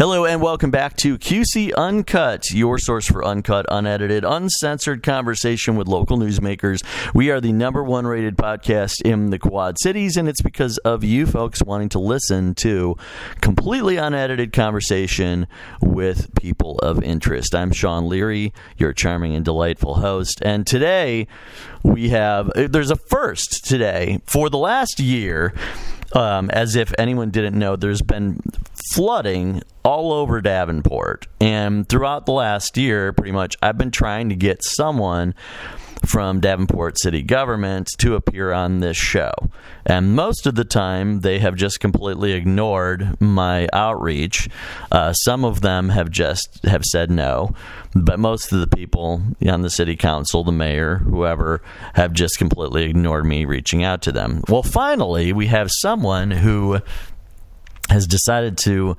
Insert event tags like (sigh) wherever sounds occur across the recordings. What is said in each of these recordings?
Hello and welcome back to QC Uncut, your source for uncut, unedited, uncensored conversation with local newsmakers. We are the number one rated podcast in the Quad Cities, and it's because of you folks wanting to listen to completely unedited conversation with people of interest. I'm Sean Leary, your charming and delightful host, and today we have there's a first today for the last year um, as if anyone didn't know, there's been flooding all over Davenport. And throughout the last year, pretty much, I've been trying to get someone from Davenport city government to appear on this show. And most of the time, they have just completely ignored my outreach. Uh, some of them have just have said no, but most of the people on the city council, the mayor, whoever, have just completely ignored me reaching out to them. Well, finally, we have someone who has decided to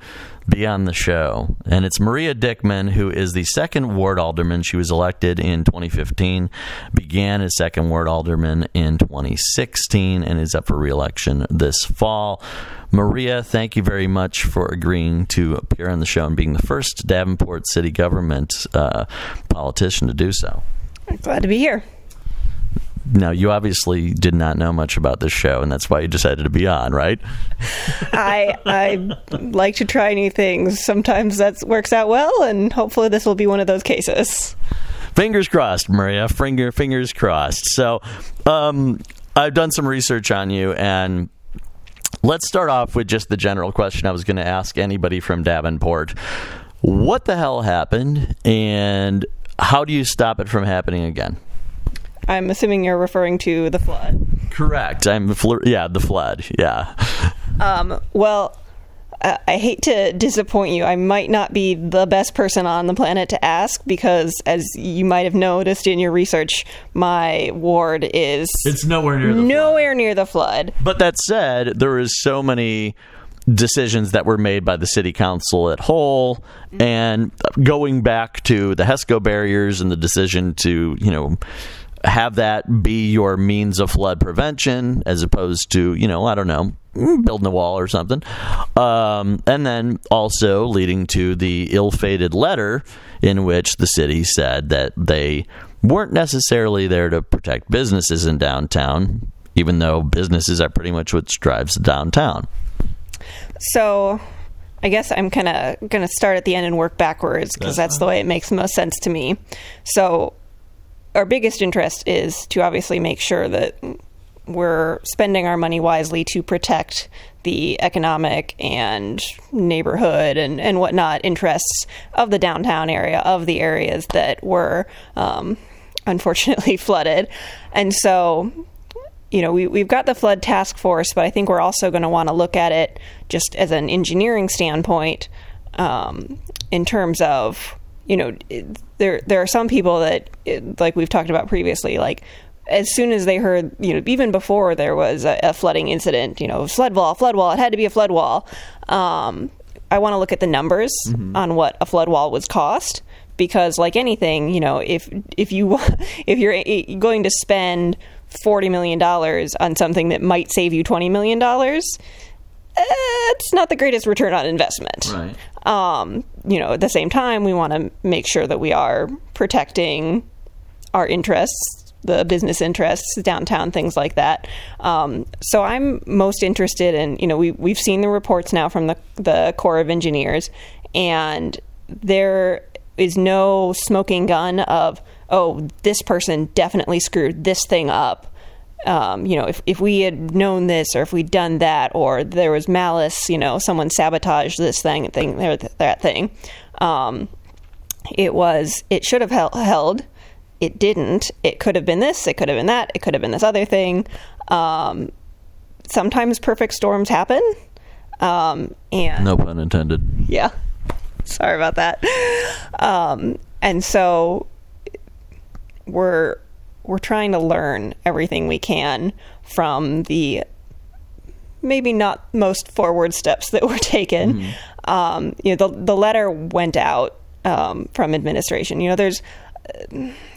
be on the show. And it's Maria Dickmann, who is the second ward alderman. She was elected in 2015, began as second ward alderman in 2016, and is up for reelection this fall. Maria, thank you very much for agreeing to appear on the show and being the first Davenport city government uh, politician to do so. I'm Glad to be here. Now, you obviously did not know much about this show, and that's why you decided to be on, right? I I like to try new things. Sometimes that works out well, and hopefully, this will be one of those cases. Fingers crossed, Maria. Finger fingers crossed. So, um, I've done some research on you, and let's start off with just the general question I was going to ask anybody from Davenport: What the hell happened, and how do you stop it from happening again? I'm assuming you're referring to the flood. Correct. I'm yeah, the flood. Yeah. Um, well, I, I hate to disappoint you. I might not be the best person on the planet to ask because, as you might have noticed in your research, my ward is it's nowhere near the nowhere flood. near the flood. But that said, there is so many decisions that were made by the city council at whole and going back to the HESCO barriers and the decision to, you know, have that be your means of flood prevention as opposed to, you know, I don't know, building a wall or something. Um, and then also leading to the ill fated letter in which the city said that they weren't necessarily there to protect businesses in downtown, even though businesses are pretty much what drives downtown. So. I guess I'm kind of going to start at the end and work backwards because that's, that's the way it makes most sense to me. So, our biggest interest is to obviously make sure that we're spending our money wisely to protect the economic and neighborhood and, and whatnot interests of the downtown area, of the areas that were um, (laughs) unfortunately flooded. And so, you know, we, we've got the flood task force, but I think we're also going to want to look at it just as an engineering standpoint um, in terms of you know, there there are some people that, like we've talked about previously, like as soon as they heard, you know, even before there was a, a flooding incident, you know, flood wall, flood wall, it had to be a flood wall. Um, I want to look at the numbers mm-hmm. on what a flood wall was cost because, like anything, you know, if if you (laughs) if you're going to spend forty million dollars on something that might save you twenty million dollars, it's not the greatest return on investment. Right. Um, you know, at the same time, we want to make sure that we are protecting our interests, the business interests, downtown, things like that. Um, so I'm most interested in, you know, we, we've seen the reports now from the, the Corps of Engineers, and there is no smoking gun of, oh, this person definitely screwed this thing up um, you know, if, if we had known this or if we'd done that or there was malice, you know, someone sabotaged this thing, thing that thing. Um, it was, it should have held. It didn't. It could have been this. It could have been that. It could have been this other thing. Um, sometimes perfect storms happen. Um, and no pun intended. Yeah. Sorry about that. Um, and so we're we're trying to learn everything we can from the maybe not most forward steps that (laughs) were taken. Mm-hmm. Um, you know, the the letter went out um, from administration. You know, there's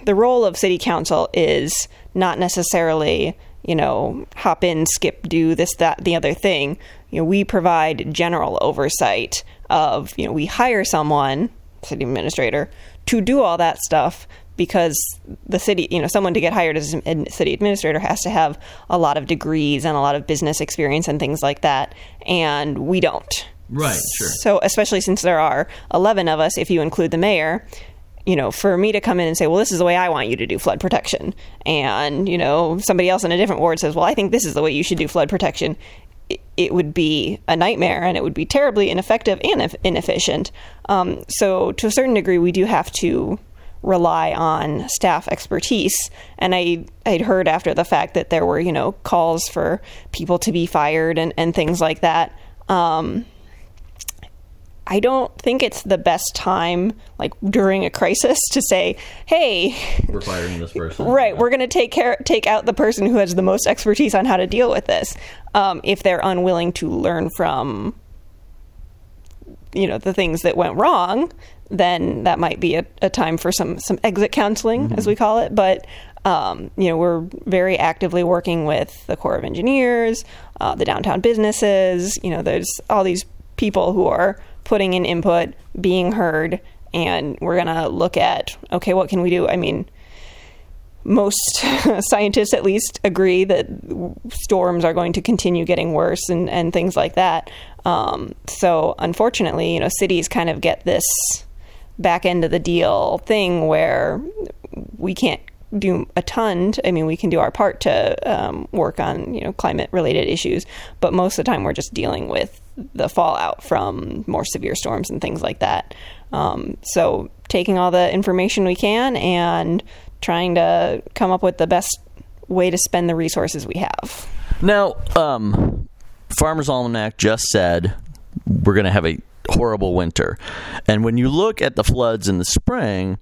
the role of city council is not necessarily you know, hop in, skip, do this, that, the other thing. You know, we provide general oversight of, you know, we hire someone, city administrator, to do all that stuff because the city, you know, someone to get hired as a city administrator has to have a lot of degrees and a lot of business experience and things like that. And we don't. Right, sure. So, especially since there are 11 of us, if you include the mayor, you know, for me to come in and say, well, this is the way I want you to do flood protection, and, you know, somebody else in a different ward says, well, I think this is the way you should do flood protection, it, it would be a nightmare and it would be terribly ineffective and inefficient. Um, so, to a certain degree, we do have to rely on staff expertise. And I, I'd heard after the fact that there were, you know, calls for people to be fired and, and things like that. Um, I don't think it's the best time, like during a crisis, to say, "Hey, we're firing this person." (laughs) Right, yeah. we're going to take care, take out the person who has the most expertise on how to deal with this. Um, if they're unwilling to learn from, you know, the things that went wrong, then that might be a, a time for some some exit counseling, mm-hmm. as we call it. But um, you know, we're very actively working with the Corps of Engineers, uh, the downtown businesses. You know, there's all these people who are putting in input, being heard, and we're going to look at okay, what can we do? I mean, most (laughs) scientists at least agree that storms are going to continue getting worse and, and things like that. Um, so, unfortunately, you know, cities kind of get this back end of the deal thing where we can't do a ton. To, I mean, we can do our part to um, work on you know climate related issues, but most of the time we're just dealing with the fallout from more severe storms and things like that. Um, so taking all the information we can and trying to come up with the best way to spend the resources we have. Now, um, Farmer's Almanac just said we're going to have a horrible winter. And when you look at the floods in the spring,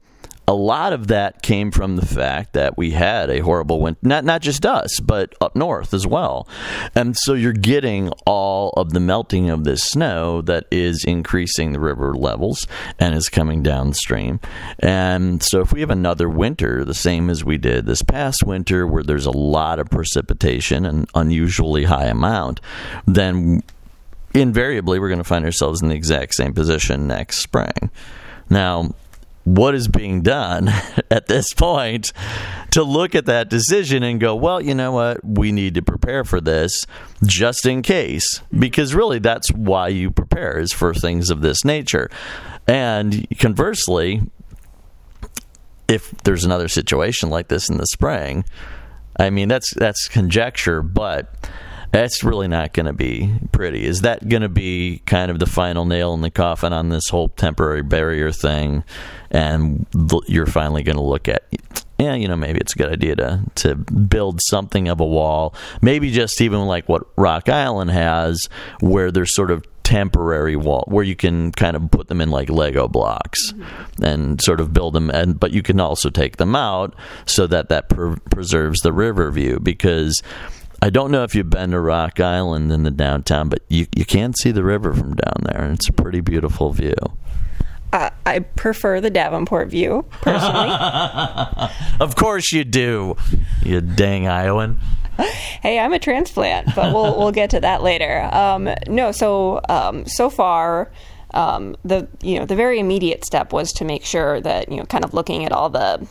a lot of that came from the fact that we had a horrible winter, not not just us, but up north as well. And so you're getting all of the melting of this snow that is increasing the river levels and is coming downstream. And so if we have another winter, the same as we did this past winter, where there's a lot of precipitation, an unusually high amount, then invariably we're going to find ourselves in the exact same position next spring. Now, what is being done (laughs) at this point to look at that decision and go, well, you know what? We need to prepare for this just in case. Because really, that's why you prepare, is for things of this nature. And conversely, if there's another situation like this in the spring, I mean, that's that's conjecture, but that's really not going to be pretty. Is that going to be kind of the final nail in the coffin on this whole temporary barrier thing? And you're finally going to look at, yeah, you know, maybe it's a good idea to to build something of a wall. Maybe just even like what Rock Island has, where there's sort of temporary wall where you can kind of put them in like Lego blocks mm-hmm. and sort of build them and but you can also take them out so that that pre- preserves the river view because I don't know if you've been to Rock Island in the downtown, but you you can see the river from down there, and it's a pretty beautiful view. Uh, I prefer the Davenport view personally. (laughs) of course you do, you dang Iowan. Hey, I'm a transplant, but we'll we'll get to that later. Um, no, so um, so far um, the you know the very immediate step was to make sure that you know kind of looking at all the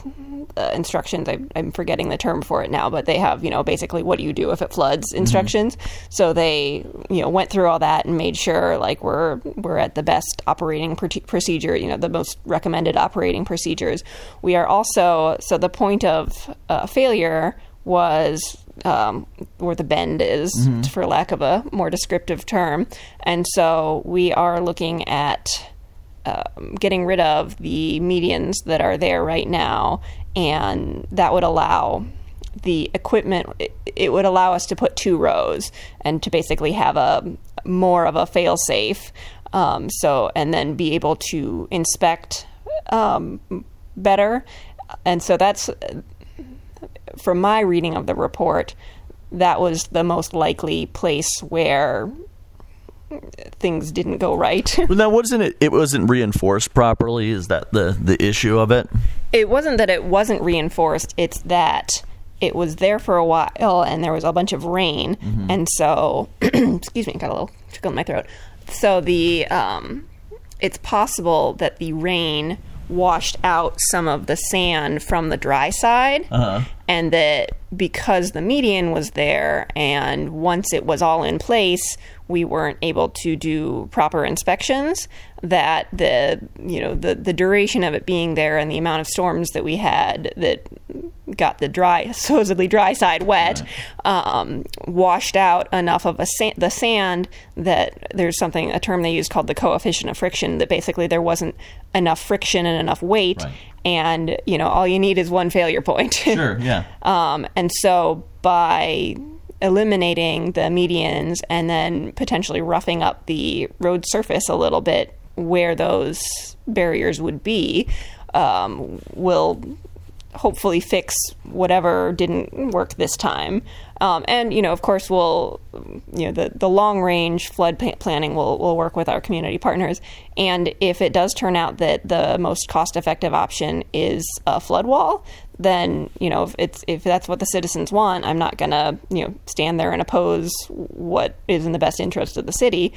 uh, instructions. I, am forgetting the term for it now, but they have you know basically what do you do if it floods mm-hmm. instructions. Mm-hmm. So they you know went through all that and made sure like we're we're at the best operating pr- procedure. You know the most recommended operating procedures. We are also so the point of uh, failure was um, where the bend is, mm-hmm. for lack of a more descriptive term. And so we are looking at um, getting rid of the medians that are there right now, and that would allow the equipment it, it, would allow us to put two rows and to basically have a more of a fail safe um, so and then be able to inspect um, better and so that's from my reading of the report, that was the most likely place where things didn't go right. (laughs) well, now, wasn't it? It wasn't reinforced properly. Is that the the issue of it? It wasn't that it wasn't reinforced. It's that it was there for a while, and there was a bunch of rain, and so (clears throat) excuse me, got a little tickle in my throat. So the um, it's possible that the rain washed out some of the sand from the dry side, uh-huh. and that because the median was there, and once it was all in place, we weren't able to do proper inspections. That the you know the the duration of it being there and the amount of storms that we had that got the dry (laughs) supposedly dry side wet um, washed out enough of a sa- the sand that there's something a term they use called the coefficient of friction that basically there wasn't enough friction and enough weight Right. and you know all you need is one failure point Sure, yeah. (laughs) um, and so by eliminating the medians and then potentially roughing up the road surface a little bit where those barriers would be um, will hopefully fix whatever didn't work this time. Um, and you know, of course, we'll you know the the long range flood planning will will work with our community partners. And if it does turn out that the most cost effective option is a flood wall, then you know if it's if that's what the citizens want, I'm not gonna you know stand there and oppose what is in the best interest of the city.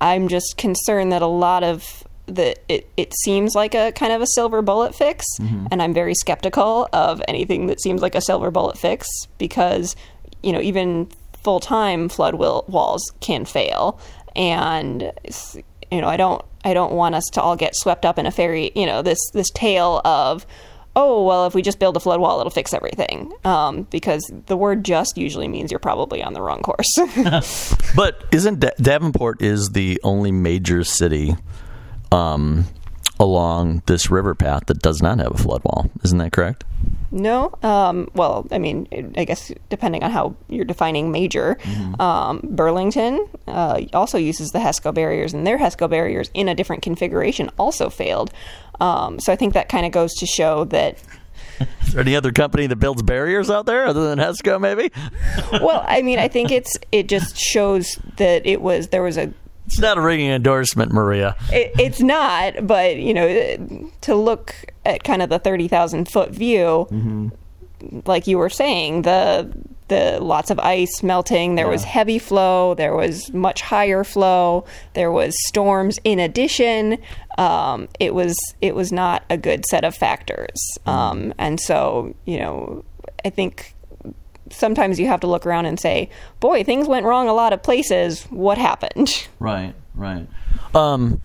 I'm just concerned that a lot of the it, it seems like a kind of a silver bullet fix, mm-hmm. and I'm very skeptical of anything that seems like a silver bullet fix because you know even full time flood will, walls can fail, and you know I don't I don't want us to all get swept up in a fairy you know this this tale of oh well if we just build a flood wall it'll fix everything um, because the word just usually means you're probably on the wrong course. (laughs) But isn't Da- Davenport is the only major city um, along this river path that does not have a flood wall? Isn't that correct? No. Um, well, I mean, I guess depending on how you're defining major, um, Burlington uh, also uses the HESCO barriers, and their HESCO barriers in a different configuration also failed. Um, so I think that kind of goes to show that. (laughs) Is there any other company that builds barriers out there other than Hesco? Maybe Well, I mean, I think it's it just shows that it was there was a it's not a ringing endorsement, Maria. it, it's not, but you know, to look at kind of the thirty thousand foot view, like you were saying, the the lots of ice melting. There was heavy flow. There was much higher flow. There was storms in addition. Um, it was it was not a good set of factors, um, and so you know, I think sometimes you have to look around and say, "Boy, things went wrong a lot of places. What happened?" (laughs) Right, right. Um,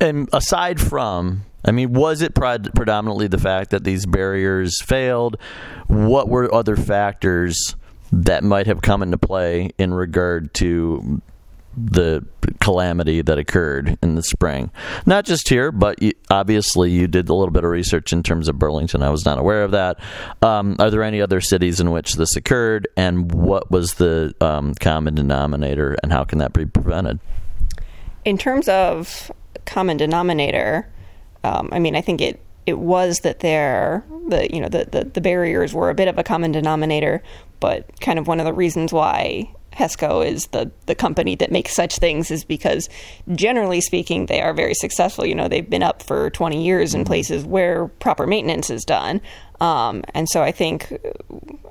and aside from, I mean, was it predominantly the fact that these barriers failed? What were other factors that might have come into play in regard to the calamity that occurred in the spring? Not just here, but you, obviously you did a little bit of research in terms of Burlington. I was not aware of that. Um, are there any other cities in which this occurred, and what was the um, common denominator, and how can that be prevented? in terms of common denominator, um, I mean, I think it it was that there the you know the, the the barriers were a bit of a common denominator, but kind of one of the reasons why HESCO is the the company that makes such things is because generally speaking they are very successful. You know, they've been up for 20 years in mm-hmm. places where proper maintenance is done. Um, and so I think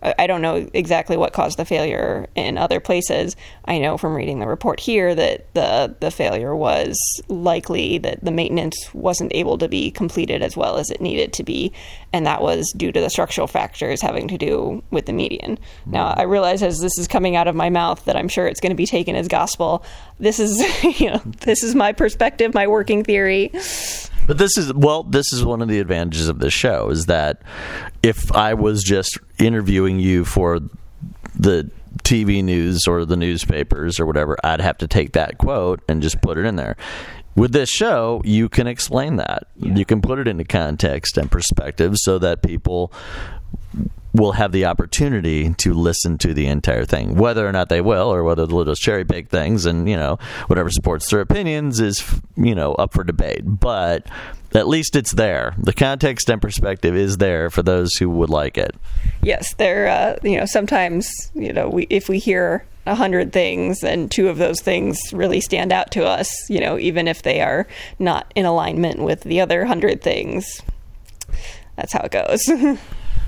I I don't know exactly what caused the failure in other places. I know from reading the report here that the the failure was likely that the maintenance wasn't able to be completed as well as it needed to be, and that was due to the structural factors having to do with the median. Now I realize as this is coming out of my mouth that I'm sure it's going to be taken as gospel. This is (laughs) you know this is my perspective, my working theory. But this is well, this is one of the advantages of this show is that if I was just interviewing you for the TV news or the newspapers or whatever, I'd have to take that quote and just put it in there. With this show, you can explain that. You can put it into context and perspective so that people will have the opportunity to listen to the entire thing. Whether or not they will, or whether they'll just cherry pick things and, you know, whatever supports their opinions is, you know, up for debate. But at least it's there. The context and perspective is there for those who would like it. yes, there. Uh, you know, sometimes you know, we if we hear a hundred things and two of those things really stand out to us, you know, even if they are not in alignment with the other hundred things. That's how it goes. (laughs)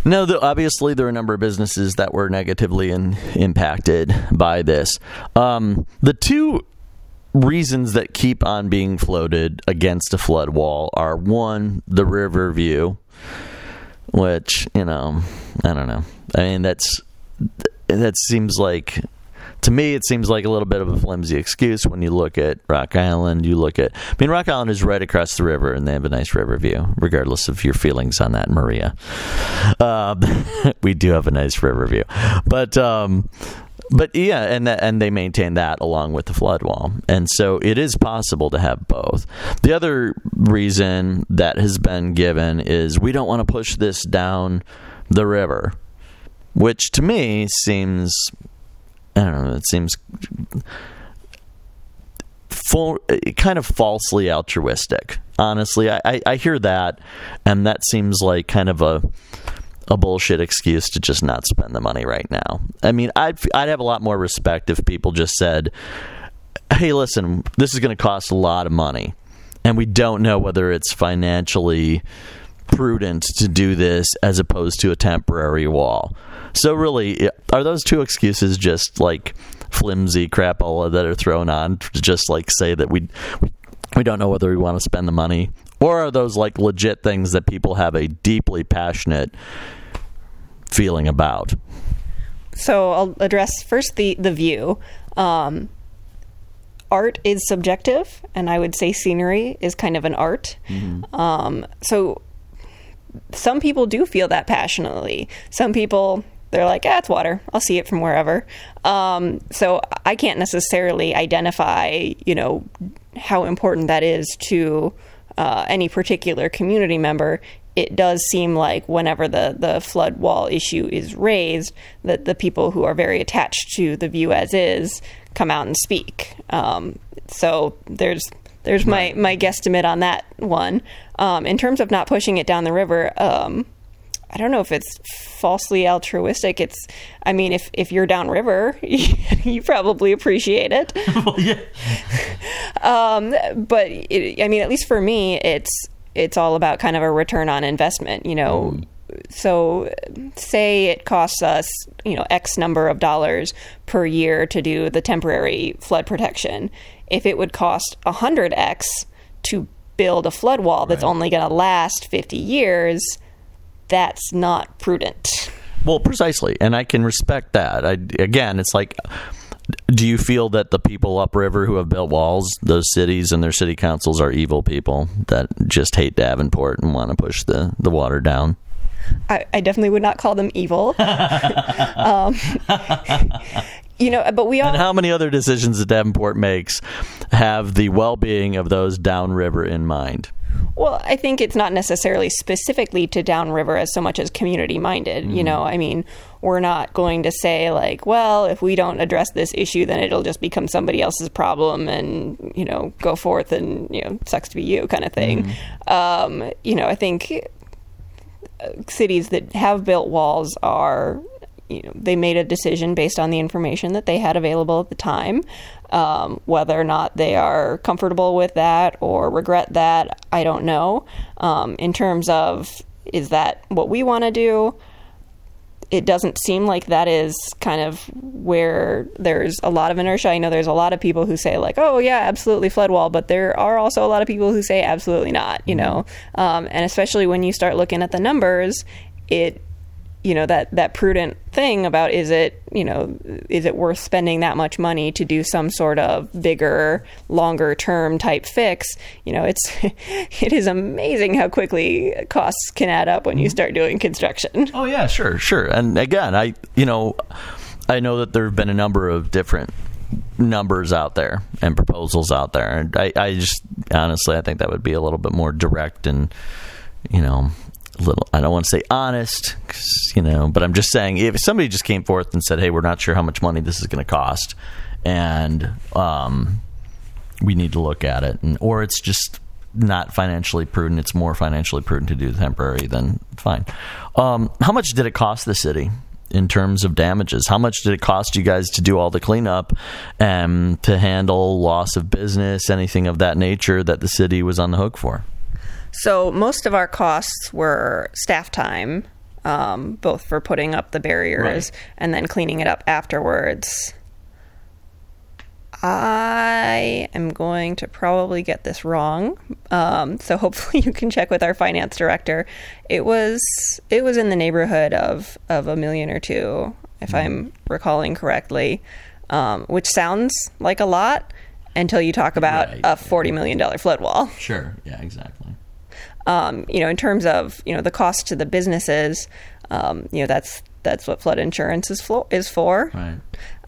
No, the, obviously there are a number of businesses that were negatively in, impacted by this. Um, the two reasons that keep on being floated against a flood wall are one, the river view, which you know, I don't know. I mean, that's that seems like to me, it seems like a little bit of a flimsy excuse when you look at Rock Island. You look at, I mean, Rock Island is right across the river, and they have a nice river view, regardless of your feelings on that, Maria. Uh, (laughs) we do have a nice river view, but um, but yeah, and that, and they maintain that along with the flood wall, and so it is possible to have both. The other reason that has been given is we don't want to push this down the river, which to me seems I don't know. It seems full, kind of falsely altruistic. Honestly, I, I, I hear that, and that seems like kind of a a bullshit excuse to just not spend the money right now. I mean, I'd I'd have a lot more respect if people just said, "Hey, listen, this is going to cost a lot of money, and we don't know whether it's financially prudent to do this as opposed to a temporary wall." So really, are those two excuses just like flimsy crapola that are thrown on to just like say that we we don't know whether we want to spend the money, or are those like legit things that people have a deeply passionate feeling about? So I'll address first the the view. Um, art is subjective, and I would say scenery is kind of an art. Mm-hmm. Um, so some people do feel that passionately. Some people they're like, ah, it's water. I'll see it from wherever. Um, so I can't necessarily identify, you know, how important that is to uh, any particular community member. It does seem like whenever the, the flood wall issue is raised, that the people who are very attached to the view as is come out and speak. Um, so there's there's my, my guesstimate on that one. Um, in terms of not pushing it down the river, um, I don't know if it's falsely altruistic. It's, I mean, if if you're downriver, (laughs) you probably appreciate it. (laughs) well, yeah. (laughs) um, but it, I mean, at least for me, it's it's all about kind of a return on investment. You know, mm. so say it costs us, you know, X number of dollars per year to do the temporary flood protection. If it would cost a hundred X to build a flood wall that's right. only going to last 50 years that's not prudent. Well, precisely, and I can respect that. I, again, it's like, do you feel that the people upriver who have built walls, those cities and their city councils, are evil people that just hate Davenport and want to push the the water down? I, I definitely would not call them evil. (laughs) um, you know, but we all. And how many other decisions that Davenport makes have the well being of those downriver in mind? Well, I think it's not necessarily specifically to downriver as so much as community minded. Mm. You know, I mean, we're not going to say, like, well, if we don't address this issue, then it'll just become somebody else's problem and, you know, go forth and, you know, sucks to be you kind of thing. Mm. Um, you know, I think uh, cities that have built walls are you know, they made a decision based on the information that they had available at the time. Um, whether or not they are comfortable with that or regret that, I don't know. Um, in terms of is that what we want to do? It doesn't seem like that is kind of where there's a lot of inertia. I know there's a lot of people who say like, "Oh yeah, absolutely flood wall," but there are also a lot of people who say absolutely not. You mm-hmm. know, um, and especially when you start looking at the numbers, it you know that that prudent thing about is it you know is it worth spending that much money to do some sort of bigger longer term type fix? You know it's (laughs) it is amazing how quickly costs can add up when you mm-hmm. start doing construction. Oh yeah sure sure. And again i you know i know that there have been a number of different numbers out there and proposals out there. And i i just honestly i think that would be a little bit more direct and you know little I don't want to say honest, you know, but I'm just saying if somebody just came forth and said, "Hey, we're not sure how much money this is going to cost," and um, we need to look at it, and or it's just not financially prudent, it's more financially prudent to do temporary, then fine. Um, how much did it cost the city? in terms of damages? How much did it cost you guys to do all the cleanup and to handle loss of business, anything of that nature that the city was on the hook for? So most of our costs were staff time. um, both for putting up the barriers Right. and then cleaning it up afterwards. I am going to probably get this wrong, um, so hopefully (laughs) you can check with our finance director. It was it was in the neighborhood of of a million or two, if I'm recalling correctly, um, which sounds like a lot until you talk about Right. a forty million dollar flood wall Sure. Yeah. Exactly. Um, you know, in terms of you know the cost to the businesses, um, you know that's that's what flood insurance is for. Is for. Right.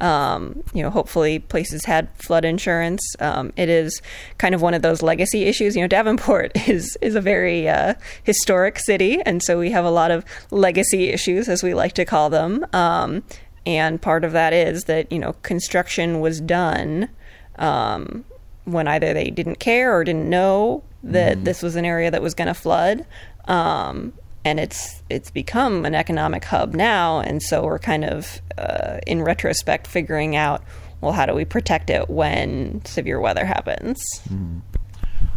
Um, you know, hopefully places had flood insurance. Um, it is kind of one of those legacy issues. You know, Davenport (laughs) is is a very uh, historic city, and so we have a lot of legacy issues, as we like to call them. Um, and part of that is that you know construction was done um, when either they didn't care or didn't know that this was an area that was going to flood. Um, and it's it's become an economic hub now, and so we're kind of uh, in retrospect figuring out well how do we protect it when severe weather happens.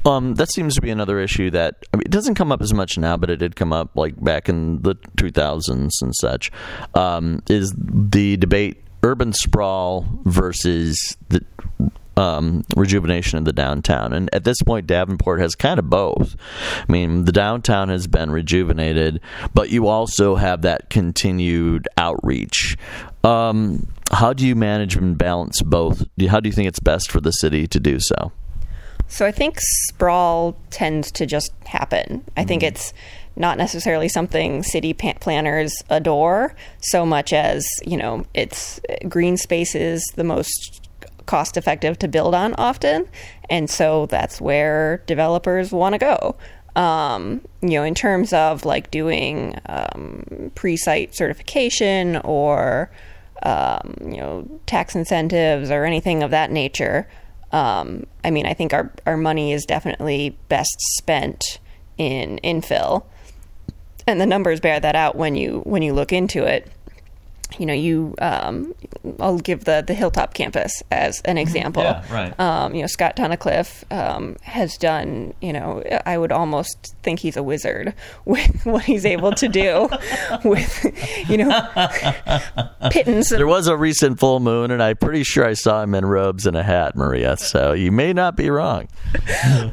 Um, that seems to be another issue that I mean, it doesn't come up as much now, but it did come up like back in the 2000s and such. Um, is the debate urban sprawl versus the um, rejuvenation of the downtown? And at this point, Davenport has kind of both. I mean, the downtown has been rejuvenated, but you also have that continued outreach. Um, how do you manage and balance both? How do you think it's best for the city to do so? So I think sprawl tends to just happen. I think it's not necessarily something city planners adore so much as, you know, it's green space is the most cost effective to build on often. And so that's where developers want to go. Um, you know, in terms of like doing um, pre site certification or, um, you know, tax incentives or anything of that nature. Um, I mean, I think our, our money is definitely best spent in infill, and the numbers bear that out when you when you look into it. You know, you um, I'll give the the Hilltop campus as an example. Yeah, right. Um, you know, Scott Tunnicliffe um, has done. You know, I would almost think he's a wizard (laughs) with what he's able to do (laughs) with you know (laughs) pittance There was a recent full moon, and I'm pretty sure I saw him in robes and a hat, Maria. So you may not be wrong.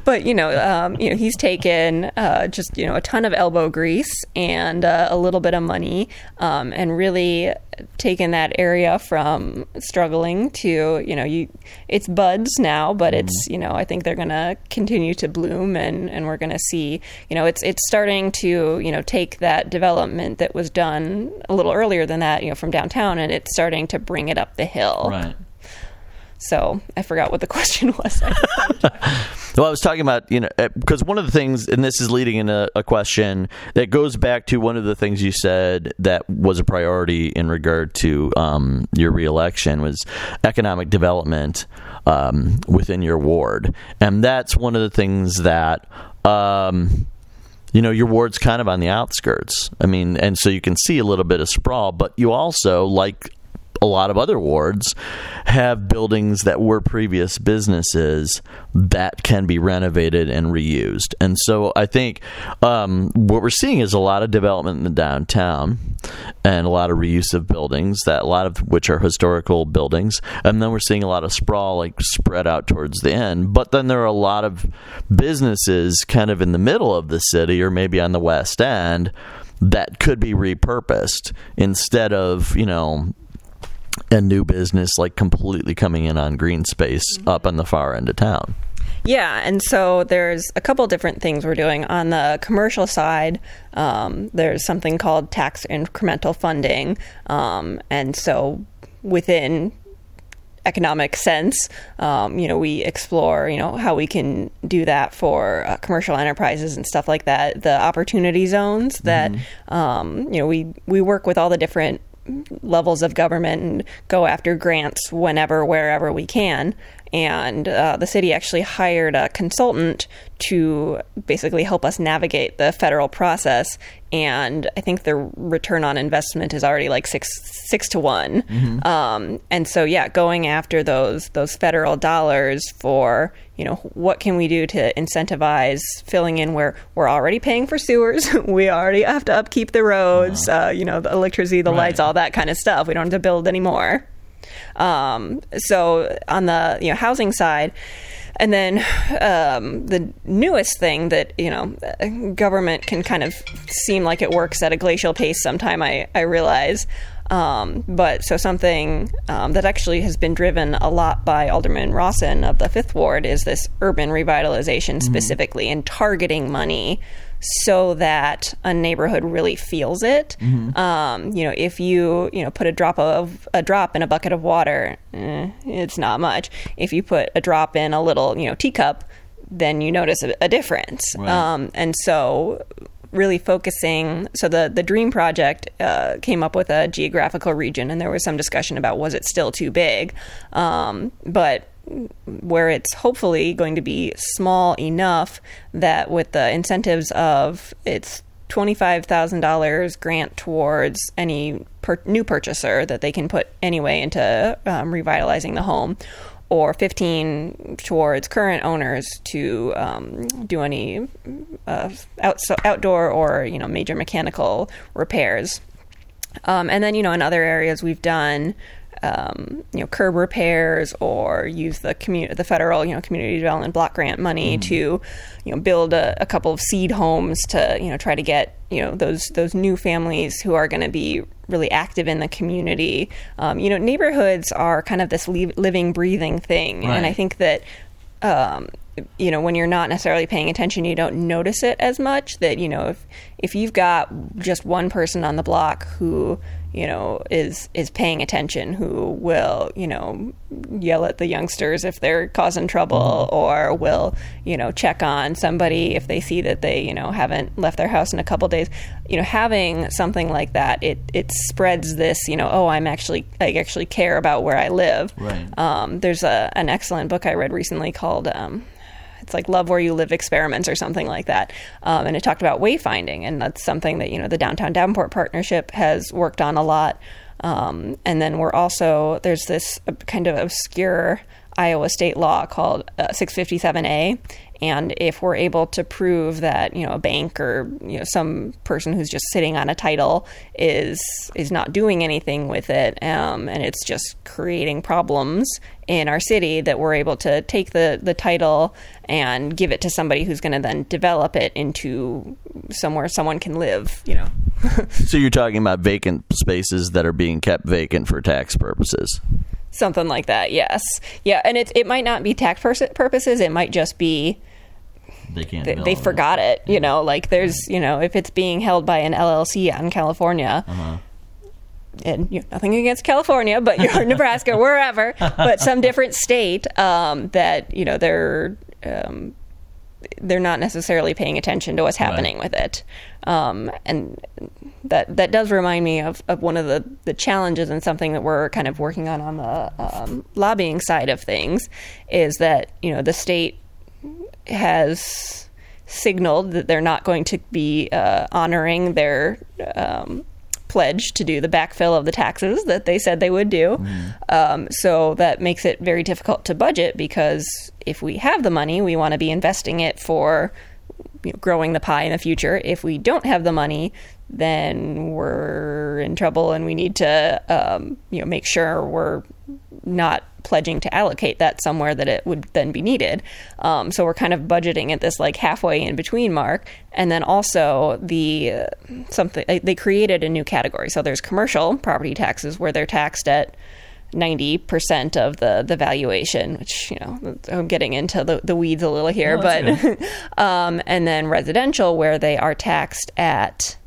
but you know, um, you know, he's taken uh, just you know a ton of elbow grease and uh, a little bit of money, um, and really taken that area from struggling to you know you it's buds now, but it's mm-hmm. you know I think they're going to continue to bloom, and and we're going to see you know it's it's starting to you know take that development that was done a little earlier than that you know from downtown, and it's starting to bring it up the hill. Right. So I forgot what the (laughs) question was. (laughs) Well, I was talking about, you know, because one of the things, and this is leading in a, a question that goes back to one of the things you said that was a priority in regard to um, your reelection was economic development um, within your ward. And that's one of the things that. Um, you know your ward's kind of on the outskirts i mean and so you can see a little bit of sprawl but you also like a lot of other wards have buildings that were previous businesses that can be renovated and reused. And so I think um, what we're seeing is a lot of development in the downtown and a lot of reuse of buildings that a lot of which are historical buildings and then we're seeing a lot of sprawl like spread out towards the end but then there are a lot of businesses kind of in the middle of the city or maybe on the west end that could be repurposed instead of you know a new business like completely coming in on green space up on the far end of town. Yeah, and so there's a couple different things we're doing on the commercial side. Um, there's something called tax incremental funding, um, and so within economic sense, um, you know, we explore, you know, how we can do that for uh, commercial enterprises and stuff like that. The opportunity zones that, um, you know, we we work with all the different levels of government and go after grants whenever wherever we can and uh, the city actually hired a consultant to basically help us navigate the federal process. And I think the return on investment is already like six six to one. Mm-hmm. Um, and so, yeah, going after those those federal dollars for you know what can we do to incentivize filling in where we're already paying for sewers, (laughs) we already have to upkeep the roads, uh-huh. uh, you know, the electricity, the right. lights, all that kind of stuff. We don't have to build anymore. Um, so on the you know housing side, and then um, the newest thing that you know government can kind of seem like it works at a glacial pace. Sometime I I realize. Um, but so something um, that actually has been driven a lot by Alderman Rawson of the Fifth Ward is this urban revitalization mm-hmm. specifically and targeting money so that a neighborhood really feels it. Mm-hmm. Um, you know, if you you know put a drop of a drop in a bucket of water, eh, it's not much. If you put a drop in a little you know teacup, then you notice a, a difference. Right. Um, and so really focusing so the the dream project uh, came up with a geographical region and there was some discussion about was it still too big um, but where it's hopefully going to be small enough that with the incentives of its $25,000 grant towards any per- new purchaser that they can put anyway into um, revitalizing the home or 15 towards current owners to um, do any uh, out- outdoor or you know major mechanical repairs. Um, and then you know in other areas we've done um, you know curb repairs or use the community the federal you know community development block grant money mm. to you know build a, a, couple of seed homes to you know try to get you know those those new families who are going to be really active in the community um, you know neighborhoods are kind of this living breathing thing right. and I think that um, you know when you're not necessarily paying attention you don't notice it as much that you know if if you've got just one person on the block who you know is is paying attention who will you know yell at the youngsters if they're causing trouble mm-hmm. or will you know check on somebody if they see that they you know haven't left their house in a couple days. You know having something like that it it spreads this you know oh I'm actually I actually care about where I live. Right. Um, there's a an excellent book I read recently called um, it's like Love Where You Live experiments or something like that. Um, and it talked about wayfinding, and that's something that you know the Downtown Davenport Partnership has worked on a lot. Um, and then we're also there's this kind of obscure Iowa state law called uh, 657A, and if we're able to prove that you know a bank or you know some person who's just sitting on a title is is not doing anything with it, um, and it's just creating problems in our city, that we're able to take the the title and give it to somebody who's going to then develop it into somewhere someone can live. You know. (laughs) so you're talking about vacant spaces that are being kept vacant for tax purposes. Something like that, yes, yeah, and it it might not be tax purposes. It might just be they can't. They, they forgot it. You know, like there's you know if it's being held by an LLC out in California. Uh-huh. And you know, nothing against California, but you're (laughs) Nebraska, wherever, but some different state um, that you know they're um, they're not necessarily paying attention to what's happening right. with it. Um, and that that does remind me of, of one of the, the challenges and something that we're kind of working on on the um, lobbying side of things is that you know the state has signaled that they're not going to be uh, honoring their um, pledge to do the backfill of the taxes that they said they would do. Mm. Um, so that makes it very difficult to budget because if we have the money, we want to be investing it for you know, growing the pie in the future. If we don't have the money, then we're in trouble, and we need to um, you know make sure we're not pledging to allocate that somewhere that it would then be needed. Um, so we're kind of budgeting at this like halfway in between mark, and then also the uh, something they created a new category. So there's commercial property taxes where they're taxed at 90% of the, the valuation, which, you know, I'm getting into the, the weeds a little here, but, (laughs) um, and then residential where they are taxed at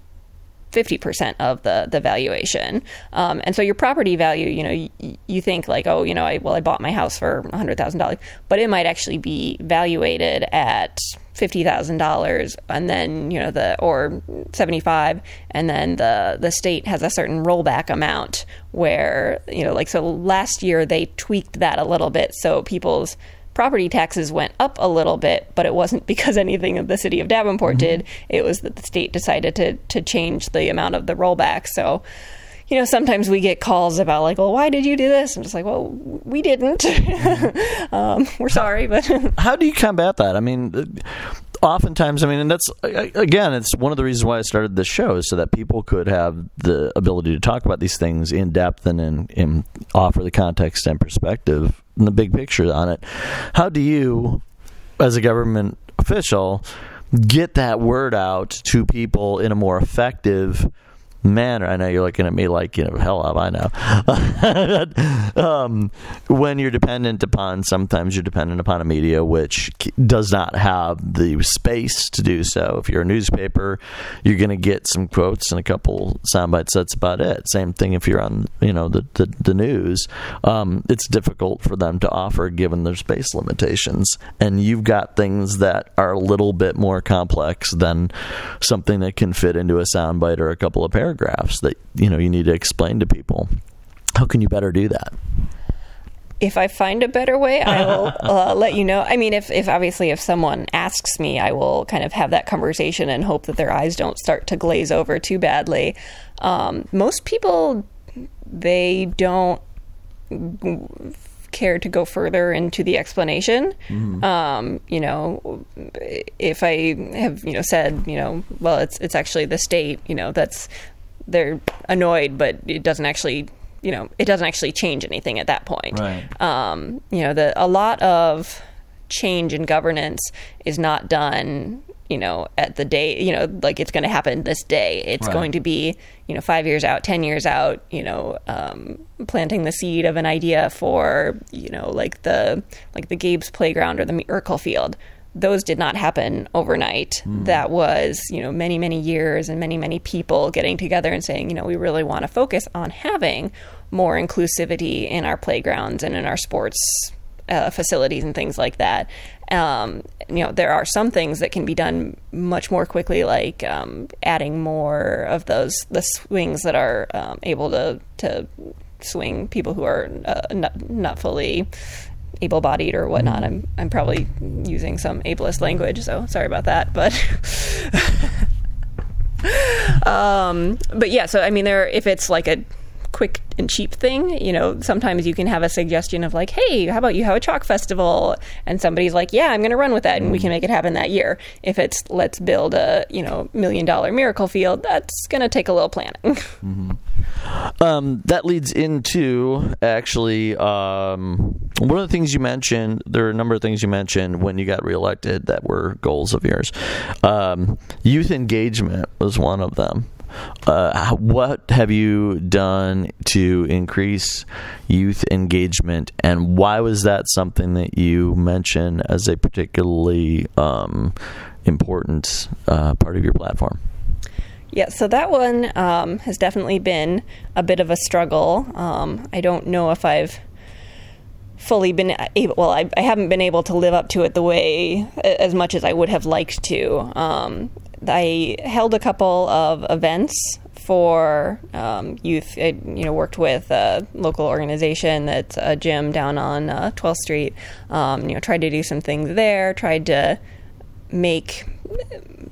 50% of the, the valuation. Um, and so your property value, you know, you, you think like, oh, you know, I, well, I bought my house for $100,000, but it might actually be valuated at fifty thousand dollars, and then you know the or seventy five, and then the the state has a certain rollback amount where you know like so last year they tweaked that a little bit so people's property taxes went up a little bit, but it wasn't because anything of the city of Davenport mm-hmm. did. It was that the state decided to to change the amount of the rollback. So you know, sometimes we get calls about like, well, why did you do this? I'm just like, well, we didn't. (laughs) um, we're sorry, but (laughs) how do you combat that? I mean, oftentimes, I mean, and that's again, it's one of the reasons why I started this show is so that people could have the ability to talk about these things in depth and in, in offer the context and perspective the big picture on it. How do you, as a government official, get that word out to people in a more effective manner. I know you're looking at me like, you know, hell have I know. (laughs) um, when you're dependent upon, sometimes you're dependent upon a media which does not have the space to do so. If you're a newspaper, you're going to get some quotes and a couple sound bites. That's about it. Same thing if you're on, you know, the the, the news. Um, it's difficult for them to offer given their space limitations, and you've got things that are a little bit more complex than something that can fit into a soundbite or a couple of paragraphs paragraphs that you know you need to explain to people. How can you better do that? if I find a better way, I will (laughs) uh, let you know. I mean, if, if obviously if someone asks me, I will kind of have that conversation and hope that their eyes don't start to glaze over too badly. Um, most people, they don't care to go further into the explanation. Mm-hmm. Um, you know, if I have you know said you know, well, it's it's actually the state. You know, that's they're annoyed, but it doesn't actually you know it doesn't actually change anything at that point. Right. Um, you know, the a lot of change in governance is not done you know at the day you know like it's going to happen this day it's right. going to be you know five years out ten years out you know um, planting the seed of an idea for you know like the like the gabe's playground or the miracle field those did not happen overnight. Mm. That was, you know, many, many years and many, many people getting together and saying, you know, we really want to focus on having more inclusivity in our playgrounds and in our sports uh, facilities and things like that. Um, you know, there are some things that can be done much more quickly, like um, adding more of those the swings that are um, able to to swing people who are uh, not, not fully able-bodied or whatnot. I'm I'm probably using some ableist language, so sorry about that. But (laughs) um, but yeah, so I mean, there if it's like a quick and cheap thing. You know, sometimes you can have a suggestion of like, hey, how about you have a chalk festival? And somebody's like, yeah, I'm going to run with that, and we can make it happen that year. If it's let's build a you know million dollar miracle field, that's going to take a little planning. (laughs) Mm-hmm. Um, that leads into actually um, one of the things you mentioned. There are a number of things you mentioned when you got reelected that were goals of yours. Um, youth engagement was one of them. Uh, what have you done to increase youth engagement, and why was that something that you mentioned as a particularly um, important uh, part of your platform? Yeah, so that one um, has definitely been a bit of a struggle. Um, I don't know if I've fully been able well I, I, haven't been able to live up to it the way as much as i would have liked to um, I held a couple of events for um, youth. I, you know, worked with a local organization that's a gym down on uh, 12th Street. Um, you know, tried to do some things there. Tried to make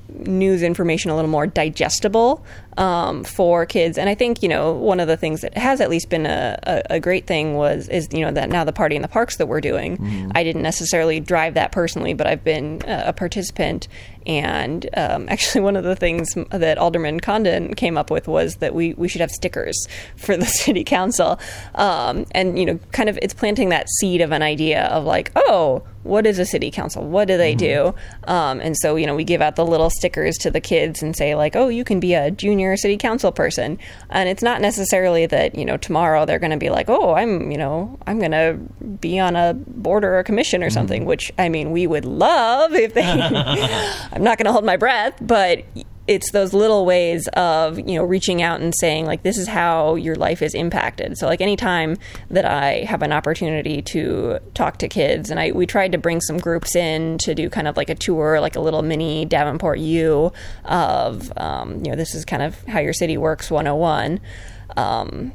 news information a little more digestible um, for kids. And I think you know one of the things that has at least been a, a, a, great thing was is you know that now the party in the parks that we're doing. Mm-hmm. I didn't necessarily drive that personally, but I've been a participant and um, (laughs) actually, one of the things that Alderman Condon came up with was that we, we should have stickers for the (laughs) city council. Um, and, you know, kind of it's planting that seed of an idea of like, oh, what is a city council? What do they mm-hmm. do? Um, and so, you know, we give out the little stickers to the kids and say, like, oh, you can be a junior city council person. And it's not necessarily that, you know, tomorrow they're going to be like, oh, I'm, you know, I'm going to be on a board or a commission or mm-hmm. something, which, I mean, we would love if they. (laughs) (laughs) I'm not going to hold my breath, but it's those little ways of you know reaching out and saying like this is how your life is impacted. So like anytime that i have an opportunity to talk to kids and i we tried to bring some groups in to do kind of like a tour like a little mini davenport u of um, you know this is kind of how your city works 101 um,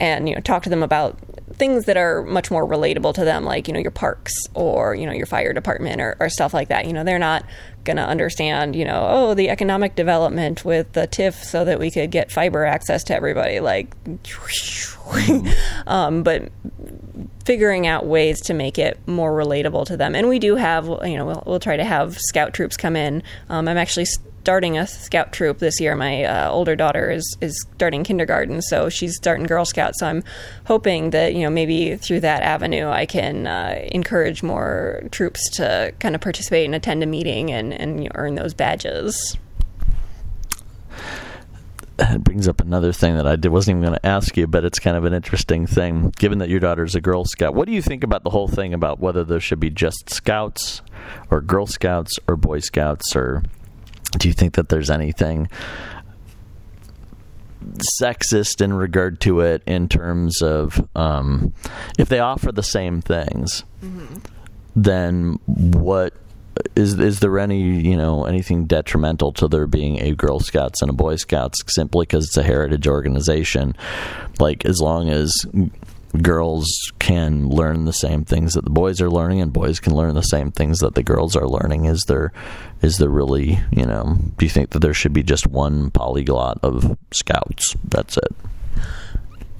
and you know talk to them about things that are much more relatable to them like you know your parks or you know your fire department or, or stuff like that. You know they're not going to understand you know oh the economic development with the TIF so that we could get fiber access to everybody like (laughs) um, but figuring out ways to make it more relatable to them. And we do have you know we'll, we'll try to have scout troops come in. Um, i'm actually starting a scout troop this year. My uh, older daughter is is starting kindergarten, so she's starting Girl Scouts. So I'm hoping that you know maybe through that avenue I can uh, encourage more troops to kind of participate and attend a meeting and and you know, earn those badges. It brings up another thing that I wasn't even going to ask you, but it's kind of an interesting thing. Given that your daughter's a Girl Scout, what do you think about the whole thing about whether there should be just Scouts or Girl Scouts or Boy Scouts or do you think that there's anything sexist in regard to it in terms of um, if they offer the same things, mm-hmm. then what is is there any you know anything detrimental to there being a Girl Scouts and a Boy Scouts simply because it's a heritage organization? Like as long as girls can learn the same things that the boys are learning and boys can learn the same things that the girls are learning is there is there really you know do you think that there should be just one polyglot of scouts that's it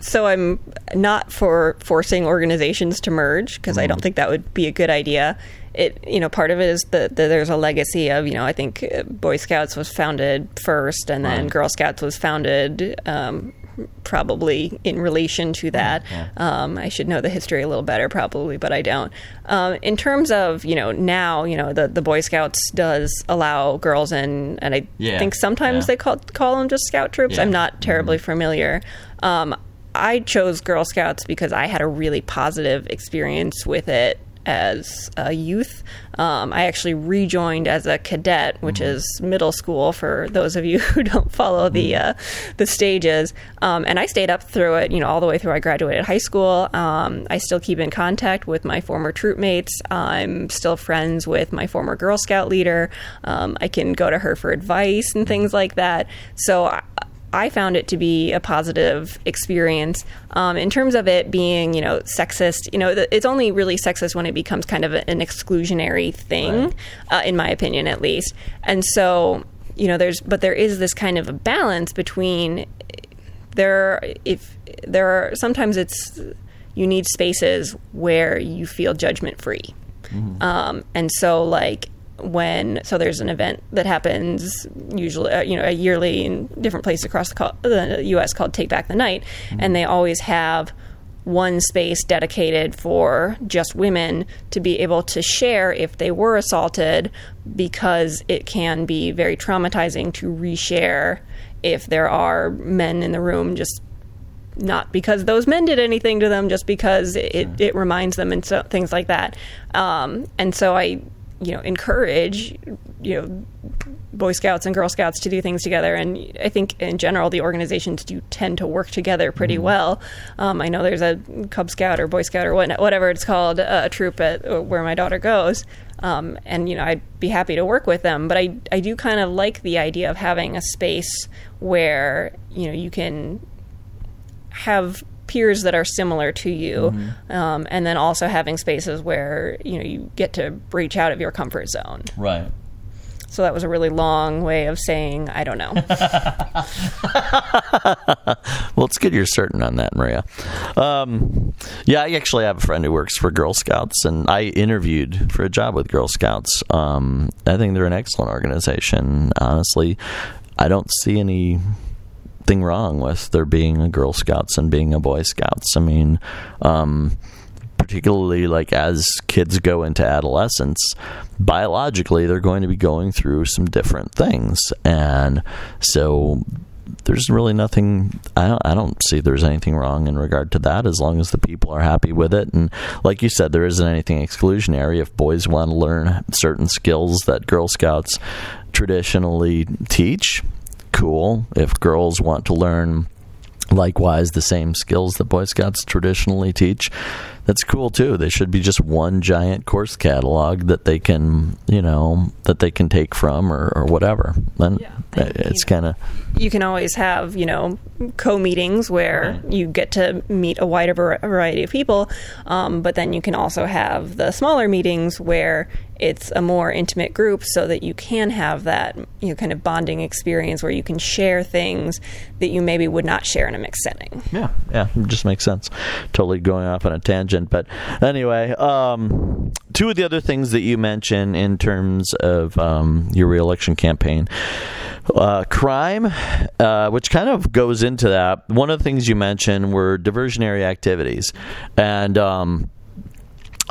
so I'm not for forcing organizations to merge because mm-hmm. I don't think that would be a good idea. It you know part of it is that the, there's a legacy of you know I think Boy Scouts was founded first and then right. Girl Scouts was founded um, probably in relation to that. Yeah. Um, I should know the history a little better, probably, but I don't. Um, in terms of you know now, you know the the Boy Scouts does allow girls in, and I yeah. think sometimes yeah. they call call them just Scout troops. I'm not terribly mm-hmm. familiar. Um, I chose Girl Scouts because I had a really positive experience with it as a youth. Um, I actually rejoined as a cadet, which mm-hmm. is middle school for those of you (laughs) who don't follow the mm-hmm. uh, the stages. Um, and I stayed up through it, you know, all the way through. I graduated high school. Um, I still keep in contact with my former troop mates. I'm still friends with my former Girl Scout leader. Um, I can go to her for advice and things like that. So. I, I found it to be a positive experience. Um, in terms of it being, you know, sexist, you know, it's only really sexist when it becomes kind of an exclusionary thing, right. uh, in my opinion, at least. And so, you know, there's, but there is this kind of a balance between there, if there are, sometimes it's, you need spaces where you feel judgment free. Mm-hmm. Um, and so, like, when so there's an event that happens usually uh, you know a yearly in different places across the, the U.S. called Take Back the Night, mm-hmm. and they always have one space dedicated for just women to be able to share if they were assaulted because it can be very traumatizing to reshare if there are men in the room just not because those men did anything to them, just because it, it reminds them and so, things like that. Um, and so I you know encourage you know boy scouts and girl scouts to do things together. And i think in general the organizations do tend to work together pretty mm-hmm. well. Um, i know there's a cub scout or boy scout or what, whatever it's called a troop at uh, where my daughter goes. Um, and you know i'd be happy to work with them. But i i do kind of like the idea of having a space where you know you can have peers that are similar to you, mm-hmm. um, and then also having spaces where you know you get to breach out of your comfort zone. Right. So that was a really long way of saying I don't know. (laughs) (laughs) well, it's good you're certain on that, Maria. Um, yeah, I actually have a friend who works for Girl Scouts, and I interviewed for a job with Girl Scouts. Um, I think they're an excellent organization. Honestly, I don't see any thing wrong with there being a Girl Scouts and being a Boy Scouts. I mean, um, particularly like as kids go into adolescence, biologically they're going to be going through some different things, and so there's really nothing I don't, I don't see there's anything wrong in regard to that as long as the people are happy with it. And like you said there isn't anything exclusionary. If boys want to learn certain skills that girl scouts traditionally teach, cool. If girls want to learn likewise the same skills that Boy Scouts traditionally teach, that's cool too. They should be just one giant course catalog that they can, you know, that they can take from or, or whatever. And yeah. it's kind of you can always have you know co-meetings where right. you get to meet a wider variety of people, um, but then you can also have the smaller meetings where it's a more intimate group so that you can have that you know kind of bonding experience where you can share things that you maybe would not share in a mixed setting. Yeah, yeah, it just makes sense. Totally going off on a tangent, but anyway, um, two of the other things that you mentioned in terms of um, your reelection campaign. Uh, crime, uh, which kind of goes into that. One of the things you mentioned were diversionary activities, and um,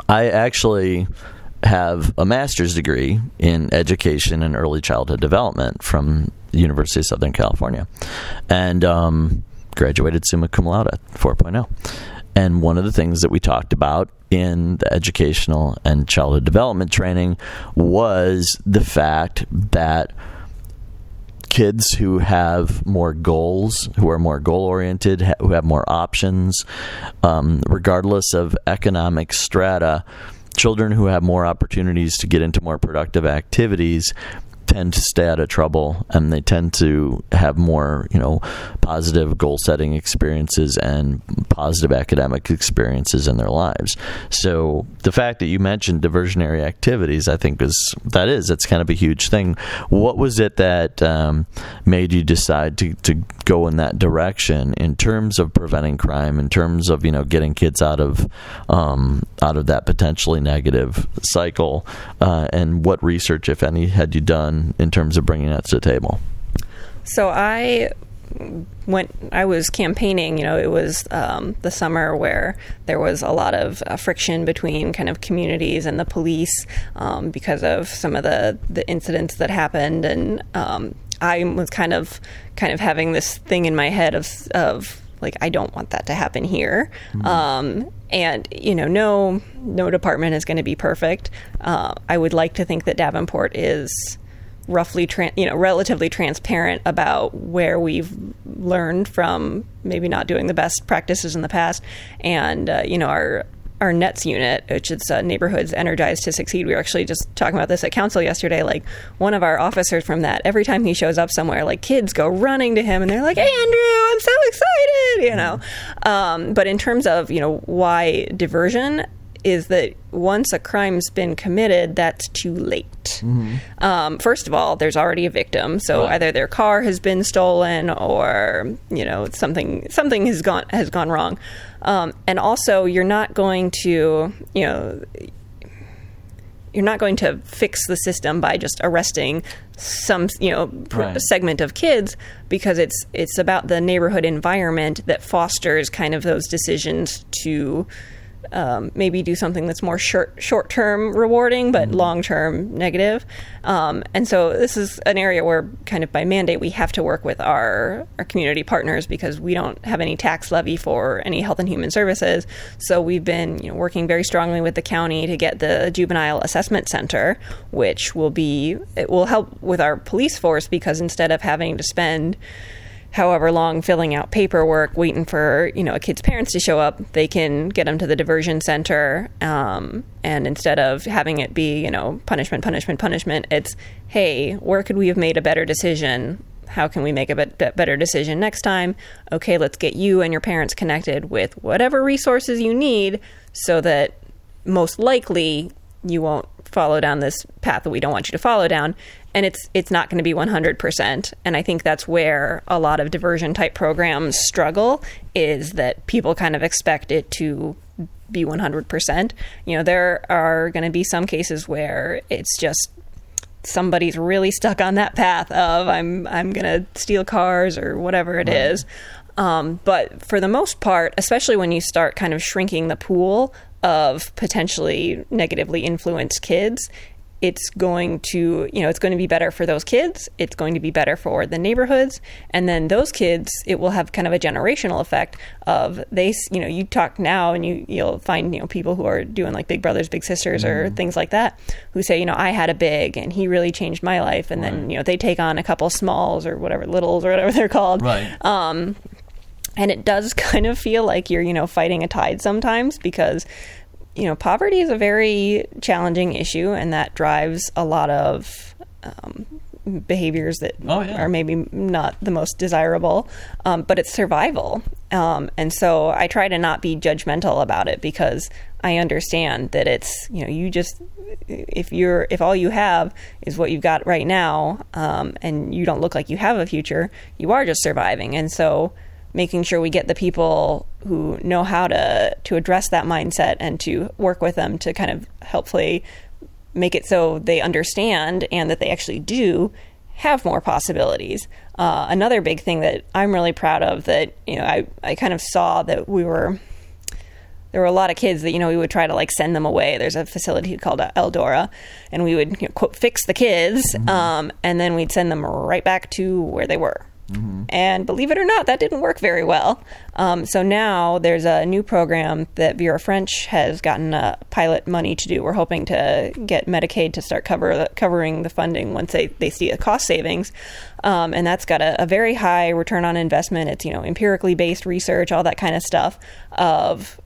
I actually have a master's degree in education and early childhood development from the University of Southern California, and um, graduated summa cum laude 4.0. And one of the things that we talked about in the educational and childhood development training was the fact that kids who have more goals, who are more goal oriented, who have more options, um, regardless of economic strata, children who have more opportunities to get into more productive activities tend to stay out of trouble and they tend to have more, you know, positive goal setting experiences and positive academic experiences in their lives. So the fact that you mentioned diversionary activities, I think is that is it's kind of a huge thing. What was it that um, made you decide to, to go in that direction in terms of preventing crime, in terms of you know getting kids out of um, out of that potentially negative cycle, uh, and what research, if any, had you done in terms of bringing that to the table? So I went I was campaigning, you know, it was um, the summer where there was a lot of uh, friction between kind of communities and the police um, because of some of the the incidents that happened, and um, I was kind of kind of having this thing in my head of of like I don't want that to happen here. Mm-hmm. Um, and you know, no no department is going to be perfect. Uh, I would like to think that Davenport is roughly, tra- you know, relatively transparent about where we've learned from maybe not doing the best practices in the past, and uh, you know, our our NETS unit, which is uh, Neighborhoods Energized to Succeed. We were actually just talking about this at council yesterday. Like one of our officers from that, every time he shows up somewhere, like kids go running to him and they're like, "Hey, Andrew, I'm so excited, you know. Um, but in terms of, you know, why diversion, is that once a crime's been committed, that's too late. Mm-hmm. Um, first of all, there's already a victim, so right. either their car has been stolen or you know something something has gone has gone wrong, um, and also you're not going to you know you're not going to fix the system by just arresting some you know right. segment of kids because it's it's about the neighborhood environment that fosters kind of those decisions to um, maybe do something that's more short short term rewarding, but mm-hmm. long term negative. Um, and so this is an area where, kind of by mandate, we have to work with our our community partners because we don't have any tax levy for any health and human services. So we've been you know, working very strongly with the county to get the juvenile assessment center, which will be it will help with our police force because instead of having to spend however long filling out paperwork, waiting for you know a kid's parents to show up, they can get them to the diversion center. Um, and instead of having it be you know punishment, punishment, punishment, it's hey, where could we have made a better decision? How can we make a better decision next time? Okay, let's get you and your parents connected with whatever resources you need so that most likely you won't follow down this path that we don't want you to follow down and it's it's not going to be 100% and i think that's where a lot of diversion type programs struggle is that people kind of expect it to be 100% you know there are going to be some cases where it's just somebody's really stuck on that path of i'm i'm going to steal cars or whatever it right. is. Um, but for the most part, especially when you start kind of shrinking the pool of potentially negatively influenced kids, it's going to, you know, it's going to be better for those kids. It's going to be better for the neighborhoods. And then those kids, it will have kind of a generational effect of they, you know, you talk now and you, you'll find, you know, people who are doing like Big Brothers, Big Sisters or Mm-hmm. things like that who say, you know, I had a big and he really changed my life. And then, you know, they take on a couple smalls or whatever, littles or whatever they're called. Right. And it does (laughs) kind of feel like you're you know fighting a tide sometimes because you know poverty is a very challenging issue and that drives a lot of um, behaviors that Oh, yeah. are maybe not the most desirable um, but it's survival um, and so i try to not be judgmental about it because i understand that it's you know you just if you're if all you have is what you've got right now um, and you don't look like you have a future you are just surviving and so making sure we get the people who know how to to address that mindset and to work with them to kind of helpfully make it so they understand and that they actually do have more possibilities. Uh, another big thing that I'm really proud of that you know I I kind of saw that we were there were a lot of kids that you know we would try to like send them away. There's a facility called Eldora, and we would you know, quote fix the kids, um, and then we'd send them right back to where they were. And believe it or not, that didn't work very well. Um, so now there's a new program that Vera French has gotten uh, pilot money to do. We're hoping to get Medicaid to start cover covering the funding once they, they see a cost savings. Um, and that's got a, a very high return on investment. It's you know empirically based research, all that kind of stuff of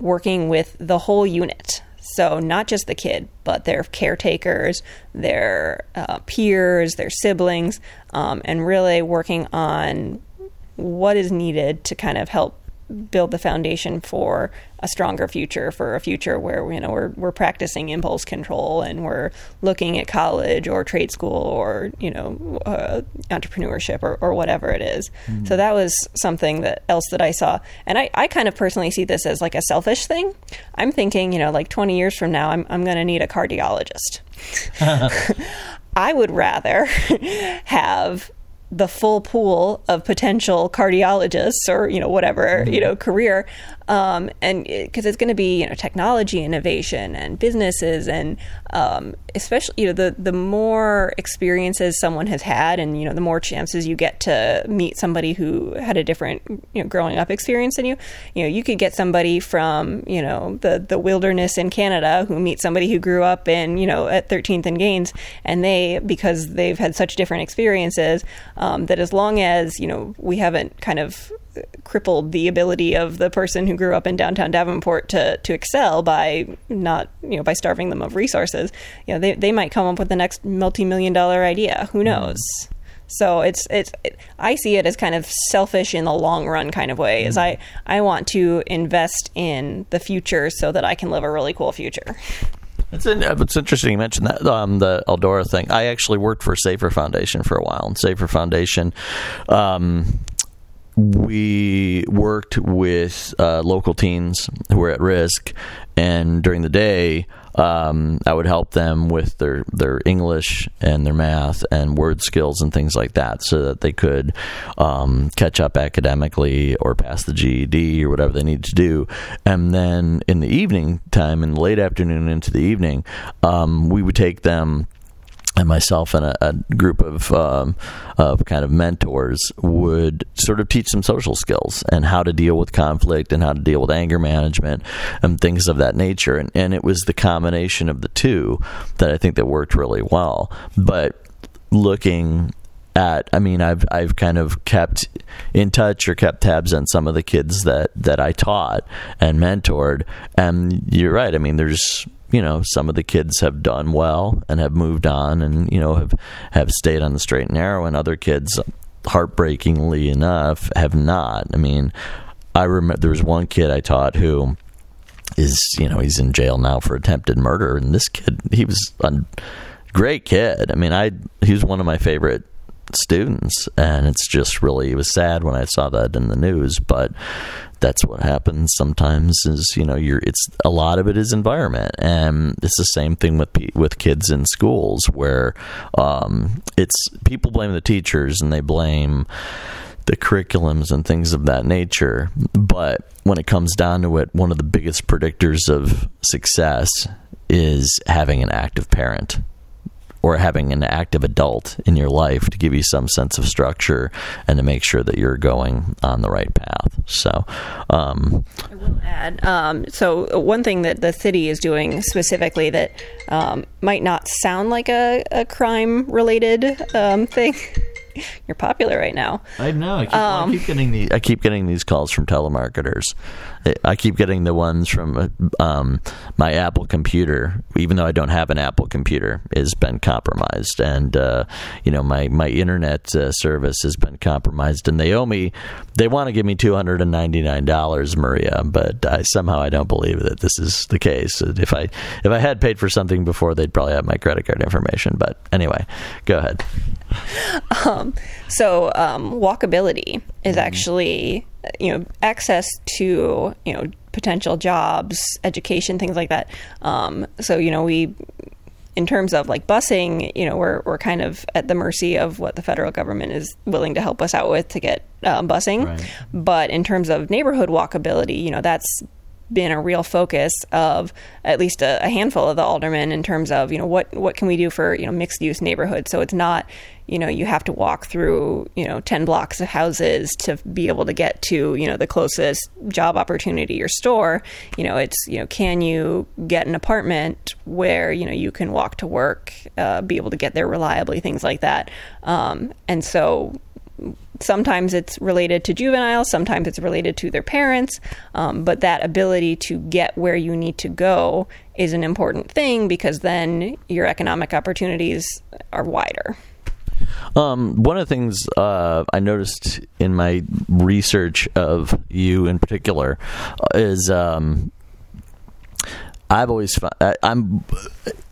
working with the whole unit. So, not just the kid, but their caretakers, their uh, peers, their siblings, um, and really working on what is needed to kind of help build the foundation for a stronger future, for a future where you know we're we're practicing impulse control and we're looking at college or trade school or you know uh, entrepreneurship or, or whatever it is. So that was something that else that I saw, and I, I kind of personally see this as like a selfish thing. I'm thinking you know like 20 years from now I'm I'm going to need a cardiologist. (laughs) (laughs) I would rather (laughs) have the full pool of potential cardiologists or you know whatever you mm-hmm. know career um, and because it's going to be you know technology innovation and businesses and um, especially you know the the more experiences someone has had and you know the more chances you get to meet somebody who had a different you know growing up experience than you you know you could get somebody from you know the the wilderness in Canada who meets somebody who grew up in you know at 13th and Gaines and they because they've had such different experiences um, that as long as you know we haven't kind of crippled the ability of the person who grew up in downtown Davenport to to excel by not you know by starving them of resources. You know they they might come up with the next multi-million dollar idea. Who knows? So it's it's it, I see it as kind of selfish in the long run kind of way is I I want to invest in the future so that I can live a really cool future. It's, in, it's interesting you mentioned that um, the Eldora thing. I actually worked for Safer Foundation for a while, and Safer Foundation. Um, we worked with uh, local teens who were at risk, and during the day, um, I would help them with their, their English and their math and word skills and things like that, so that they could um, catch up academically or pass the GED or whatever they needed to do. And then in the evening time, in the late afternoon into the evening, um, we would take them and myself and a, a group of um, of kind of mentors would sort of teach them social skills and how to deal with conflict and how to deal with anger management and things of that nature. And, and it was the combination of the two that I think that worked really well. But looking at I mean I've I've kind of kept in touch or kept tabs on some of the kids that that I taught and mentored and you're right I mean there's you know some of the kids have done well and have moved on and you know have have stayed on the straight and narrow and other kids heartbreakingly enough have not. I mean I remember there was one kid I taught who is you know he's in jail now for attempted murder and this kid he was a great kid. I mean I he was one of my favorite students and it's just really it was sad when I saw that in the news but that's what happens sometimes is you know you're it's a lot of it is environment. And it's the same thing with with kids in schools where um, it's people blame the teachers and they blame the curriculums and things of that nature. But when it comes down to it one of the biggest predictors of success is having an active parent or having an active adult in your life to give you some sense of structure and to make sure that you're going on the right path. So, um, I will add. Um, so one thing that the city is doing specifically that um, might not sound like a, a crime related um, thing. (laughs) (laughs) You're popular right now. I know. I keep, well, I um, keep getting the I keep getting these calls from telemarketers. I keep getting the ones from um, my Apple computer, even though I don't have an Apple computer, has been compromised, and uh, you know my my internet uh, service has been compromised, and they owe me. They want to give me two hundred and ninety nine dollars, Maria, but I, somehow I don't believe that this is the case. If I if I had paid for something before, they'd probably have my credit card information. But anyway, go ahead. Um, so um, walkability is mm-hmm. actually you know access to you know potential jobs, education, things like that. Um, so you know we. In terms of like busing, you know, we're we're kind of at the mercy of what the federal government is willing to help us out with to get um, busing. Right. But in terms of neighborhood walkability, you know, that's been a real focus of at least a, a, handful of the aldermen in terms of you know what what can we do for you know mixed use neighborhoods? So it's not you know you have to walk through you know 10 blocks of houses to be able to get to you know the closest job opportunity or store. You know it's you know can you get an apartment where you know you can walk to work uh, be able to get there reliably things like that. Um, and so sometimes it's related to juveniles, sometimes it's related to their parents, um, but that ability to get where you need to go is an important thing because then your economic opportunities are wider. Um, one of the things uh, I noticed in my research of you in particular is um, I've always I'm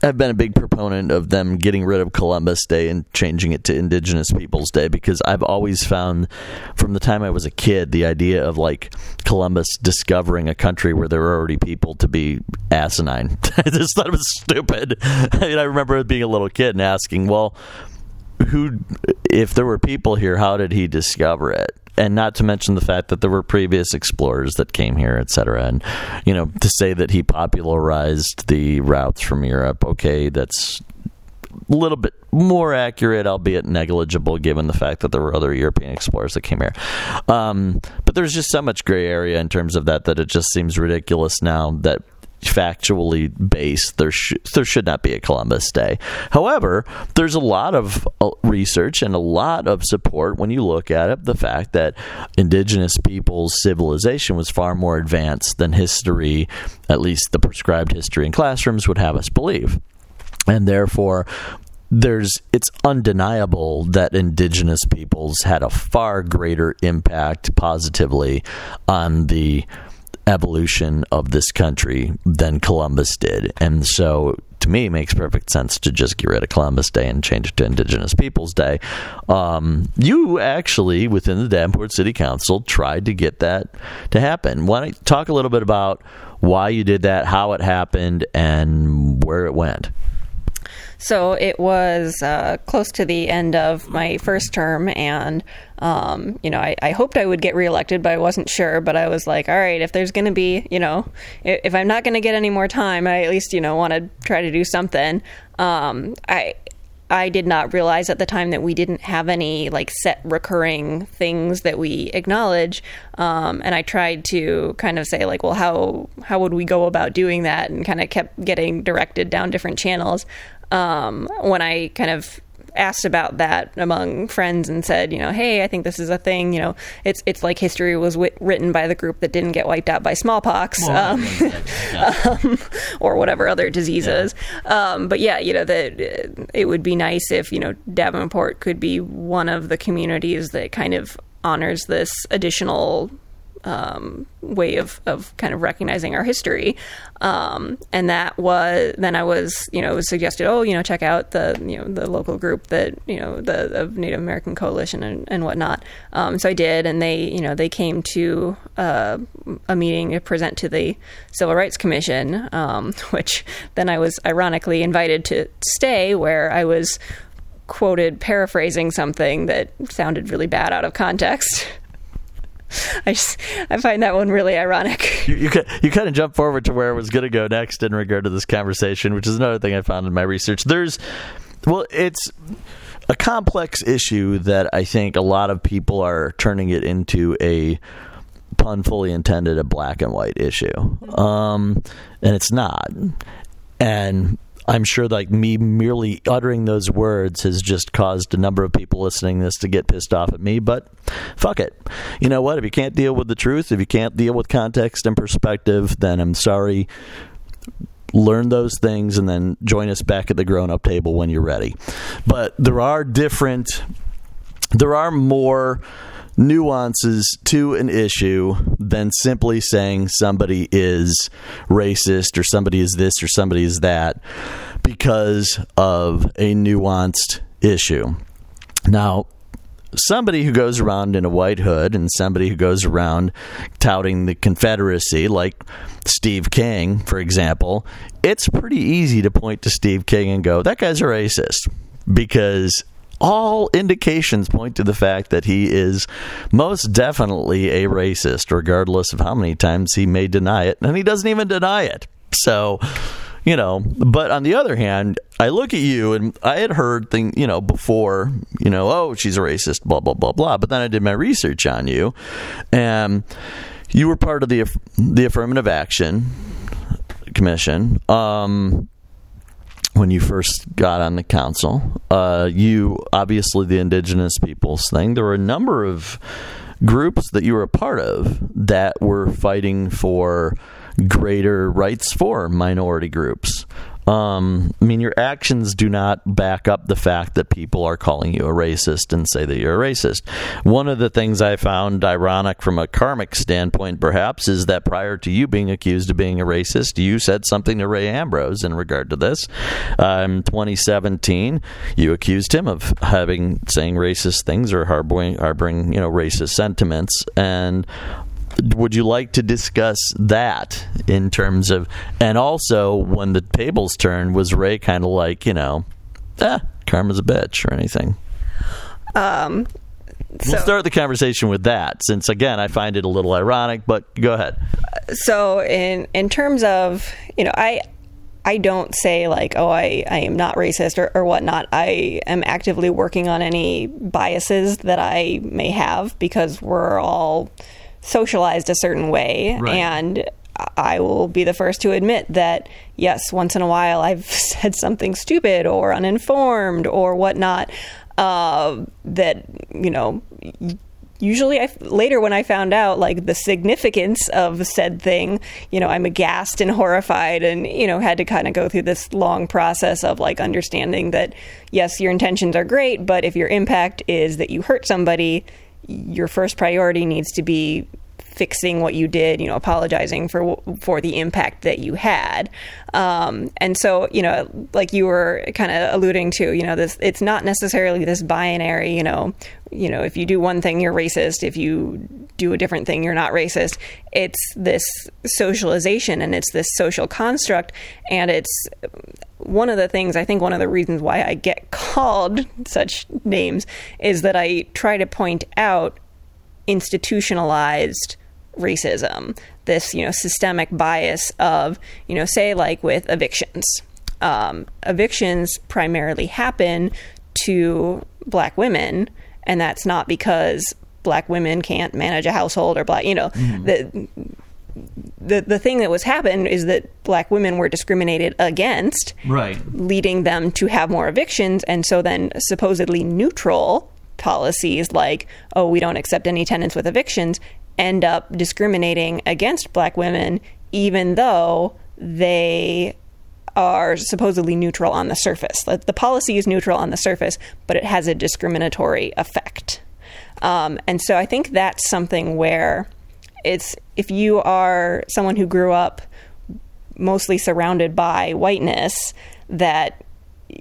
I've been a big proponent of them getting rid of Columbus Day and changing it to Indigenous Peoples Day because I've always found from the time I was a kid the idea of like Columbus discovering a country where there were already people to be asinine. (laughs) I just thought it was stupid. (laughs) I, mean, I remember being a little kid and asking, well, who if there were people here, how did he discover it? And not to mention the fact that there were previous explorers that came here, etc. And you know, to say that he popularized the routes from Europe, okay, that's a little bit more accurate, albeit negligible, given the fact that there were other European explorers that came here. Um, but there's just so much gray area in terms of that that it just seems ridiculous now that factually based. There sh- there should not be a Columbus Day. However, there's a lot of uh, research and a lot of support when you look at it. The fact that indigenous people's civilization was far more advanced than history, at least the prescribed history in classrooms would have us believe, and therefore there's it's undeniable that indigenous peoples had a far greater impact positively on the evolution of this country than Columbus did. And so to me, it makes perfect sense to just get rid of Columbus Day and change it to Indigenous Peoples Day. Um, you actually, within the Davenport City Council, tried to get that to happen. Why don't you talk a little bit about why you did that, how it happened, and where it went? So it was uh, close to the end of my first term, and um, you know, I, I, hoped I would get reelected, but I wasn't sure. But I was like, all right, if there's going to be, you know, if, if I'm not going to get any more time, I at least, you know, want to try to do something. Um, I I did not realize at the time that we didn't have any like set recurring things that we acknowledge. Um, and I tried to kind of say like, well, how how would we go about doing that? And kind of kept getting directed down different channels um, when I kind of asked about that among friends and said, you know, hey, I think this is a thing. You know, it's it's like history was wit- written by the group that didn't get wiped out by smallpox um, (laughs) um, or whatever other diseases. Yeah. Um, but yeah, you know, that it would be nice if you know Davenport could be one of the communities that kind of honors this additional um, way of, of kind of recognizing our history. Um, and that was then I was you know was suggested oh you know check out the you know the local group that you know the, Native American Coalition and, and whatnot. Um, so I did, and they you know they came to uh, a meeting to present to the Civil Rights Commission, um, (laughs) which then I was ironically invited to stay, where I was quoted paraphrasing something that sounded really bad out of context. (laughs) (laughs) I just I find that one really ironic. (laughs) You, you, you kind of jump forward to where I was going to go next in regard to this conversation, which is another thing I found in my research. There's well, it's a complex issue that I think a lot of people are turning it into a pun fully intended a black and white issue. Um, and it's not. And I'm sure like me merely uttering those words has just caused a number of people listening this to get pissed off at me, but fuck it. You know what? If you can't deal with the truth, if you can't deal with context and perspective, then I'm sorry. Learn those things and then join us back at the grown up table when you're ready. But there are different, there are more nuances to an issue than simply saying somebody is racist or somebody is this or somebody is that because of a nuanced issue. Now, somebody who goes around in a white hood and somebody who goes around touting the Confederacy, like Steve King, for example, it's pretty easy to point to Steve King and go, that guy's a racist because all indications point to the fact that he is most definitely a racist, regardless of how many times he may deny it. And he doesn't even deny it. So, you know, but on the other hand, I look at you and I had heard things, you know, before, you know, oh, she's a racist, blah, blah, blah, blah. But then I did my research on you and you were part of the, the affirmative action commission. Um, when you first got on the council. Uh, you obviously the indigenous peoples thing. There were a number of groups that you were a part of that were fighting for greater rights for minority groups. Um, I mean, your actions do not back up the fact that people are calling you a racist and say that you're a racist. One of the things I found ironic from a karmic standpoint, perhaps, is that prior to you being accused of being a racist, you said something to Ray Ambrose in regard to this. Uh, in 2017, you accused him of having saying racist things or harboring, harboring you know, racist sentiments, and would you like to discuss that in terms of and also when the tables turned was ray kind of like you know ah karma's a bitch or anything um so, we'll start the conversation with that since again i find it a little ironic but go ahead so in in terms of you know i I don't say like, oh, I, I am not racist or, or whatnot. I am actively working on any biases that I may have because we're all socialized a certain way right. and I will be the first to admit that yes, once in a while I've (laughs) said something stupid or uninformed or whatnot. Uh, that you know, usually I, later when I found out like the significance of said thing, you know, I'm aghast and horrified, and you know, had to kind of go through this long process of like understanding that yes, your intentions are great, but if your impact is that you hurt somebody, your first priority needs to be fixing what you did, you know, apologizing for for the impact that you had. Um, and so, you know, like you were kind of alluding to, you know, this it's not necessarily this binary, you know, you know, if you do one thing, you're racist. If you do a different thing, you're not racist. It's this socialization and it's this social construct, and it's one of the things I think one of the reasons why I get (laughs) called such names is that I try to point out institutionalized racism, this you know systemic bias of you know say like with evictions. Um, evictions primarily happen to black women, and that's not because black women can't manage a household or black you know mm. the the the thing that was happened is that black women were discriminated against, right, leading them to have more evictions, and so then supposedly neutral policies like, oh, we don't accept any tenants with evictions, end up discriminating against black women, even though they are supposedly neutral on the surface. The policy is neutral on the surface, but it has a discriminatory effect. Um, and so I think that's something where it's if you are someone who grew up mostly surrounded by whiteness, that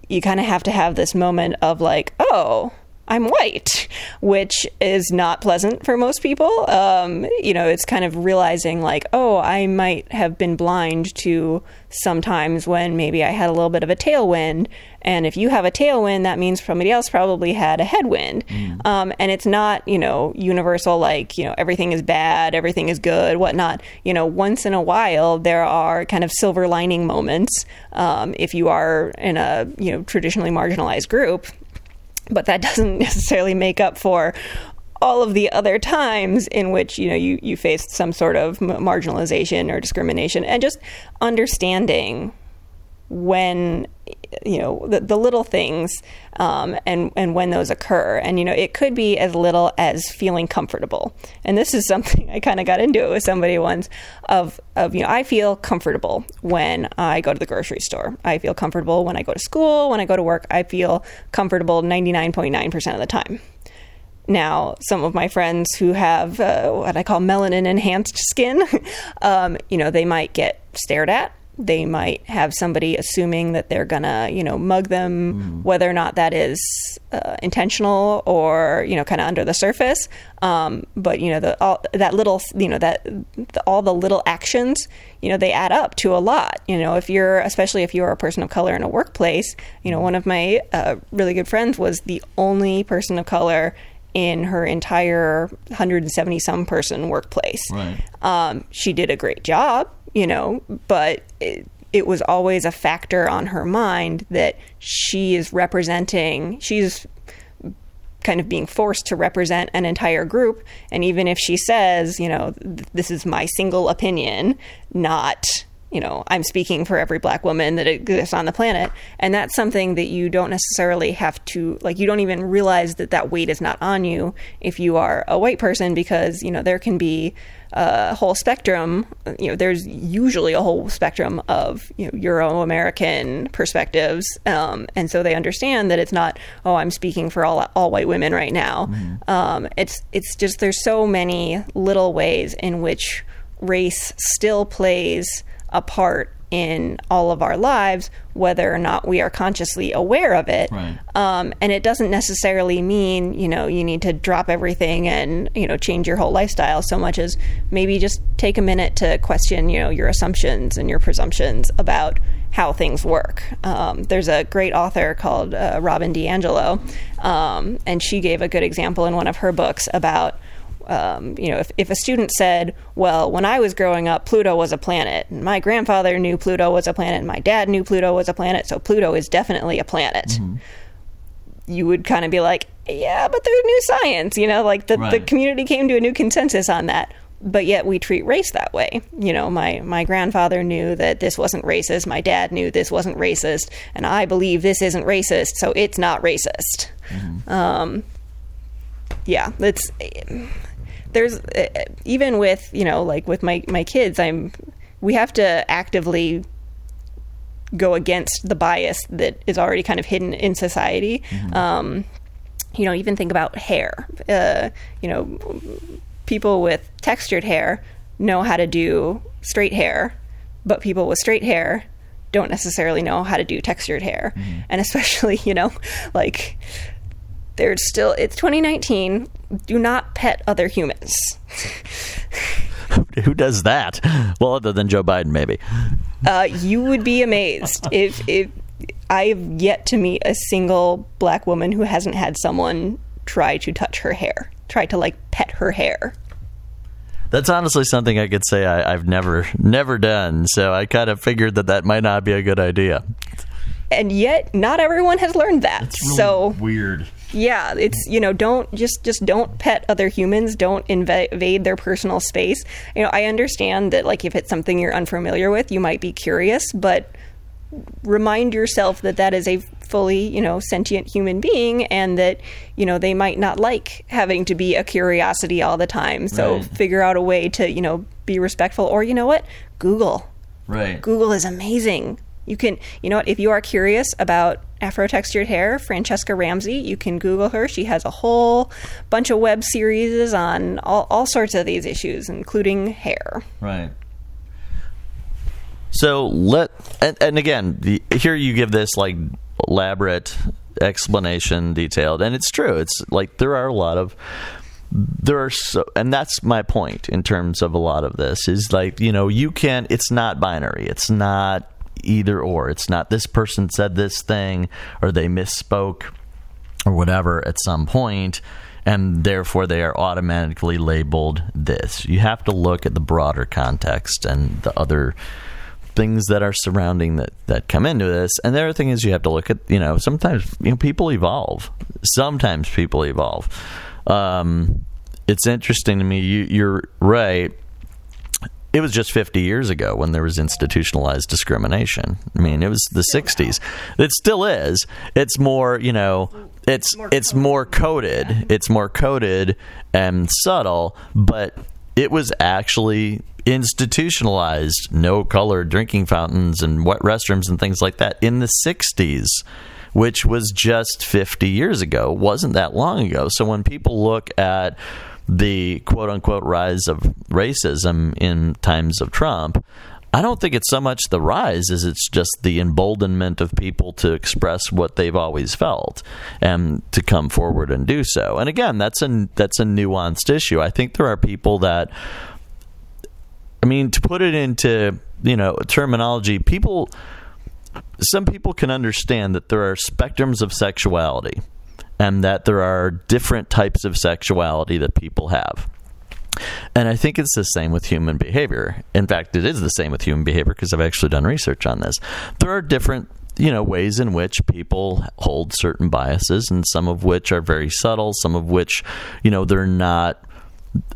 you kind of have to have this moment of like, oh, I'm white, which is not pleasant for most people. Um, you know, it's kind of realizing like, oh, I might have been blind to sometimes when maybe I had a little bit of a tailwind. And if you have a tailwind, that means somebody else probably had a headwind. Mm. Um, and it's not, you know, universal like, you know, everything is bad, everything is good, whatnot. You know, once in a while, there are kind of silver lining moments um, if you are in a, you know, traditionally marginalized group but that (laughs) doesn't necessarily make up for all of the other times in which you know you, you faced some sort of marginalization or discrimination. And just understanding when you know the, the little things um, and and when those occur. And you know it could be as little as feeling comfortable. And this is (laughs) something I kind of got into it with somebody once of of you know I feel comfortable when I go to the grocery store. I feel comfortable when I go to school when I go to work. I feel comfortable 99.9% of the time. Now, some of my friends who have uh, what I call melanin enhanced skin, (laughs) um, you know, they might get stared at they might have somebody assuming that they're gonna, you know, mug them, mm. whether or not that is uh, intentional or you know, kind of under the surface. Um, but you know, the all, that little, you know, that the, all the little actions, you know, they add up to a lot. You know, if you're, especially if you're a person of color in a workplace, you know, one of my uh, really good friends was the only person of color in her entire 170 some person workplace. Right. Um, she did a great job you know, but it, it was always a factor on her mind that she is representing, she's kind of being forced to represent an entire group. And even if she says, you know, this is my single opinion, not, you know, I'm speaking for every black woman that exists on the planet. And that's something that you don't necessarily have to, like, you don't even realize that that weight is not on you if you are a white person because, you know, there can be a whole spectrum. You know, there's usually a whole spectrum of you know Euro American perspectives, um, and so they understand that it's not oh I'm speaking for all all white women right now. Mm-hmm. Um, it's it's just there's so many little ways in which race still plays a part in all of our lives, whether or not we are consciously aware of it. Right. Um, and it doesn't necessarily mean, you know, you need to drop everything and, you know, change your whole lifestyle so much as maybe just take a minute to question, you know, your assumptions and your presumptions about how things work. Um, there's a great author called uh, Robin DiAngelo, um, and she gave a good example in one of her books about um, you know, if, if a student said, well, when I was growing up, Pluto was a planet, and my grandfather knew Pluto was a planet, and my dad knew Pluto was a planet, so Pluto is definitely a planet. Mm-hmm. You would kind of be like, yeah, but there's new science, you know, like the, right. the community came to a new consensus on that. But yet we treat race that way. You know, my, my grandfather knew that this wasn't racist. My dad knew this wasn't racist. And I believe this isn't racist, so it's not racist. Mm-hmm. Um, yeah, it's there's uh, even with you know like with my my kids i'm we have to actively go against the bias that is already kind of hidden in society mm-hmm. um, you know even think about hair uh, you know people with textured hair know how to do straight hair but people with straight hair don't necessarily know how to do textured hair mm-hmm. and especially (laughs) you know like there's still it's 2019 do not pet other humans who does that well other than joe biden maybe uh, you would be amazed if if i've yet to meet a single black woman who hasn't had someone try to touch her hair try to like pet her hair that's honestly something I could say I, have never never done. So I kind of figured that that might not be a good idea. And yet, not everyone has learned that. Really so weird yeah it's you know don't just just don't pet other humans. Don't invade their personal space. You know i understand that like if it's something you're unfamiliar with you might be curious but remind yourself that that is a fully you know sentient human being and that you know they might not like having to be a curiosity all the time. So right. figure out a way to you know be respectful. Or you know what? Google. Right. Google is amazing. You can, you know what, if you are curious about afro textured hair, Franchesca Ramsey, you can Google her. She has a whole bunch of web series on all, all sorts of these issues, including hair. Right. So let, and, and again, the, here you give this like elaborate explanation detailed and it's true it's like there are a lot of there are so and that's my point in terms of a lot of this is like you know you can it's not binary it's not either or. It's not this person said this thing or they misspoke or whatever at some point and therefore they are automatically labeled this. You have to look at the broader context and the other things that are surrounding that that come into this. And the other thing is you have to look at you know sometimes you know people evolve. Sometimes people evolve. Um, it's interesting to me. You, you're right. It was just 50 years ago when there was institutionalized discrimination. I mean, it was the 60s. It still is. It's more, you know, it's it's more coded. It's more coded and subtle, but it was actually institutionalized no colored drinking fountains and wet restrooms and things like that in the 60s which was just 50 years ago. wasn't that long ago. So when people look at the quote unquote rise of racism in times of Trump, I don't think it's so much the rise as it's just the emboldenment of people to express what they've always felt and to come forward and do so. And again, that's a that's a nuanced issue. I think there are people that I mean, to put it into, you know, terminology, people some people can understand that there are spectrums of sexuality and that there are different types of sexuality that people have. And I think it's the same with human behavior. In fact, it is the same with human behavior because I've actually done research on this. There are different you know ways in which people hold certain biases and some of which are very subtle some of which you know they're not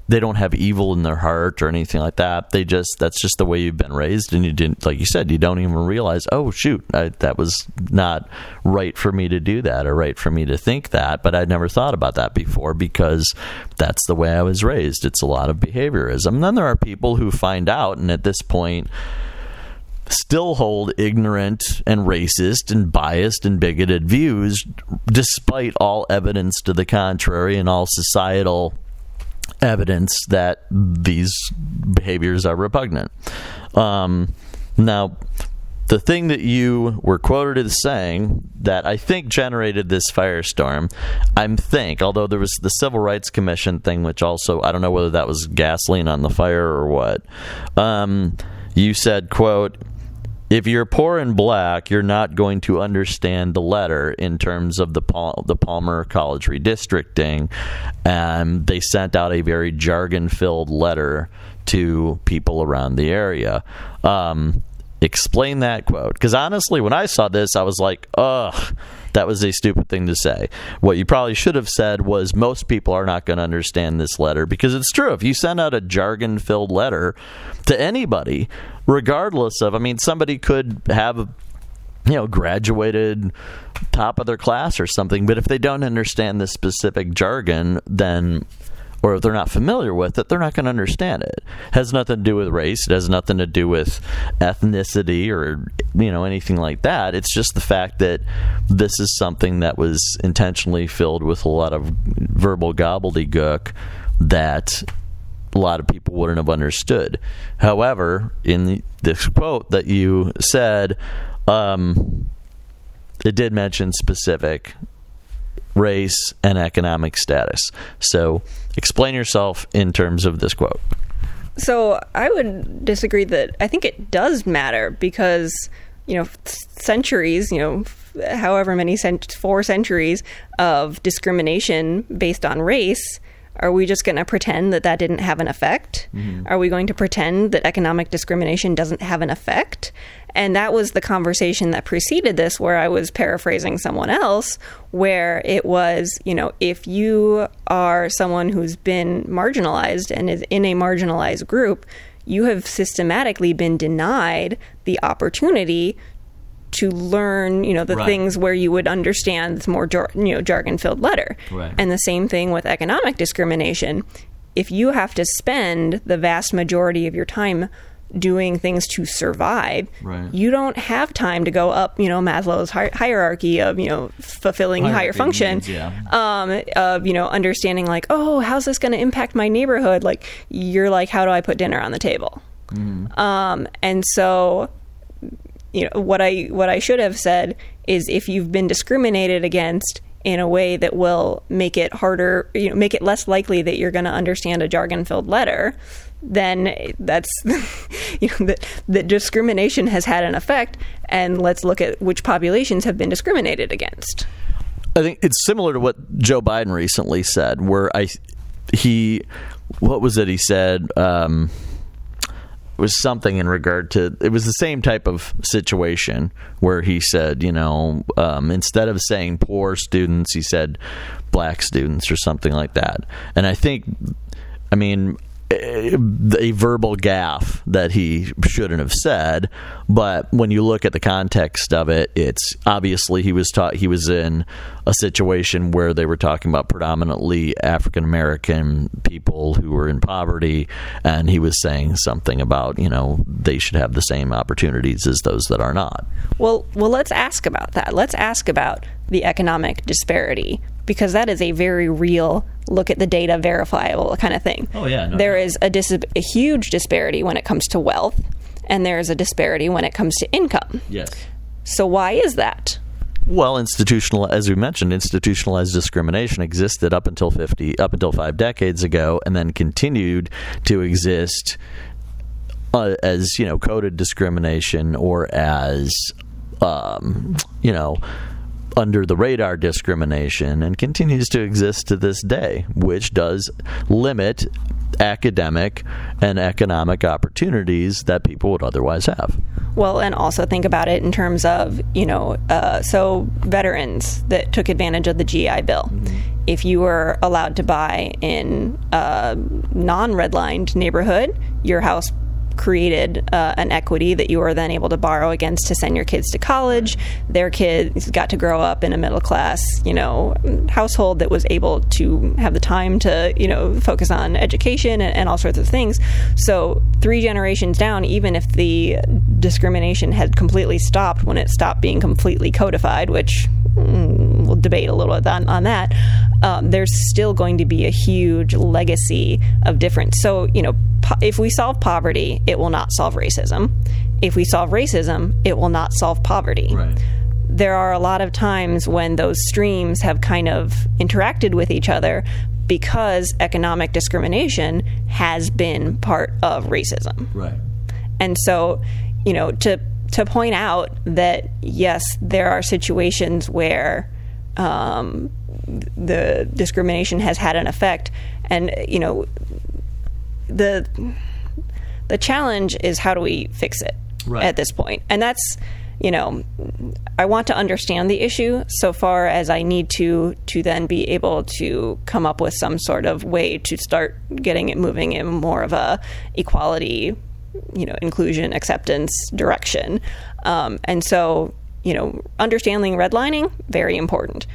they don't have evil in their heart or anything like that. They just that's just the way you've been raised, and you didn't like you said you don't even realize. Oh shoot, I, that was not right for me to do that or right for me to think that. But I'd never thought about that before because that's the way I was raised. It's a lot of behaviorism. And then there are people who find out, and at this point still hold ignorant and racist and biased and bigoted views despite all evidence to the contrary and all societal evidence that these behaviors are repugnant. Um, now, the thing that you were quoted as saying that I think generated this firestorm, I'm think, although there was the Civil Rights Commission thing, which also I don't know whether that was gasoline on the fire or what. Um, you said, "quote." If you're poor and black, you're not going to understand the letter in terms of the Pal- the Palmer College redistricting. And they sent out a very jargon filled letter to people around the area. Um, explain that quote. Because honestly, when I saw this, I was like, ugh. That was a stupid thing to say. What you probably should have said was most people are not going to understand this letter because it's true. If you send out a jargon filled letter to anybody, regardless of, I mean, somebody could have you know, graduated top of their class or something. But if they don't understand the specific jargon, then or if they're not familiar with it, they're not going to understand it. it. Has nothing to do with race. It has nothing to do with ethnicity or you know anything like that. It's just the fact that this is something that was intentionally filled with a lot of verbal gobbledygook that a lot of people wouldn't have understood. However, in the, this quote that you said, um, it did mention specific race, and economic status. So, explain yourself in terms of this quote. So, I would disagree that I think it does matter because, you know, centuries, you know, however many cent- four centuries of discrimination based on race are we just going to pretend that that didn't have an effect? Mm-hmm. Are we going to pretend that economic discrimination doesn't have an effect? And that was the conversation that preceded this, where I was paraphrasing someone else, where it was, you know, if you are someone who's been marginalized and is in a marginalized group, you have systematically been denied the opportunity to learn, you know, the right. things where you would understand this more, jar- you know, jargon-filled letter. Right. And the same thing with economic discrimination. If you have to spend the vast majority of your time doing things to survive, right. you don't have time to go up, you know, Maslow's hi- hierarchy of, you know, fulfilling hierarchy higher function, means, yeah. um, of, you know, understanding like, oh, how's this going to impact my neighborhood? Like, you're like, how do I put dinner on the table? Mm. Um, and so you know what I what I should have said is if you've been discriminated against in a way that will make it harder, you know, make it less likely that you're going to understand a jargon-filled letter, then that's (laughs) you know that, that discrimination has had an effect, and let's look at which populations have been discriminated against. I think it's similar to what Joe Biden recently said, where I he what was it he said. Um, was something in regard to it was the same type of situation where he said you know um, instead of saying poor students he said black students or something like that. And i think i mean a verbal gaffe that he shouldn't have said. But when you look at the context of it, it's obviously he was taught he was in a situation where they were talking about predominantly African American people who were in poverty, and he was saying something about you know they should have the same opportunities as those that are not. Well, well, let's ask about that. Let's ask about the economic disparity because that is a very real look at the data verifiable kind of thing. Oh yeah, no, there no. is a, dis- a huge disparity when it comes to wealth, and there is a disparity when it comes to income. Yes. So why is that? Well, institutional, as we mentioned, institutionalized discrimination existed up until fifty, up until five decades ago, and then continued to exist uh, as you know coded discrimination or as um, you know under the radar discrimination and continues to exist to this day, which does limit academic and economic opportunities that people would otherwise have. Well, and also think about it in terms of, you know, uh, so veterans that took advantage of the GI Bill. Mm-hmm. If you were allowed to buy in a non redlined neighborhood, your house created uh, an equity that you are then able to borrow against to send your kids to college. Their kids got to grow up in a middle class, you know, household that was able to have the time to, you know, focus on education and, and all sorts of things. So three generations down, even if the discrimination had completely stopped when it stopped being completely codified, which mm, we'll debate a little bit on, on that. Um, there's still going to be a huge legacy of difference. So, you know, po- if we solve poverty, it will not solve racism. If we solve racism, it will not solve poverty. Right. There are a lot of times when those streams have kind of interacted with each other because economic discrimination has been part of racism. Right. And so, you know, to to point out that yes, there are situations where um, the discrimination has had an effect, and you know, the the challenge is how do we fix it right. at this point, and that's you know, I want to understand the issue so far as I need to to then be able to come up with some sort of way to start getting it moving in more of a equality you know inclusion acceptance direction. Um, and so you know understanding redlining very important.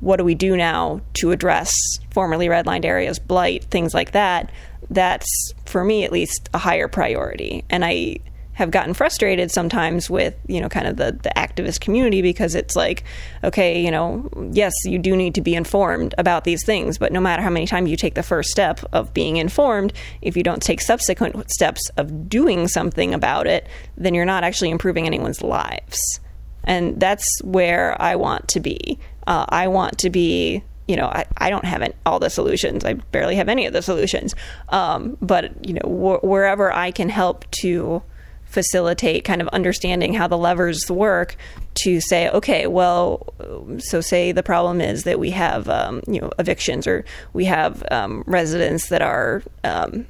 What do we do now to address formerly redlined areas blight things like that that's for me at least a higher priority. And i have gotten frustrated sometimes with you know kind of the the activist community because it's like okay you know yes you do need to be informed about these things but no matter how many times you take the first step of being informed if you don't take subsequent steps of doing something about it then you're not actually improving anyone's lives. And that's where I want to be. Uh, I want to be you know, I, I don't have all the solutions. I barely have any of the solutions. Um, but, you know, wh- wherever I can help to facilitate kind of understanding how the levers work to say, okay, well, so say the problem is that we have, um, you know, evictions or we have um, residents that are, um,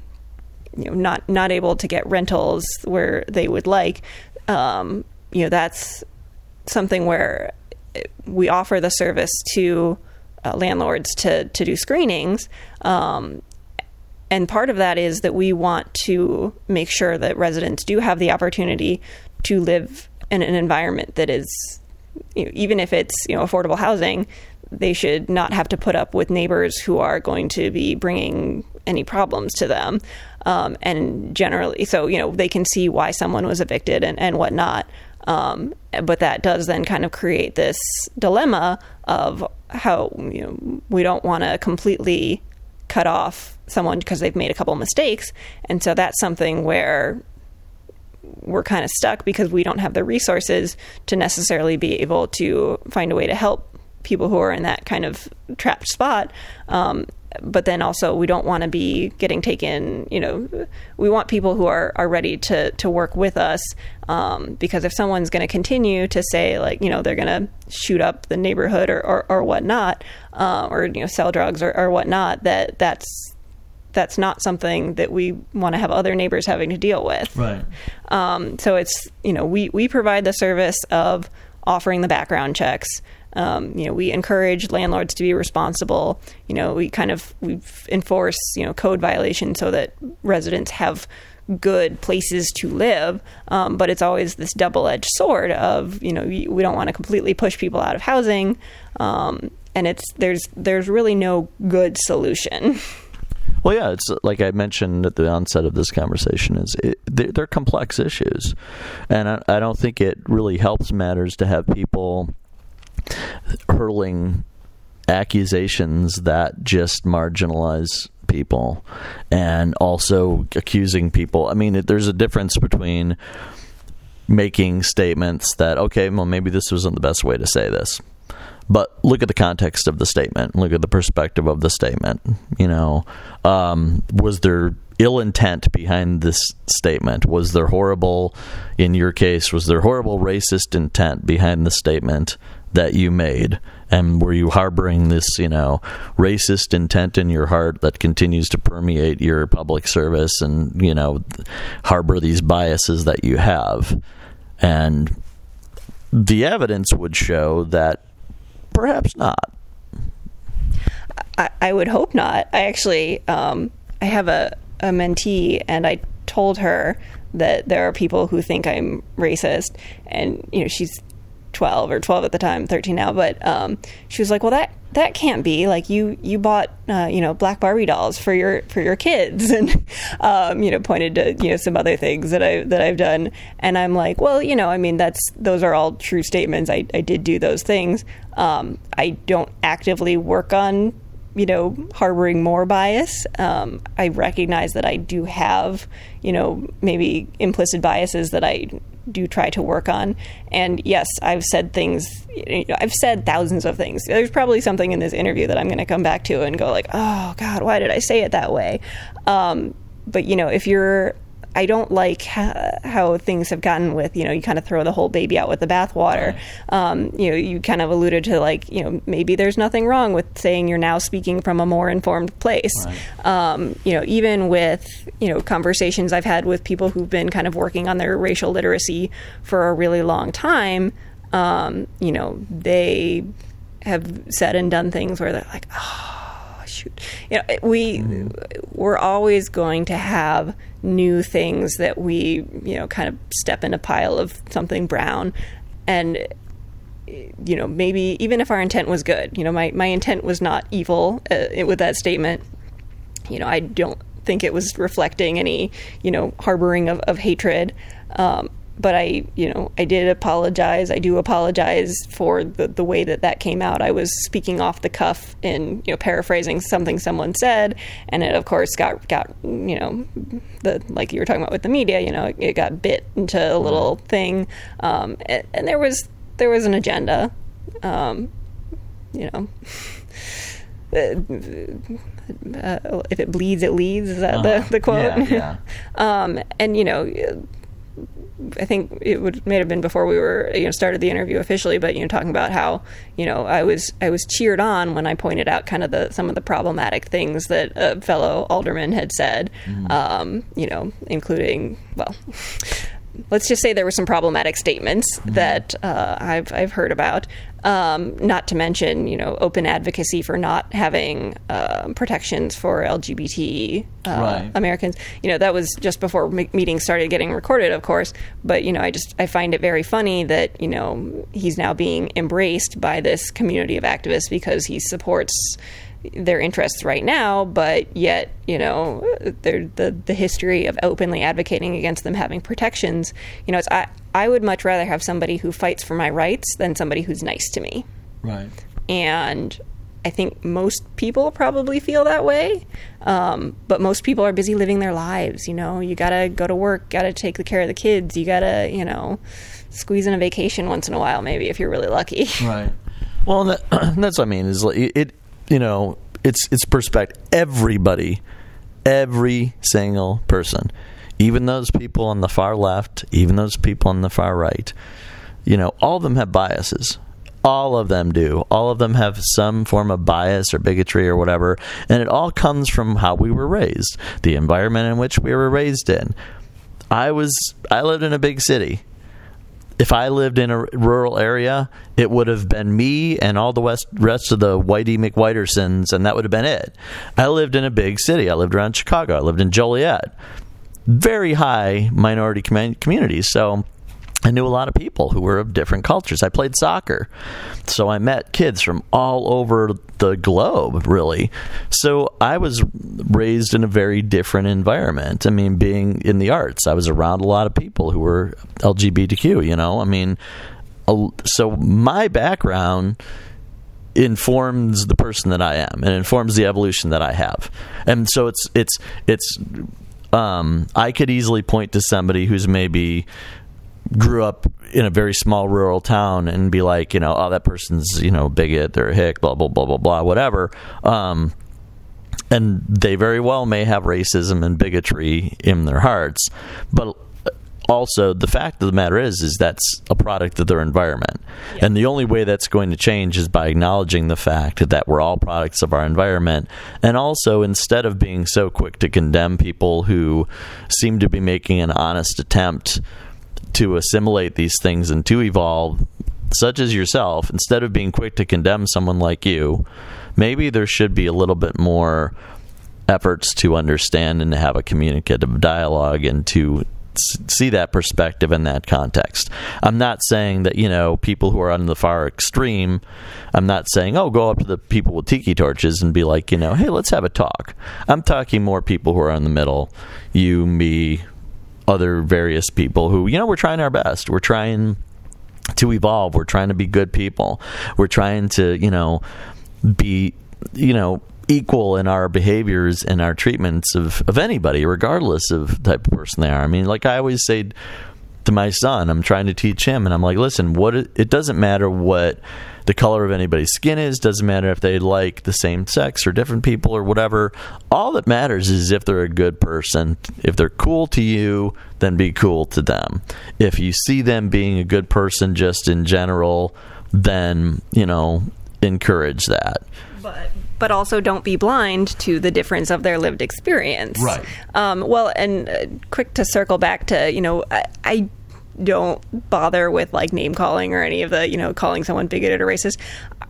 you know, not not able to get rentals where they would like. Um, you know, that's something where we offer the service to uh, landlords to to do screenings um, and part of that is that we want to make sure that residents do have the opportunity to live in an environment that is, you know, even if it's you know affordable housing, they should not have to put up with neighbors who are going to be bringing any problems to them. Um, and generally, so you know they can see why someone was evicted and, and whatnot. Um, but that does then kind of create this dilemma of how you know we don't want to completely cut off someone because they've made a couple mistakes. And so that's something where we're kind of stuck because we don't have the resources to necessarily be able to find a way to help people who are in that kind of trapped spot. Um, but then also we don't want to be getting taken you know we want people who are, are ready to, to work with us um, because if someone's going to continue to say like you know they're going to shoot up the neighborhood or, or, or whatnot uh, or you know sell drugs or, or whatnot that that's that's not something that we want to have other neighbors having to deal with. Right. Um, so it's you know we we provide the service of offering the background checks um, you know, we encourage landlords to be responsible. You know, we kind of we enforce you know code violations so that residents have good places to live. Um, but it's always this double edged sword of you know we don't want to completely push people out of housing, um, and it's there's there's really no good solution. (laughs) Well, yeah, it's like I mentioned at the onset of this conversation. Is it, they're, they're, complex issues, and I, I don't think it really helps matters to have people hurling accusations that just marginalize people and also accusing people. I mean, there's a difference between making statements that, okay, well, maybe this wasn't the best way to say this. But look at the context of the statement. Look at the perspective of the statement. You know, um, was there ill intent behind this statement? Was there horrible, in your case, was there horrible racist intent behind the statement? That you made? And were you harboring this you know racist intent in your heart that continues to permeate your public service and you know harbor these biases that you have? And the evidence would show that perhaps not. I, I would hope not. I actually um, i have a, a mentee and i told her that there are people who think i'm racist and you know she's 12 or 12 at the time 13 now but um, she was like well that that can't be like you you bought uh, you know black barbie dolls for your for your kids. (laughs) And um, you know pointed to you know some other things that i that i've done. And i'm like well you know i mean that's those are all true statements. I, I did do those things. Um, i don't actively work on you know harboring more bias. Um, i recognize that i do have you know maybe implicit biases that i do try to work on. And yes, I've said things. you know, I've said thousands of things. There's probably something in this interview that I'm going to come back to and go like, "Oh God, why did I say it that way?" Um, but you know, if you're I don't like ha- how things have gotten with, you know, you kind of throw the whole baby out with the bathwater. Um, you know, you kind of alluded to like, you know, maybe there's nothing wrong with saying you're now speaking from a more informed place. Right. Um, you know, even with, you know, conversations I've had with people who've been kind of working on their racial literacy for a really long time, um, you know, they have said and done things where they're like, oh, shoot. You know, we mm-hmm. we're always going to have new things that we you know kind of step in a pile of something brown, and you know maybe even if our intent was good, you know my my intent was not evil uh, with that statement. You know I don't think it was reflecting any you know harboring of, of hatred. Um, but I, you know, I did apologize. I do apologize for the, the way that that came out. I was speaking off the cuff and, you know, paraphrasing something someone said. And it, of course, got, got, you know, the, like you were talking about with the media, you know, it, got bit into a little thing. Um, and, and, there was, there was an agenda, um, you know. (laughs) Uh, if it bleeds, it leads. Is that uh-huh. the, the quote? Yeah. yeah. (laughs) um, and you know, I think it would may have been before we were you know started the interview officially, but you know talking about how you know I was I was cheered on when I pointed out kind of the some of the problematic things that a fellow alderman had said, mm-hmm. um, you know, including well. let's just say there were some problematic statements mm-hmm. that uh, I've I've heard about. Um, not to mention, you know, open advocacy for not having uh, protections for LGBT uh, right. Americans. You know, that was just before meetings started getting recorded, of course. But you know, I just I find it very funny that you know he's now being embraced by this community of activists because he supports their interests right now, but yet, you know, the the history of openly advocating against them having protections. You know, it's I I would much rather have somebody who fights for my rights than somebody who's nice to me. Right. And I think most people probably feel that way. Um, but most people are busy living their lives. You know, you gotta go to work, gotta take the care of the kids, you gotta, you know, squeeze in a vacation once in a while, maybe if you're really lucky. (laughs) Right. Well, that, (clears throat) that's what I mean. Is like it, you know, it's it's perspective. Everybody, every single person, even those people on the far left, even those people on the far right, you know, all of them have biases. All of them do. All of them have some form of bias or bigotry or whatever. And it all comes from how we were raised, the environment in which we were raised in. I was I lived in a big city. If I lived in a rural area, it would have been me and all the west, rest of the Whitey McWhitersons, and that would have been it. I lived in a big city. I lived around Chicago. I lived in Joliet. Very high minority communities. So I knew a lot of people who were of different cultures. I played soccer, so I met kids from all over the globe, really. So I was raised in a very different environment. I mean, being in the arts, I was around a lot of people who were LGBTQ, you know? I mean, so my background informs the person that I am and informs the evolution that I have. And so it's it's it's um, I could easily point to somebody who's maybe grew up in a very small rural town and be like, you know, oh, that person's, you know, bigot, they're a hick, blah, blah, blah, blah, blah, whatever. Um, and they very well may have racism and bigotry in their hearts. But also, the fact of the matter is, is that's a product of their environment. Yeah. And the only way that's going to change is by acknowledging the fact that we're all products of our environment. And also, instead of being so quick to condemn people who seem to be making an honest attempt to assimilate these things and to evolve, such as yourself, instead of being quick to condemn someone like you, maybe there should be a little bit more efforts to understand and to have a communicative dialogue and to see that perspective in that context. I'm not saying that, you know, people who are on the far extreme, I'm not saying, oh, go up to the people with tiki torches and be like, you know, hey, let's have a talk. I'm talking more people who are in the middle, you, me, other various people who, you know, we're trying our best. We're trying to evolve. We're trying to be good people. We're trying to, you know, be, you know, equal in our behaviors and our treatments of, of anybody, regardless of the type of person they are. I mean, like I always say to my son, I'm trying to teach him, and I'm like, listen, what it, it doesn't matter what the color of anybody's skin is, doesn't matter if they like the same sex or different people or whatever. All that matters is if they're a good person. If they're cool to you, then be cool to them. If you see them being a good person just in general, then, you know, encourage that. But but also don't be blind to the difference of their lived experience. Right. Um, well, and uh, quick to circle back to you know I, I don't bother with like name calling or any of the you know calling someone bigoted or racist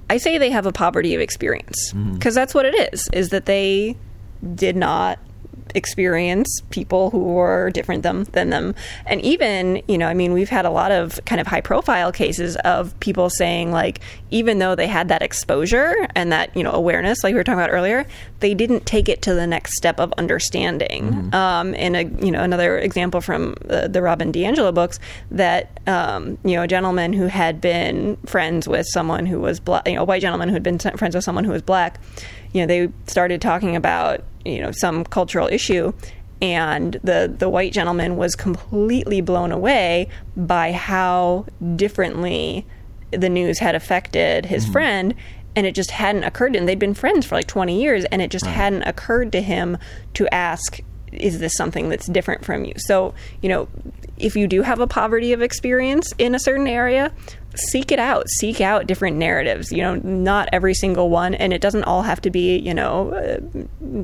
i say they have a poverty of experience because mm-hmm. that's what it is is that they did not experience people who were different them, than them. And even, you know, I mean, we've had a lot of kind of high profile cases of people saying, like, even though they had that exposure and that, you know, awareness, like we were talking about earlier, they didn't take it to the next step of understanding. Mm-hmm. Um, and, a, you know, another example from the, the Robin DiAngelo books that, um, you know, a gentleman who had been friends with someone who was black, you know, a white gentleman who had been friends with someone who was black, you know, they started talking about you know some cultural issue and the the white gentleman was completely blown away by how differently the news had affected his mm-hmm. friend and it just hadn't occurred to him they'd been friends for like 20 years and it just right. hadn't occurred to him to ask is this something that's different from you so you know if you do have a poverty of experience in a certain area seek it out seek out different narratives you know not every single one and it doesn't all have to be you know uh,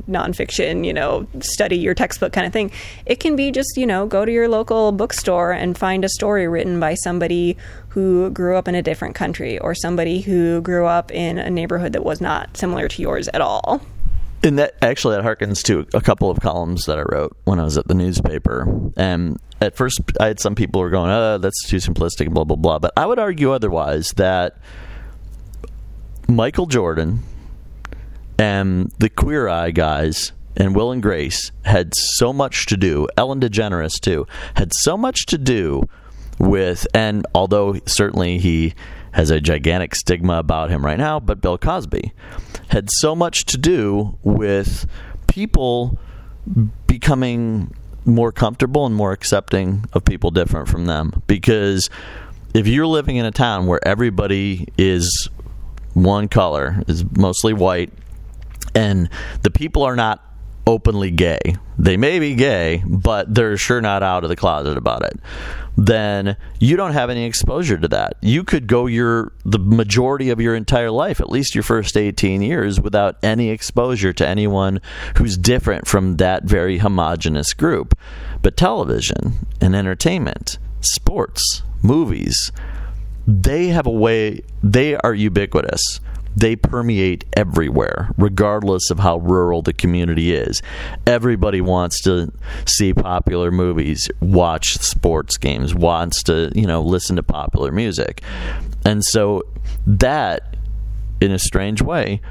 nonfiction you know study your textbook kind of thing it can be just you know go to your local bookstore and find a story written by somebody who grew up in a different country or somebody who grew up in a neighborhood that was not similar to yours at all and that actually that harkens to a couple of columns that I wrote when I was at the newspaper. And at first, I had some people who were going, "Oh, that's too simplistic," blah blah blah. But I would argue otherwise that Michael Jordan and the Queer Eye guys and Will and Grace had so much to do. Ellen DeGeneres too had so much to do with, and although certainly he has a gigantic stigma about him right now, but Bill Cosby had so much to do with people becoming more comfortable and more accepting of people different from them. Because if you're living in a town where everybody is one color is mostly white and the people are not openly gay. They may be gay but they're sure not out of the closet about it. Then you don't have any exposure to that. You could go your the majority of your entire life at least your first 18 years without any exposure to anyone who's different from that very homogenous group. But television and entertainment sports movies they have a way they are ubiquitous they permeate everywhere, regardless of how rural the community is. Everybody wants to see popular movies, watch sports games, wants to, you know, listen to popular music. And so that, in a strange way,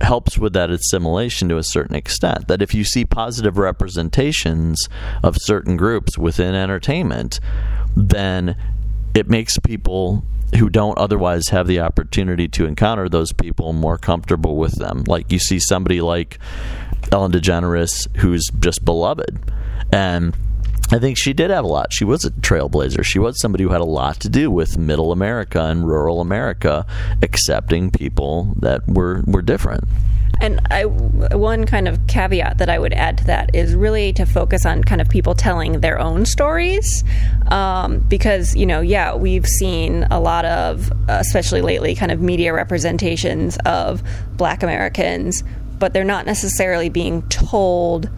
helps with that assimilation to a certain extent. That if you see positive representations of certain groups within entertainment, then it makes people who don't otherwise have the opportunity to encounter those people more comfortable with them. Like you see somebody like Ellen DeGeneres who's just beloved. And I think she did have a lot. She was a trailblazer. She was somebody who had a lot to do with middle America and rural America accepting people that were were different. And I, one kind of caveat that I would add to that is really to focus on kind of people telling their own stories. Um, because, you know, yeah, we've seen a lot of, especially lately, kind of media representations of black Americans, but they're not necessarily being told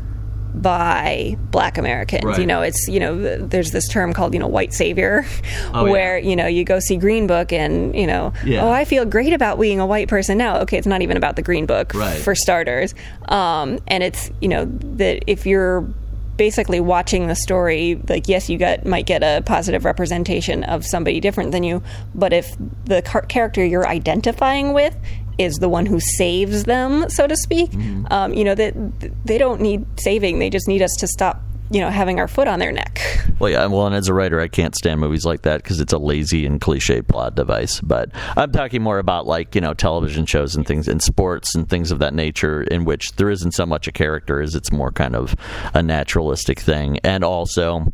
by black Americans. Right. You know, it's, you know, there's this term called, you know, white savior, oh, (laughs) where, yeah. you know, you go see Green Book and, you know, yeah. oh, I feel great about being a white person now. Okay, it's not even about the Green Book right. for starters. Um, and it's, you know, that if you're basically watching the story like yes you get might get a positive representation of somebody different than you but if the car- character you're identifying with is the one who saves them, so to speak. Mm-hmm. Um, you know that they don't need saving; they just need us to stop you know having our foot on their neck. (laughs) Well, yeah. Well, and as a writer, I can't stand movies like that because it's a lazy and cliche plot device. But I'm talking more about like you know television shows and things and sports and things of that nature in which there isn't so much a character as it's more kind of a naturalistic thing, and also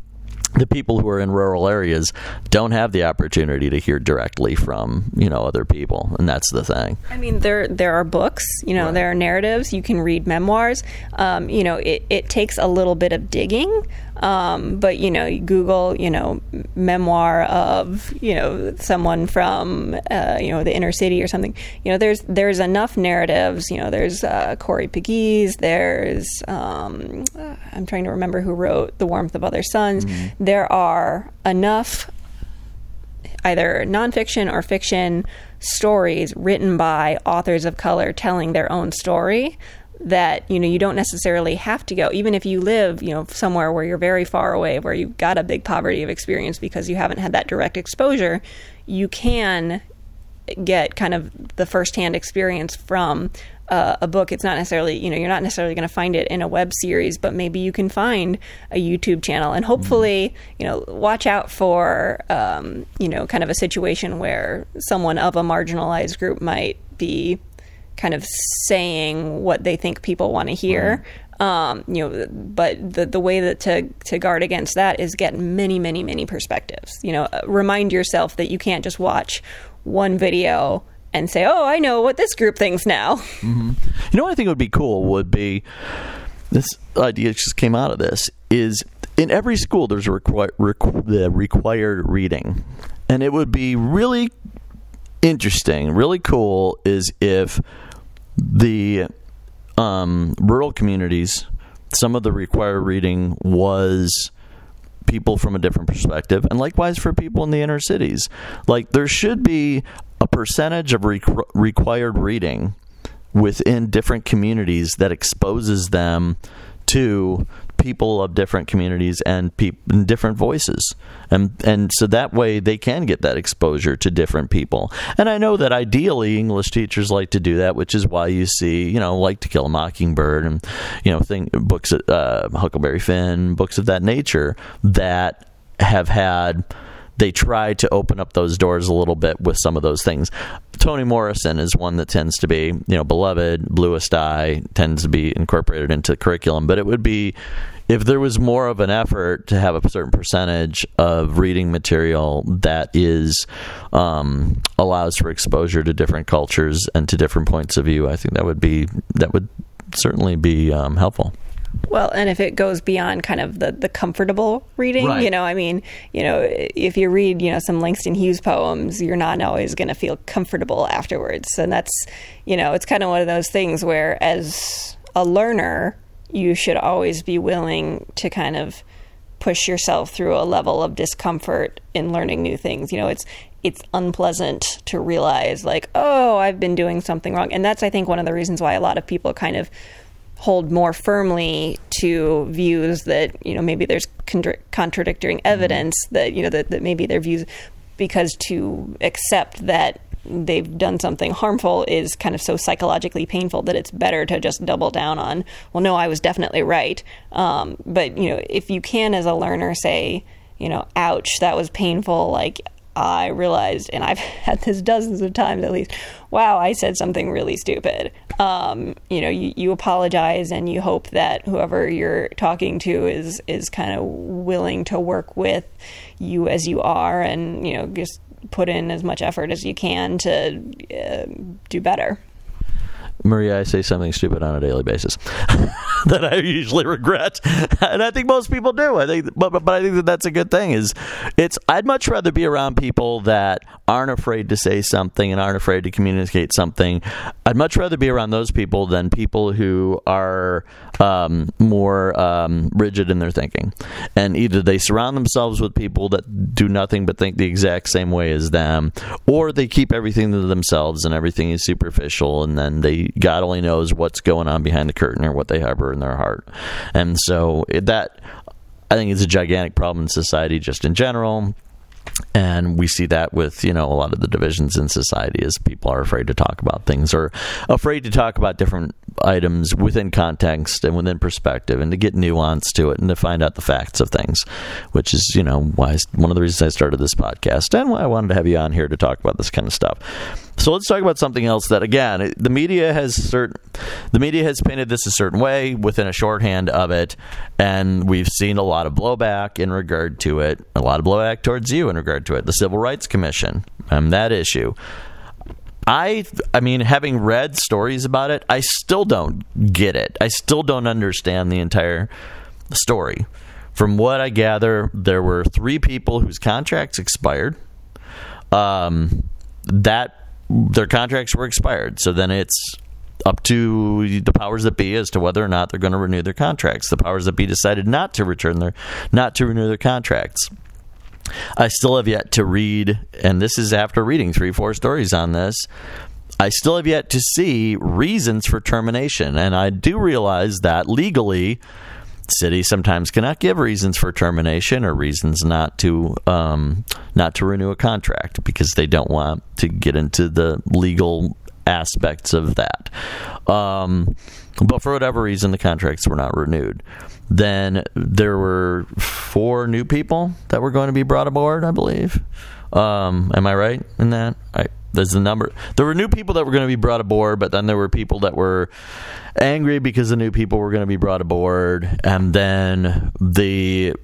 the people who are in rural areas don't have the opportunity to hear directly from you know other people and that's the thing i mean there there are books you know right. there are narratives you can read memoirs um, you know it, it takes a little bit of digging um, but you know, you Google, you know, memoir of you know someone from uh, you know the inner city or something. You know, there's there's enough narratives. You know, there's uh, Corey Pegues. There's um, I'm trying to remember who wrote The Warmth of Other Suns. Mm-hmm. There are enough either nonfiction or fiction stories written by authors of color telling their own story that you know you don't necessarily have to go. Even if you live you know somewhere where you're very far away where you've got a big poverty of experience because you haven't had that direct exposure you can get kind of the firsthand experience from uh, a book. It's not necessarily you know you're not necessarily going to find it in a web series but maybe you can find a youtube channel. And hopefully you know watch out for um, you know kind of a situation where someone of a marginalized group might be kind of saying what they think people want to hear. Um, you know, but the the way that to to guard against that is get many, many, many perspectives. You know, uh, remind yourself that you can't just watch one video and say, "Oh, I know what this group thinks now." (laughs) Mm-hmm. You know, what I think would be cool would be this idea just came out of this is in every school there's a requ- requ- the required reading, and it would be really interesting, really cool, is if the um, rural communities, some of the required reading was people from a different perspective, and likewise for people in the inner cities. Like there should be a percentage of requ- required reading within different communities that exposes them to people of different communities and different voices, and and so that way they can get that exposure to different people. And I know that ideally English teachers like to do that, which is why you see you know like To Kill a Mockingbird and you know thing books uh, Huckleberry Finn, books of that nature that have had they try to open up those doors a little bit with some of those things. Toni Morrison is one that tends to be, you know, beloved, bluest eye tends to be incorporated into curriculum, but it would be if there was more of an effort to have a certain percentage of reading material that is um, allows for exposure to different cultures and to different points of view, I think that would be that would certainly be um, helpful. Well, and if it goes beyond kind of the, the comfortable reading, right. you know, I mean, you know, if you read, you know, some Langston Hughes poems, you're not always going to feel comfortable afterwards. And that's, you know, it's kind of one of those things where as a learner, you should always be willing to kind of push yourself through a level of discomfort in learning new things. You know, it's it's unpleasant to realize like, oh, I've been doing something wrong. And that's I think one of the reasons why a lot of people kind of hold more firmly to views that you know maybe there's contra- contradicting mm-hmm. evidence that you know that, that maybe their views because to accept that they've done something harmful is kind of so psychologically painful that it's better to just double down on well no i was definitely right um, but you know if you can as a learner say you know ouch that was painful like I realized, and I've (laughs) had this dozens of times at least, wow, I said something really stupid. Um, you know, you, you apologize and you hope that whoever you're talking to is is kind of willing to work with you as you are, and you know, just put in as much effort as you can to uh, do better. Maria, I say something stupid on a daily basis (laughs) that I usually regret, and I think most people do. I think, but, but I think that that's a good thing. Is it's I'd much rather be around people that aren't afraid to say something and aren't afraid to communicate something. I'd much rather be around those people than people who are um, more um, rigid in their thinking, and either they surround themselves with people that do nothing but think the exact same way as them, or they keep everything to themselves and everything is superficial, and then they God only knows what's going on behind the curtain or what they harbor in their heart. And so that I think is a gigantic problem in society just in general and we see that with you know a lot of the divisions in society as people are afraid to talk about things or afraid to talk about different items within context and within perspective and to get nuance to it and to find out the facts of things which is you know why one of the reasons I started this podcast and why I wanted to have you on here to talk about this kind of stuff. So let's talk about something else that again the media has certain the media has painted this a certain way within a shorthand of it and we've seen a lot of blowback in regard to it a lot of blowback towards you in regard to it. The civil rights commission and that issue I I mean having read stories about it I still don't get it I still don't understand the entire story from what I gather there were 3 people whose contracts expired um that their contracts were expired. So then it's up to the powers that be as to whether or not they're going to renew their contracts. The powers that be decided not to return their not to renew their contracts. I still have yet to read, and this is after reading three, four stories on this. I still have yet to see reasons for termination, and I do realize that legally city sometimes cannot give reasons for termination or reasons not to um, not to renew a contract because they don't want to get into the legal aspects of that. Um, but for whatever reason, the contracts were not renewed. Then there were four new people that were going to be brought aboard, I believe. Um, am I right in that? I, there's the number. There were new people that were going to be brought aboard, but then there were people that were angry because the new people were going to be brought aboard, and then the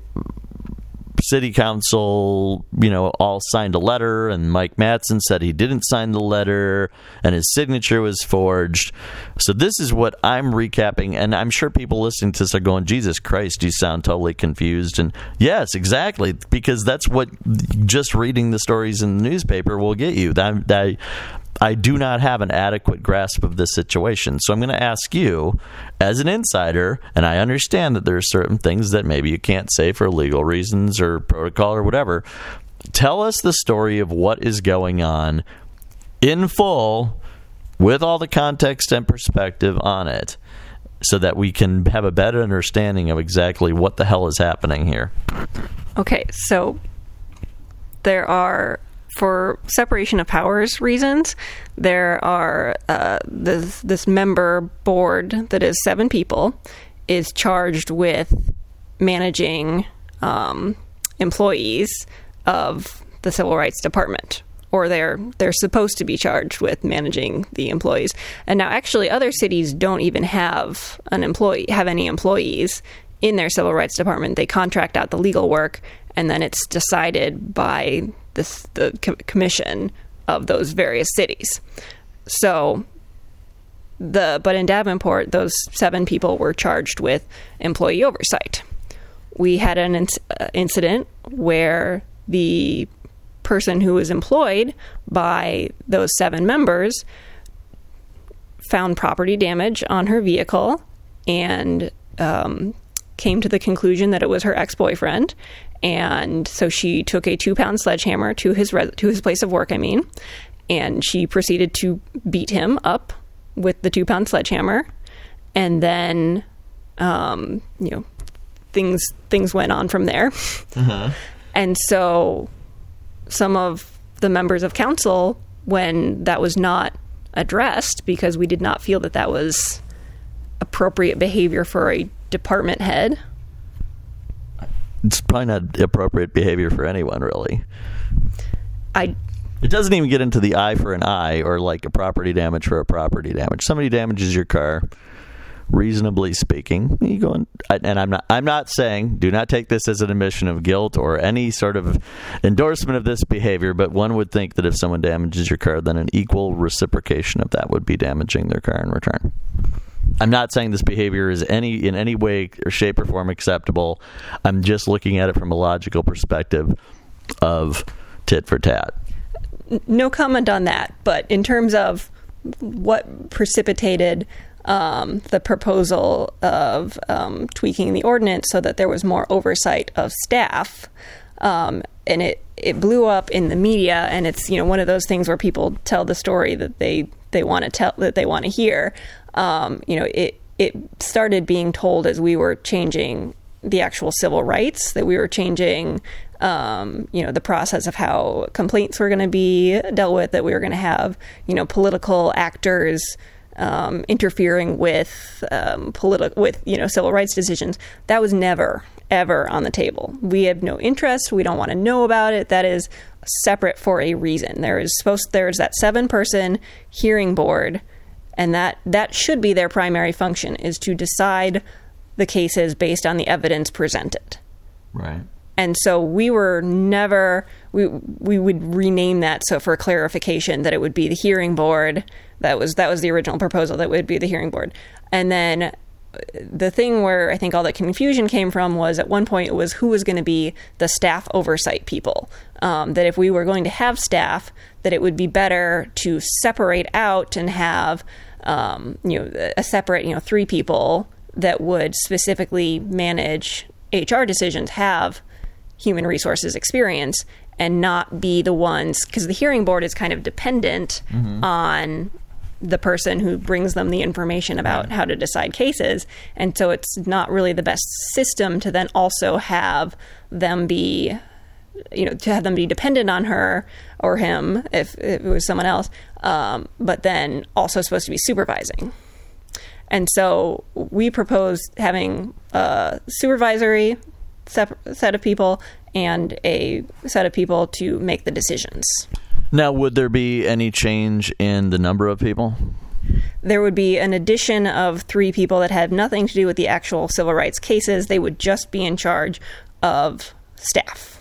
city council, you know, all signed a letter, and Mike Matson said he didn't sign the letter, and his signature was forged. So this is what I'm recapping, and I'm sure people listening to this are going, "Jesus Christ, you sound totally confused." And yes, exactly, because that's what just reading the stories in the newspaper will get you. That, that I do not have an adequate grasp of this situation. So I'm going to ask you, as an insider, and I understand that there are certain things that maybe you can't say for legal reasons or protocol or whatever. Tell us the story of what is going on in full with all the context and perspective on it so that we can have a better understanding of exactly what the hell is happening here. Okay, so there are for separation of powers reasons, there are uh, this this member board that is seven people is charged with managing um, employees of the civil rights department or they're they're supposed to be charged with managing the employees. And now actually other cities don't even have an employee have any employees in their civil rights department. They contract out the legal work and then it's decided by this the co- commission of those various cities. So the but in Davenport those seven people were charged with employee oversight. We had an inc- uh, incident where the person who was employed by those seven members found property damage on her vehicle and um, came to the conclusion that it was her ex-boyfriend and so she took a two-pound sledgehammer to his res- to his place of work i mean and she proceeded to beat him up with the two-pound sledgehammer and then um, you know things things went on from there uh-huh. and so some of the members of council when that was not addressed because we did not feel that that was appropriate behavior for a department head. It's probably not appropriate behavior for anyone, really. I. It doesn't even get into the eye for an eye or like a property damage for a property damage. Somebody damages your car reasonably speaking, you go and, and I'm not I'm not saying do not take this as an admission of guilt or any sort of endorsement of this behavior, but one would think that if someone damages your car, then an equal reciprocation of that would be damaging their car in return. I'm not saying this behavior is any in any way or shape or form acceptable. I'm just looking at it from a logical perspective of tit for tat. No comment on that, but in terms of what precipitated um, the proposal of um, tweaking the ordinance so that there was more oversight of staff. Um, and it, it blew up in the media, and it's you know one of those things where people tell the story that they they want to tell that they want to hear. Um, you know, it it started being told as we were changing the actual civil rights that we were changing um, you know the process of how complaints were going to be dealt with that we were going to have you know political actors um, interfering with um, with you know civil rights decisions. That was never ever on the table. We have no interest. We don't want to know about it. That is separate for a reason. There is supposed there's that seven person hearing board, and that that should be their primary function is to decide the cases based on the evidence presented. Right. And so we were never we we would rename that so for clarification that it would be the hearing board that was that was the original proposal that would be the hearing board. And then uh, the thing where I think all that confusion came from was at one point it was who was going to be the staff oversight people. Um, that if we were going to have staff, that it would be better to separate out and have um, you know a separate you know three people that would specifically manage HR decisions have human resources experience and not be the ones because the hearing board is kind of dependent mm-hmm. on the person who brings them the information about how to decide cases. And so it's not really the best system to then also have them be, you know, to have them be dependent on her or him if, if it was someone else, um, but then also supposed to be supervising. And so we proposed having a supervisory set of people and a set of people to make the decisions. Now, would there be any change in the number of people? There would be an addition of three people that had nothing to do with the actual civil rights cases. They would just be in charge of staff.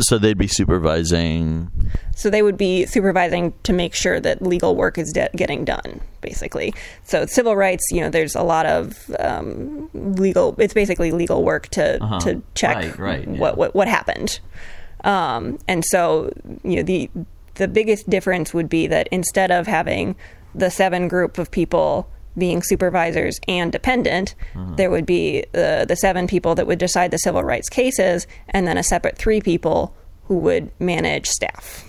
So they'd be supervising. So they would be supervising to make sure that legal work is de- getting done, basically. So civil rights, you know, there's a lot of um, legal. It's basically legal work to uh-huh. to check right, right, yeah. what, what what happened. Um, and so, you know, the the biggest difference would be that instead of having the seven group of people being supervisors and dependent, uh-huh. there would be uh, the seven people that would decide the civil rights cases, and then a separate three people who would manage staff.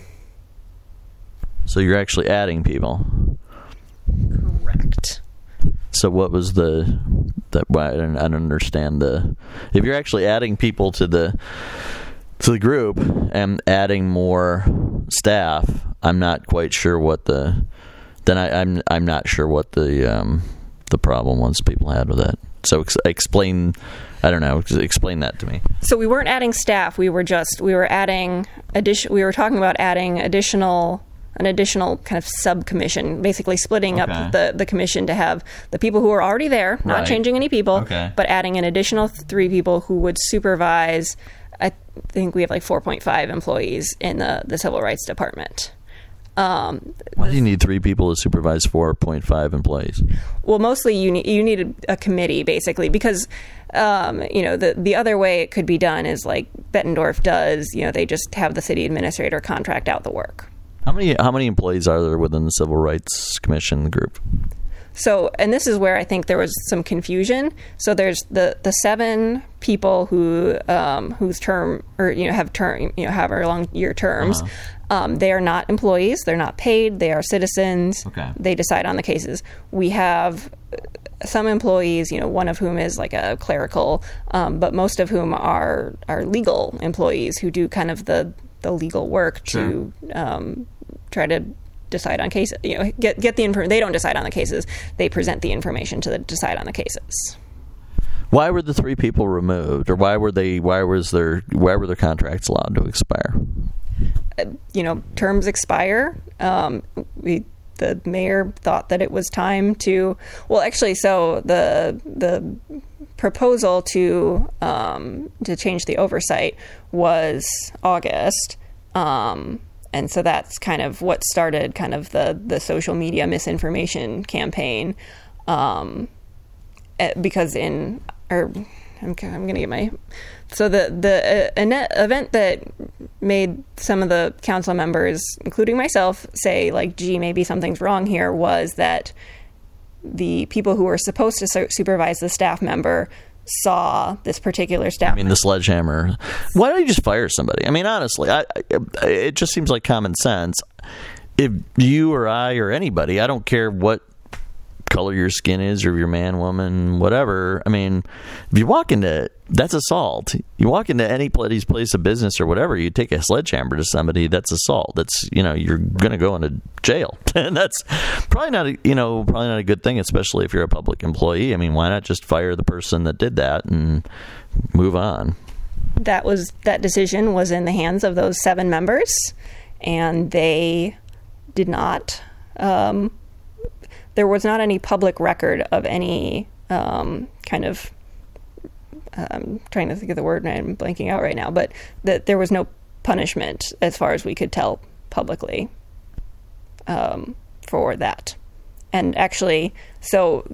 So you're actually adding people. Correct. So what was the that? I don't, I don't understand the. If you're actually adding people to the to the group and adding more staff, I'm not quite sure what the then I, am I'm, I'm not sure what the um, the problem was people had with that. So ex- explain. I don't know. Explain that to me. So we weren't adding staff. We were just we were adding addition. We were talking about adding additional an additional kind of sub commission, basically splitting Okay. up the, the commission to have the people who are already there, not Right. changing any people, Okay. but adding an additional three people who would supervise. I think we have like 4.5 employees in the, the civil rights department. Um, Why do you need three people to supervise four point five employees? well, mostly you need you need a, a committee basically because um, you know the the other way it could be done is like Bettendorf does. You know, they just have the city administrator contract out the work. How many how many employees are there within the Civil Rights Commission group? So, and this is where I think there was some confusion. So, there's the the seven people who um, whose term or you know have term you know have however long year terms. Um, they are not employees. They're not paid. They are citizens. Okay. They decide on the cases. We have uh, some employees, you know, one of whom is like a clerical, um, but most of whom are are legal employees who do kind of the the legal work to um, try to decide on cases. You know, get get the information. They don't decide on the cases. They present the information to the, decide on the cases. Why were the three people removed, or why were they? Why was their? Why were their contracts allowed to expire? you know, terms expire. Um, we the mayor thought that it was time to. Well, actually, so the the proposal to um, to change the oversight was August. Um, and so that's kind of what started kind of the, the social media misinformation campaign. Um, eh, because in or I'm, I'm going to get my so the the uh, event that made some of the council members, including myself, say like, "Gee, maybe something's wrong here," was that the people who were supposed to su- supervise the staff member saw this particular staff. I mean, the sledgehammer. Why don't you just fire somebody? I mean, honestly, I, I, it just seems like common sense. If you or I or anybody, I don't care what color your skin is or if you're man, woman, whatever. I mean, if you walk into that's assault. You walk into any place, place of business or whatever, you take a sledgehammer to somebody, that's assault. That's you know you're going to go into jail, (laughs) and that's probably not a, you know probably not a good thing, especially if you're a public employee. I mean, why not just fire the person that did that and move on? that was that decision was in the hands of those seven members, and they did not. Um, there was not any public record of any um, kind of. I'm trying to think of the word and I'm blanking out right now, but that there was no punishment as far as we could tell publicly um, for that. And actually, so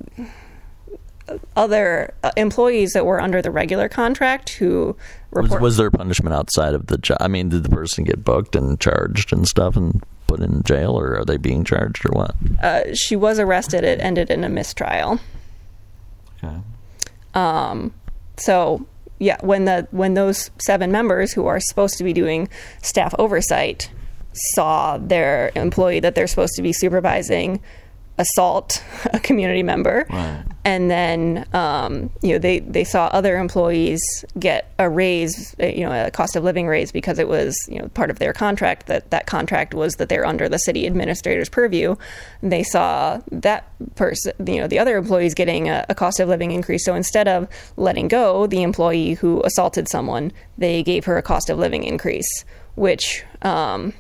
other uh, employees that were under the regular contract who Was, was there punishment outside of the job? I mean, did the person get booked and charged and stuff and put in jail, or are they being charged or what? uh, she was arrested. It ended in a mistrial. Okay. Um, so yeah, when the when those seven members who are supposed to be doing staff oversight saw their employee that they're supposed to be supervising assault a community member, Right. and then um, you know they they saw other employees get a raise, uh, you know, a cost of living raise because it was you know part of their contract that that contract was that they're under the city administrator's purview. They saw that person, you know, the other employees getting a, a cost of living increase. So instead of letting go the employee who assaulted someone, they gave her a cost of living increase, which. Um,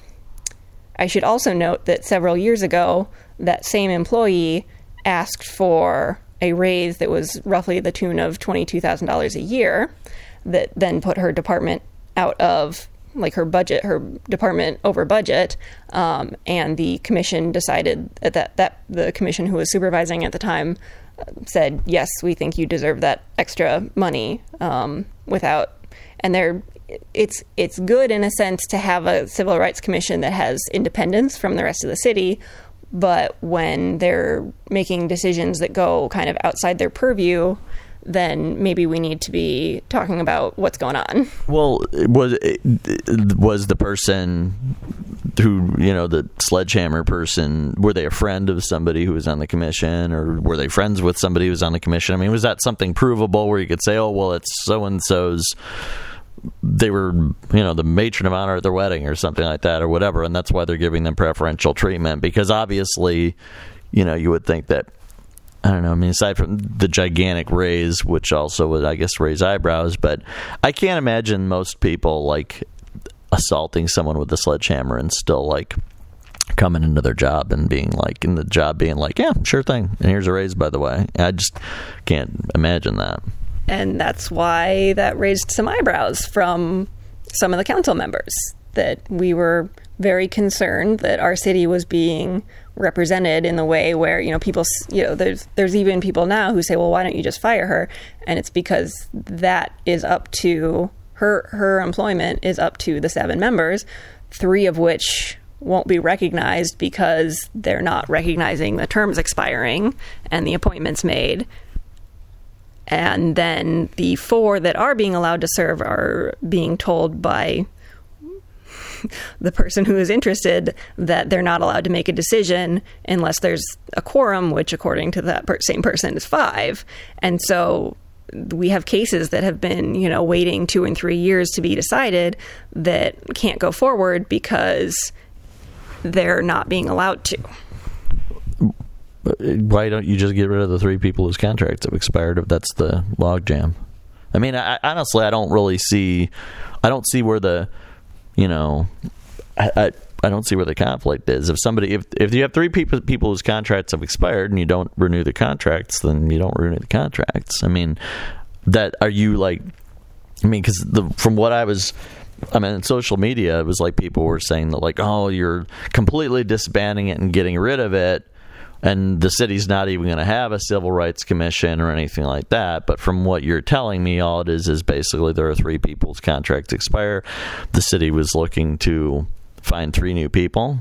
I should also note that several years ago, that same employee asked for a raise that was roughly the tune of $22,000 a year, that then put her department out of like her budget, her department over budget, um, and the commission decided that that the commission who was supervising at the time uh, said, "Yes, we think you deserve that extra money." Um, without, and they're it's it's good in a sense to have a civil rights commission that has independence from the rest of the city but when they're making decisions that go kind of outside their purview then maybe we need to be talking about what's going on Well, was was the person who you know the sledgehammer person? Were they a friend of somebody who was on the commission, or were they friends with somebody who was on the commission? I mean, was that something provable where you could say, "Oh, well, it's so and so's." They were, you know, the matron of honor at their wedding, or something like that, or whatever, and that's why they're giving them preferential treatment. Because obviously, you know, you would think that I don't know. I mean, aside from the gigantic raise, which also would, I guess, raise eyebrows, but I can't imagine most people like assaulting someone with a sledgehammer and still like coming into their job and being like in the job being like yeah sure thing and here's a raise by the way i just can't imagine that and that's why that raised some eyebrows from some of the council members that we were very concerned that our city was being represented in the way where you know people you know there's there's even people now who say well why don't you just fire her and it's because that is up to her her employment is up to the seven members three of which won't be recognized because they're not recognizing the terms expiring and the appointments made. And then the four that are being allowed to serve are being told by the person who is interested that they're not allowed to make a decision unless there's a quorum, which according to that per- same person is five. And so we have cases that have been, you know, waiting two and three years to be decided that can't go forward because they're not being allowed to. Uh, why don't you just get rid of the three people whose contracts have expired if that's the logjam? I mean, I, honestly, I don't really see. I don't see where the, you know, I, I, I don't see where the conflict is. If somebody, if if you have three people people whose contracts have expired and you don't renew the contracts, then you don't renew the contracts. I mean, that are you like? I mean, because from what I was I mean, social media, it was like people were saying that, like, oh, you're completely disbanding it and getting rid of it, and the city's not even going to have a civil rights commission or anything like that. But from what you're telling me, all it is is basically there are three people's contracts expire. The city was looking to find three new people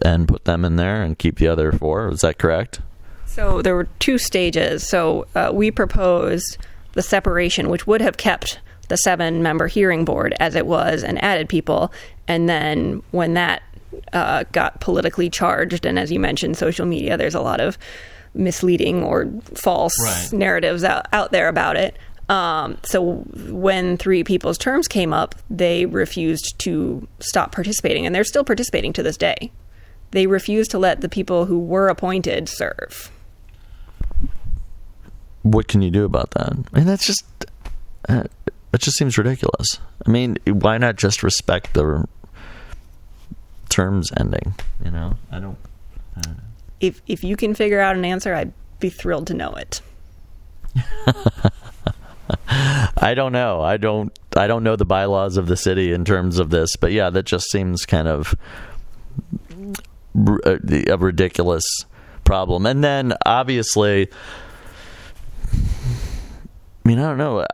and put them in there and keep the other four. Is that correct? So there were two stages. So uh, we proposed the separation, which would have kept the seven member hearing board as it was and added people. And then when that uh, got politically charged, and as you mentioned, social media, there's a lot of misleading or false right. narratives out, out there about it. Um, so when three people's terms came up, they refused to stop participating, and they're still participating to this day. They refused to let the people who were appointed serve. What can you do about that? I mean, that's just. Uh, it just seems ridiculous. I mean, why not just respect the terms ending? You know, I don't. I don't know. If if you can figure out an answer, I'd be thrilled to know it. (laughs) I don't know. I don't. I don't know the bylaws of the city in terms of this, but yeah, that just seems kind of uh, a ridiculous problem. And then obviously, I mean, I don't know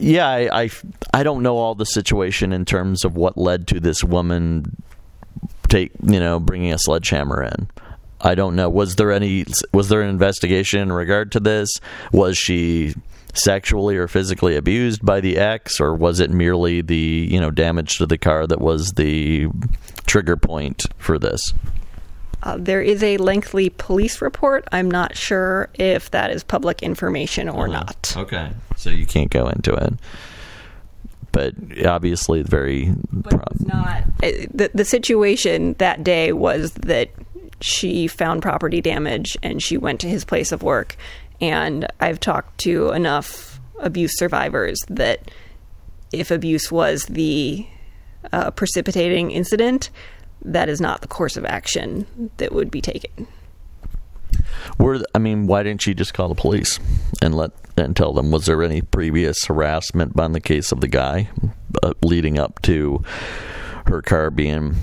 yeah, I, I, I don't know all the situation in terms of what led to this woman take you know bringing a sledgehammer in. I don't know. Was there any? Was there an investigation in regard to this? Was she sexually or physically abused by the ex, or was it merely the you know damage to the car that was the trigger point for this? Uh, there is a lengthy police report. I'm not sure if that is public information or uh-huh. not. Okay, so you can't go into it. But obviously, very. But prob- not the the situation that day was that she found property damage and she went to his place of work. And I've talked to enough abuse survivors that if abuse was the uh, precipitating incident, that is not the course of action that would be taken. Were I mean, why didn't she just call the police and let and tell them? Was there any previous harassment on the case of the guy uh, leading up to her car being?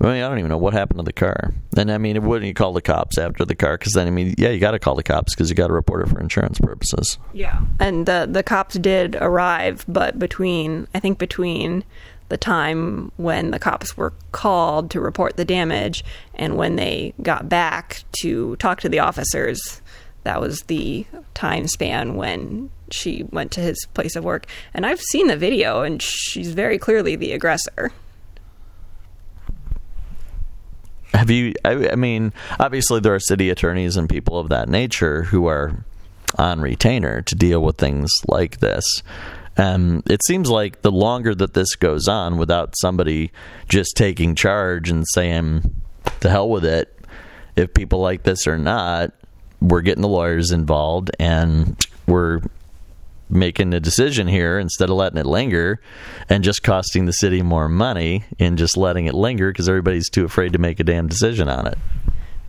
I mean, I don't even know what happened to the car. And I mean, wouldn't you call the cops after the car? Because then, I mean, yeah, you got to call the cops because you got to report it for insurance purposes. Yeah, and the the cops did arrive, but between I think between the time when the cops were called to report the damage and when they got back to talk to the officers that was the time span when she went to his place of work. And i've seen the video and she's very clearly the aggressor. Have you i, mean obviously there are city attorneys and people of that nature who are on retainer to deal with things like this um, it seems like the longer that this goes on without somebody just taking charge and saying, to hell with it, if people like this or not, we're getting the lawyers involved and we're making a decision here instead of letting it linger and just costing the city more money and just letting it linger because everybody's too afraid to make a damn decision on it.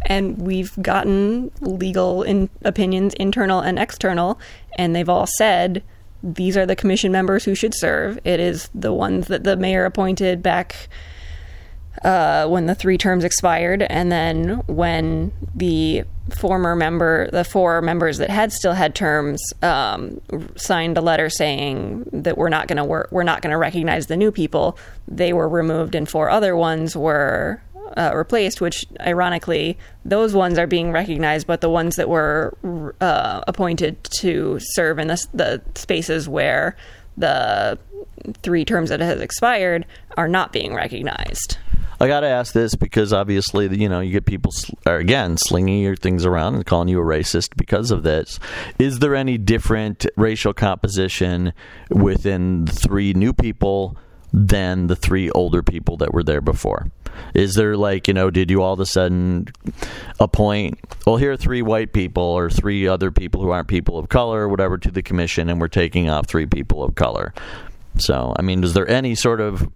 And we've gotten legal in opinions, internal and external, and they've all said these are the commission members who should serve. It is the ones that the mayor appointed back uh, when the three terms expired, and then when the former member, the four members that had still had terms, um, signed a letter saying that we're not going to work, we're not going to recognize the new people. They were removed, and four other ones were uh, replaced. Which, ironically, those ones are being recognized, but the ones that were uh, appointed to serve in the, the spaces where the three terms that has expired are not being recognized. I got to ask this because obviously, you know, you get people again slinging your things around and calling you a racist because of this. Is there any different racial composition within three new people than the three older people that were there before? Is there like, you know, did you all of a sudden appoint, well, here are three white people or three other people who aren't people of color or whatever to the commission and we're taking off three people of color? So, I mean, is there any sort of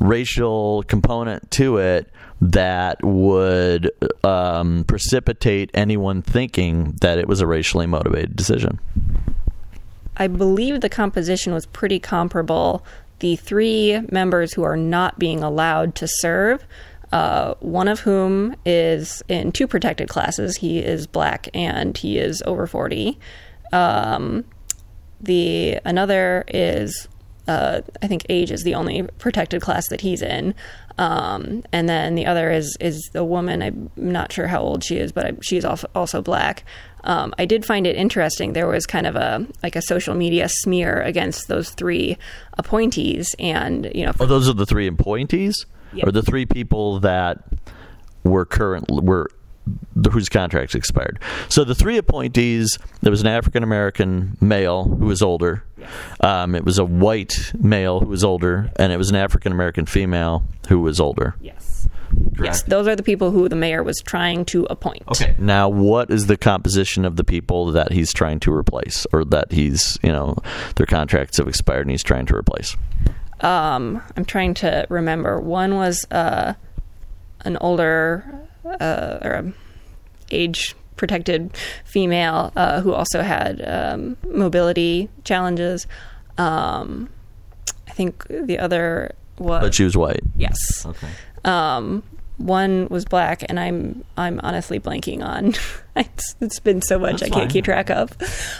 racial component to it that would um, precipitate anyone thinking that it was a racially motivated decision? I believe the composition was pretty comparable. The three members who are not being allowed to serve, uh, one of whom is in two protected classes. He is black and he is over 40. Um, the another is uh, I think age is the only protected class that he's in. Um, and then the other is is the woman. I'm not sure how old she is, but I, she's also, black. Um, I did find it interesting. There was kind of a like a social media smear against those three appointees, and you know, for, oh, those are the three appointees, yep. or the three people that were current were whose contracts expired. So the three appointees, there was an African American male who was older. Um, it was a white male who was older, and it was an African American female who was older. Yes. Correct. Yes, those are the people who the mayor was trying to appoint. Okay. Now, what is the composition of the people that he's trying to replace, or that he's, you know, their contracts have expired and he's trying to replace? Um, I'm trying to remember. One was uh, an older uh, or a age protected female uh, who also had um, mobility challenges. Um, I think the other was. But she was white. Yes. Okay. Um, one was black, and I'm I'm honestly blanking on. (laughs) it's, it's been so much That's I can't keep track of.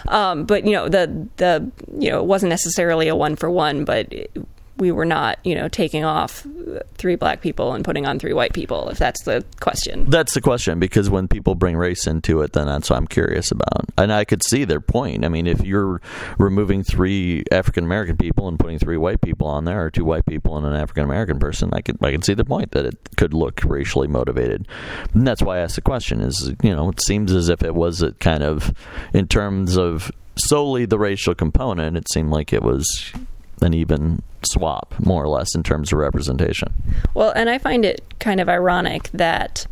Um, but you know the the you know it wasn't necessarily a one for one, but it, we were not, you know, taking off three black people and putting on three white people, if that's the question. That's the question, because when people bring race into it, then that's what I'm curious about. And I could see their point. I mean, if you're removing three African American people and putting three white people on there, or two white people and an African American person, I could I can see the point that it could look racially motivated. And that's why I asked the question. Is you know, it seems as if it was a kind of in terms of solely the racial component, it seemed like it was an even swap, more or less, in terms of representation. Well, and I find it kind of ironic that,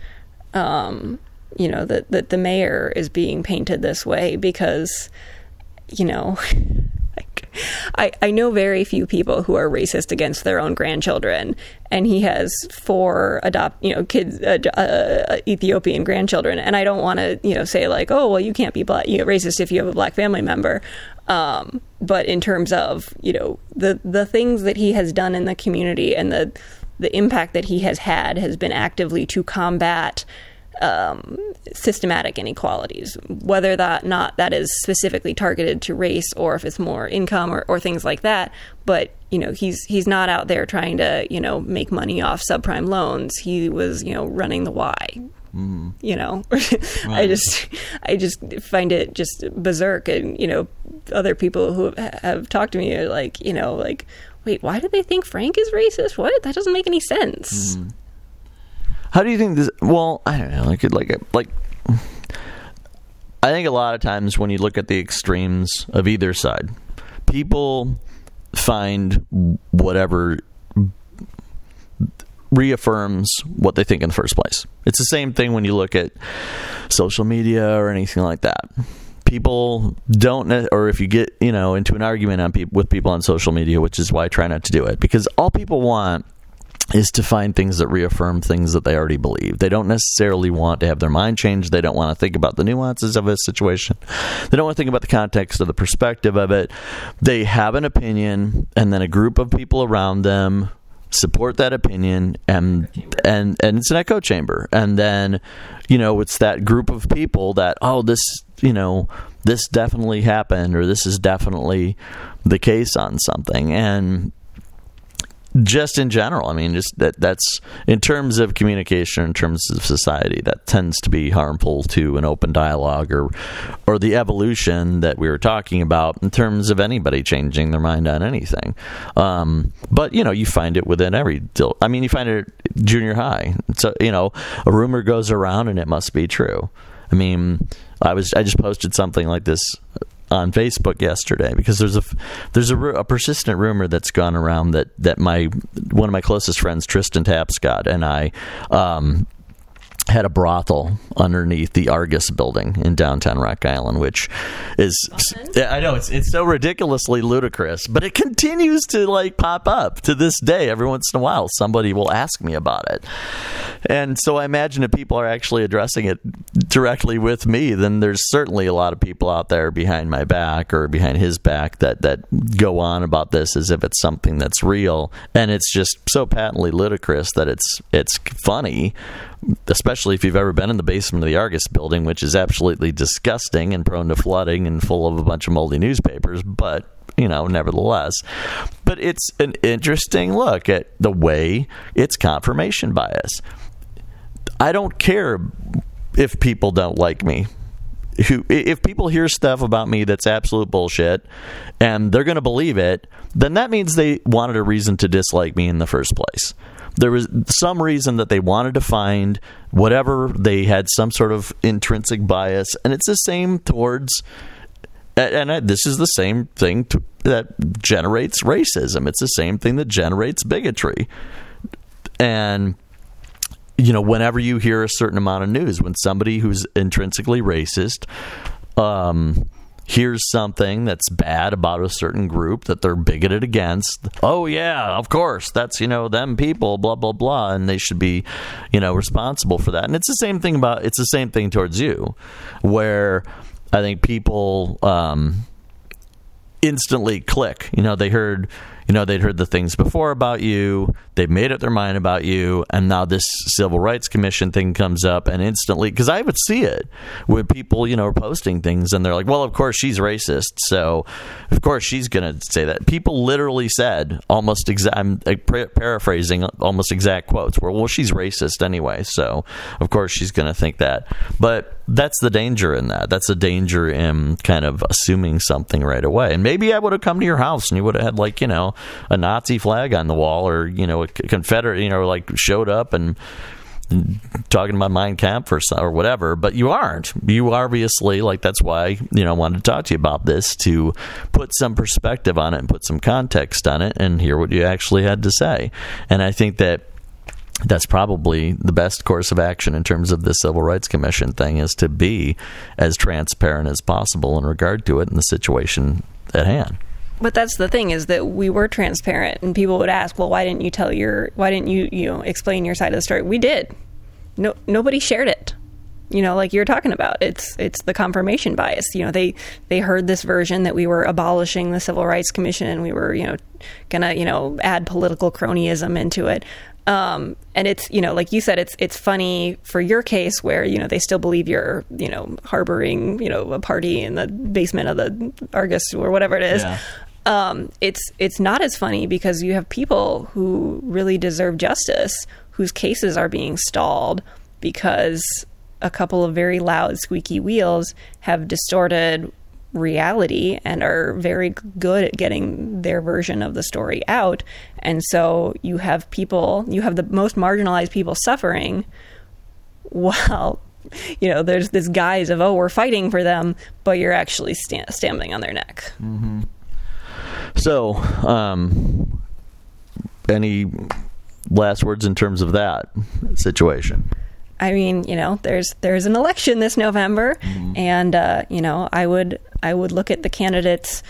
um, you know, that, that the mayor is being painted this way because, you know, (laughs) I, I know very few people who are racist against their own grandchildren, and he has four adopt you know kids uh, uh, Ethiopian grandchildren, and I don't want to you know say like oh well you can't be black you know, racist if you have a black family member, um, but in terms of you know the the things that he has done in the community and the the impact that he has had has been actively to combat um, systematic inequalities, whether that not that is specifically targeted to race or if it's more income or, or things like that. But you know, he's he's not out there trying to you know make money off subprime loans. He was you know running the Y Mm. You know, (laughs) right. I just I just find it just berserk, and you know, other people who have talked to me are like, you know, like, wait, why do they think Frank is racist? What? That doesn't make any sense. Mm. How do you think this? Well, I don't know. Like, like, like. I think a lot of times when you look at the extremes of either side, people find whatever reaffirms what they think in the first place. It's the same thing when you look at social media or anything like that. People don't, or if you get you know into an argument on pe- with people on social media, which is why I try not to do it, because all people want is to find things that reaffirm things that they already believe. They don't necessarily want to have their mind changed. They don't want to think about the nuances of a situation. They don't want to think about the context or the perspective of it. They have an opinion, and then a group of people around them support that opinion and and and it's an echo chamber. And then you know it's that group of people that oh this you know this definitely happened or this is definitely the case on something. And just in general. I mean, just that that's in terms of communication, in terms of society, that tends to be harmful to an open dialogue or or the evolution that we were talking about in terms of anybody changing their mind on anything. Um, but you know, you find it within every. I mean, you find it junior high. So you know, a rumor goes around and it must be true. I mean, I was I just posted something like this on Facebook yesterday because there's a there's a, a, persistent rumor that's gone around that that my one of my closest friends Tristan Tapscott and I um, had a brothel underneath the Argus building in downtown Rock Island, which is I know it's it's so ridiculously ludicrous, but it continues to like pop up to this day. Every once in a while, somebody will ask me about it, and so I imagine if people are actually addressing it directly with me, then there's certainly a lot of people out there behind my back or behind his back that that go on about this as if it's something that's real, and it's just so patently ludicrous that it's it's funny especially if you've ever been in the basement of the Argus building, which is absolutely disgusting and prone to flooding and full of a bunch of moldy newspapers, but you know, nevertheless. But it's an interesting look at the way it's confirmation bias. I don't care if people don't like me. Who, if people hear stuff about me that's absolute bullshit and they're going to believe it, then that means they wanted a reason to dislike me in the first place there was some reason that they wanted to find whatever they had some sort of intrinsic bias, and it's the same towards. And I, this is the same thing to, that generates racism. It's the same thing that generates bigotry. And you know, whenever you hear a certain amount of news, when somebody who's intrinsically racist um, hears something that's bad about a certain group that they're bigoted against, oh yeah, of course, that's you know them people, blah blah blah, and they should be, you know, responsible for that. And it's the same thing about it's the same thing towards you, where I think people um, instantly click. You know, they heard you know they'd heard the things before about you. They've made up their mind about you. And now this civil rights commission thing comes up and instantly because i would see it when people you know are posting things and they're like well of course she's racist. So of course she's going to say that. People literally said almost exact i'm paraphrasing almost exact quotes where well she's racist anyway. So of course she's going to think that. But that's the danger in that. That's the danger in kind of assuming something right away. And maybe i would have come to your house and you would have had like you know a Nazi flag on the wall or you know a Confederate you know like showed up and talking about Mein Kampf or, or whatever, but you aren't. You obviously, like, that's why, you know, I wanted to talk to you about this to put some perspective on it and put some context on it and hear what you actually had to say. And I think that that's probably the best course of action in terms of the Civil Rights Commission thing is to be as transparent as possible in regard to it and the situation at hand. But that's the thing is that we were transparent, and people would ask, "Well, why didn't you tell your? Why didn't you you know explain your side of the story?" We did. No, nobody shared it. You know, like you're talking about, it's it's the confirmation bias. You know, they they heard this version that we were abolishing the Civil Rights Commission and we were you know gonna you know add political cronyism into it. Um, and it's you know like you said it's it's funny for your case where you know they still believe you're you know harboring you know a party in the basement of the Argus or whatever it is. Yeah. Um, it's it's not as funny because you have people who really deserve justice whose cases are being stalled because a couple of very loud squeaky wheels have distorted reality and are very good at getting their version of the story out. And so you have people, you have the most marginalized people suffering (laughs) while, you know, there's this guise of, oh, we're fighting for them, but you're actually sta- stamping on their neck. Mm-hmm. So, um, any last words in terms of that situation? I mean, you know, there's there's an election this November, mm-hmm. and uh, you know, I would I would look at the candidates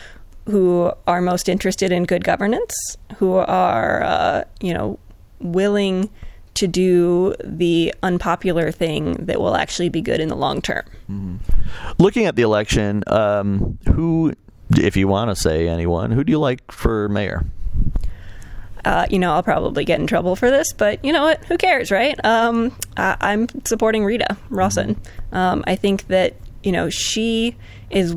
who are most interested in good governance, who are uh, you know willing to do the unpopular thing that will actually be good in the long term. Mm-hmm. Looking at the election, um, who, if you want to say anyone, who do you like for mayor? Uh, you know, I'll probably get in trouble for this, but you know what? Who cares, right? Um, I- am supporting Rita Rawson. Mm-hmm. Um, I think that you know she is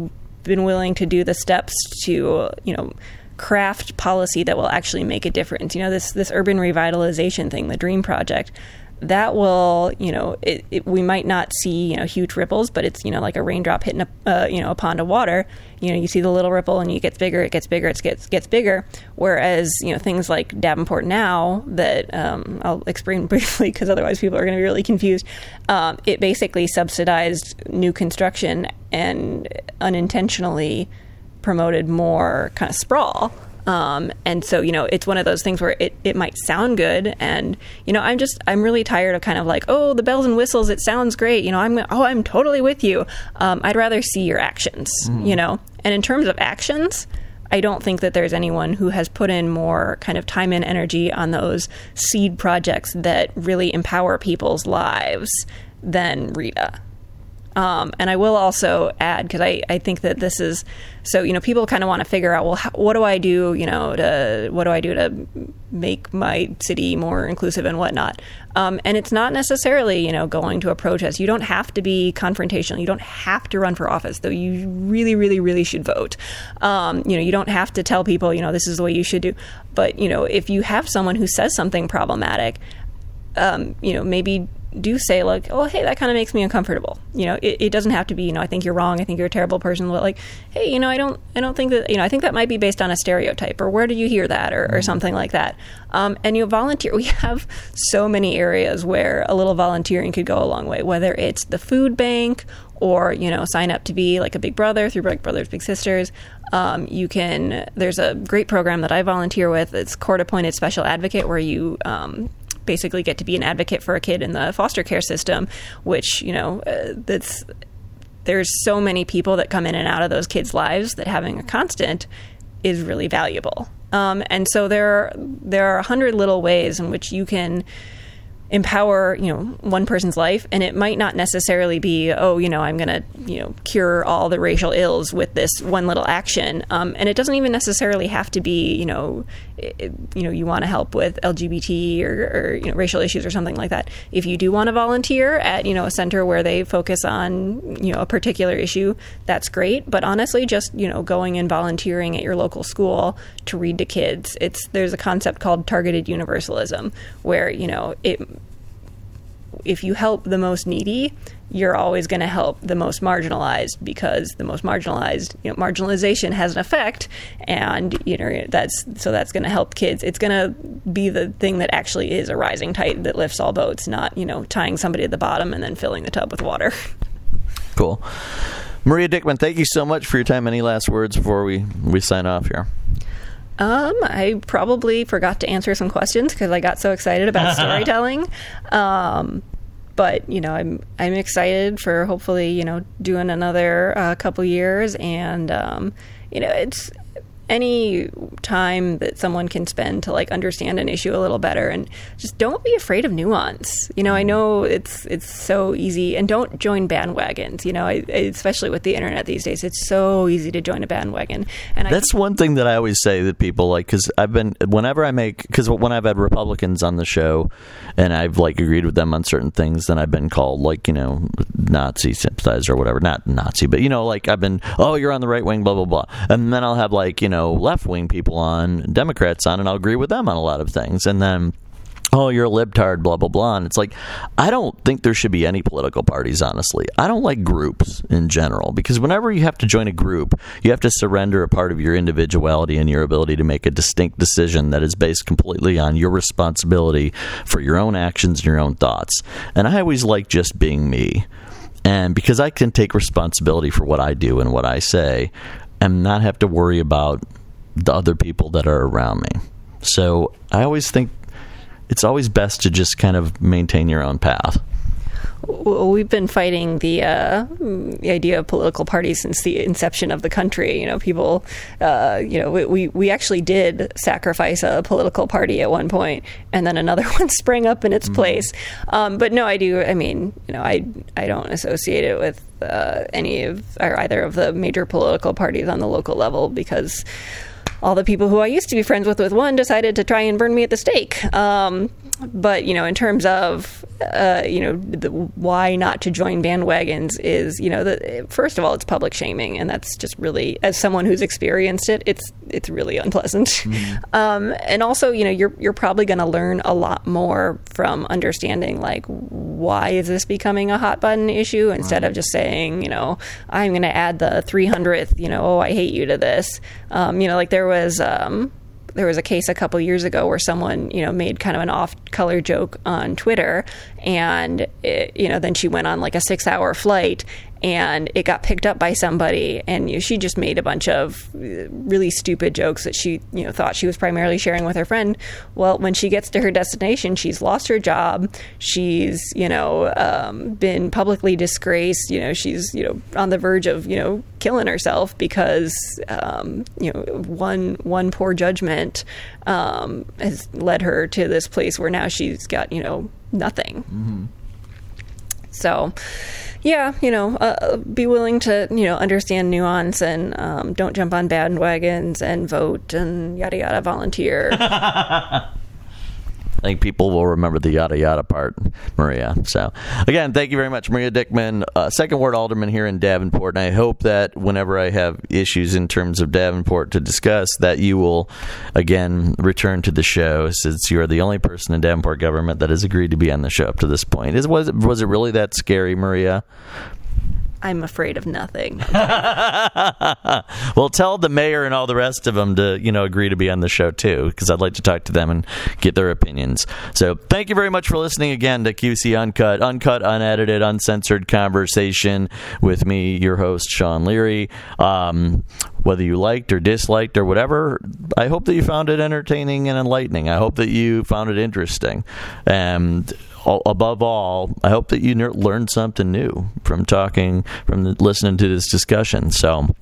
been willing to do the steps to you know craft policy that will actually make a difference. You know, this this urban revitalization thing, the Dream Project, that will, you know, it, it, we might not see, you know, huge ripples, but it's, you know, like a raindrop hitting a, uh, you know, a pond of water. You know, you see the little ripple and it gets bigger, it gets bigger, it gets gets bigger. Whereas, you know, things like Davenport now that um, I'll explain (laughs) briefly because otherwise people are going to be really confused. Um, it basically subsidized new construction and unintentionally promoted more kind of sprawl. Um, and so, you know, it's one of those things where it, it might sound good. And, you know, I'm just, I'm really tired of kind of like, oh, the bells and whistles, it sounds great. You know, I'm, oh, I'm totally with you. Um, I'd rather see your actions, mm. you know? And in terms of actions, I don't think that there's anyone who has put in more kind of time and energy on those seed projects that really empower people's lives than Rita. Um, and I will also add because I, I think that this is so you know people kind of want to figure out well how, what do I do you know to what do I do to make my city more inclusive and whatnot? Um, and it's not necessarily you know going to a protest. You don't have to be confrontational. You don't have to run for office though you really really really should vote. Um, you know you don't have to tell people you know this is the way you should do. But you know if you have someone who says something problematic um, you know maybe do say like, oh, hey, that kind of makes me uncomfortable. You know, it, it, doesn't have to be, you know, I think you're wrong. I think you're a terrible person. But like, hey, you know, I don't, I don't think that, you know, I think that might be based on a stereotype or where did you hear that or, or mm-hmm. something like that. Um, and you volunteer. (laughs) We have so many areas where a little volunteering could go a long way. Whether it's the food bank or you know, sign up to be like a big brother through Big Brothers Big Sisters. Um, you can. There's a great program that I volunteer with. It's court appointed special advocate, where you um, basically get to be an advocate for a kid in the foster care system, which you know uh, that's there's so many people that come in and out of those kids' lives that having a constant is really valuable. Um, and so there are, there are a hundred little ways in which you can empower you know one person's life and it might not necessarily be oh you know i'm going to you know cure all the racial ills with this one little action um, and it doesn't even necessarily have to be you know you know you want to help with lgbt or, or, you know racial issues or something like that. If you do want to volunteer at you know a center where they focus on you know a particular issue that's great. But honestly just you know going and volunteering at your local school to read to kids it's there's a concept called targeted universalism where you know it if you help the most needy, you're always going to help the most marginalized because the most marginalized, you know, marginalization has an effect, and you know that's so that's going to help kids. It's going to be the thing that actually is a rising tide that lifts all boats, not you know tying somebody at the bottom and then filling the tub with water. Cool, Maria Dickmann. Thank you so much for your time. Any last words before we we sign off here? Um, I probably forgot to answer some questions because I got so excited about (laughs) storytelling. Um, but you know, I'm I'm excited for hopefully you know doing another uh, couple years, and um, you know, it's any time that someone can spend to like understand an issue a little better. And just don't be afraid of nuance. You know i mm-hmm. know it's it's so easy. And don't join bandwagons. You know I, especially with the internet these days it's so easy to join a bandwagon. And that's I, one thing that i always say that people like because i've been whenever i make because when i've had republicans on the show and i've like agreed with them on certain things then i've been called like you know nazi sympathizer or whatever. Not nazi but you know like i've been oh you're on the right wing blah blah blah. And then i'll have like you know know left wing people on, Democrats on, and I'll agree with them on a lot of things. And then oh, you're a libtard, blah, blah, blah. And it's like, I don't think there should be any political parties, honestly. I don't like groups in general because whenever you have to join a group, you have to surrender a part of your individuality and your ability to make a distinct decision that is based completely on your responsibility for your own actions and your own thoughts. And I always like just being me. And because I can take responsibility for what I do and what I say, and not have to worry about the other people that are around me. So I always think it's always best to just kind of maintain your own path. We've been fighting the, uh, the idea of political parties since the inception of the country. You know, people, uh, you know, we, we actually did sacrifice a political party at one point, and then another (laughs) one sprang up in its mm-hmm. place. Um, but no, I do. I mean, you know, I I don't associate it with uh, any of or either of the major political parties on the local level because all the people who I used to be friends with with one decided to try and burn me at the stake. Um, but you know, in terms of uh, you know the, why not to join bandwagons is you know the, first of all it's public shaming, and that's just really as someone who's experienced it, it's it's really unpleasant. Mm-hmm. (laughs) Um, and also, you know, you're you're probably going to learn a lot more from understanding like why is this becoming a hot button issue instead right. of just saying you know I'm going to add the 300th you know oh I hate you to this. Um, you know, like there was. Um, there was a case a couple years ago where someone you know made kind of an off-color joke on Twitter, and it, you know then she went on like a six-hour flight and it got picked up by somebody and you know, she just made a bunch of really stupid jokes that she you know thought she was primarily sharing with her friend. Well when she gets to her destination she's lost her job. She's you know um, been publicly disgraced. You know she's you know on the verge of you know killing herself because um, you know one one poor judgment um, has led her to this place where now she's got you know nothing. Mm-hmm. So yeah, you know, uh, be willing to, you know, understand nuance and um, don't jump on bandwagons and vote and yada yada volunteer. (laughs) I think people will remember the yada yada part, Maria. So, again, thank you very much, Maria Dickmann, uh, second ward alderman here in Davenport. And I hope that whenever I have issues in terms of Davenport to discuss, that you will again return to the show, since you are the only person in Davenport government that has agreed to be on the show up to this point. Is was it, was it really that scary, Maria? I'm afraid of nothing. (laughs) well, tell the mayor and all the rest of them to, you know, agree to be on the show too, because I'd like to talk to them and get their opinions. So, thank you very much for listening again to QC Uncut, uncut, unedited, uncensored conversation with me, your host Sean Leary. Um, whether you liked or disliked or whatever, I hope that you found it entertaining and enlightening. I hope that you found it interesting. And above all, I hope that you learned something new from talking, from listening to this discussion. So,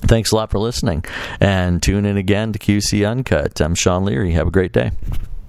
thanks a lot for listening, and tune in again to QC Uncut. I'm Sean Leary. Have a great day.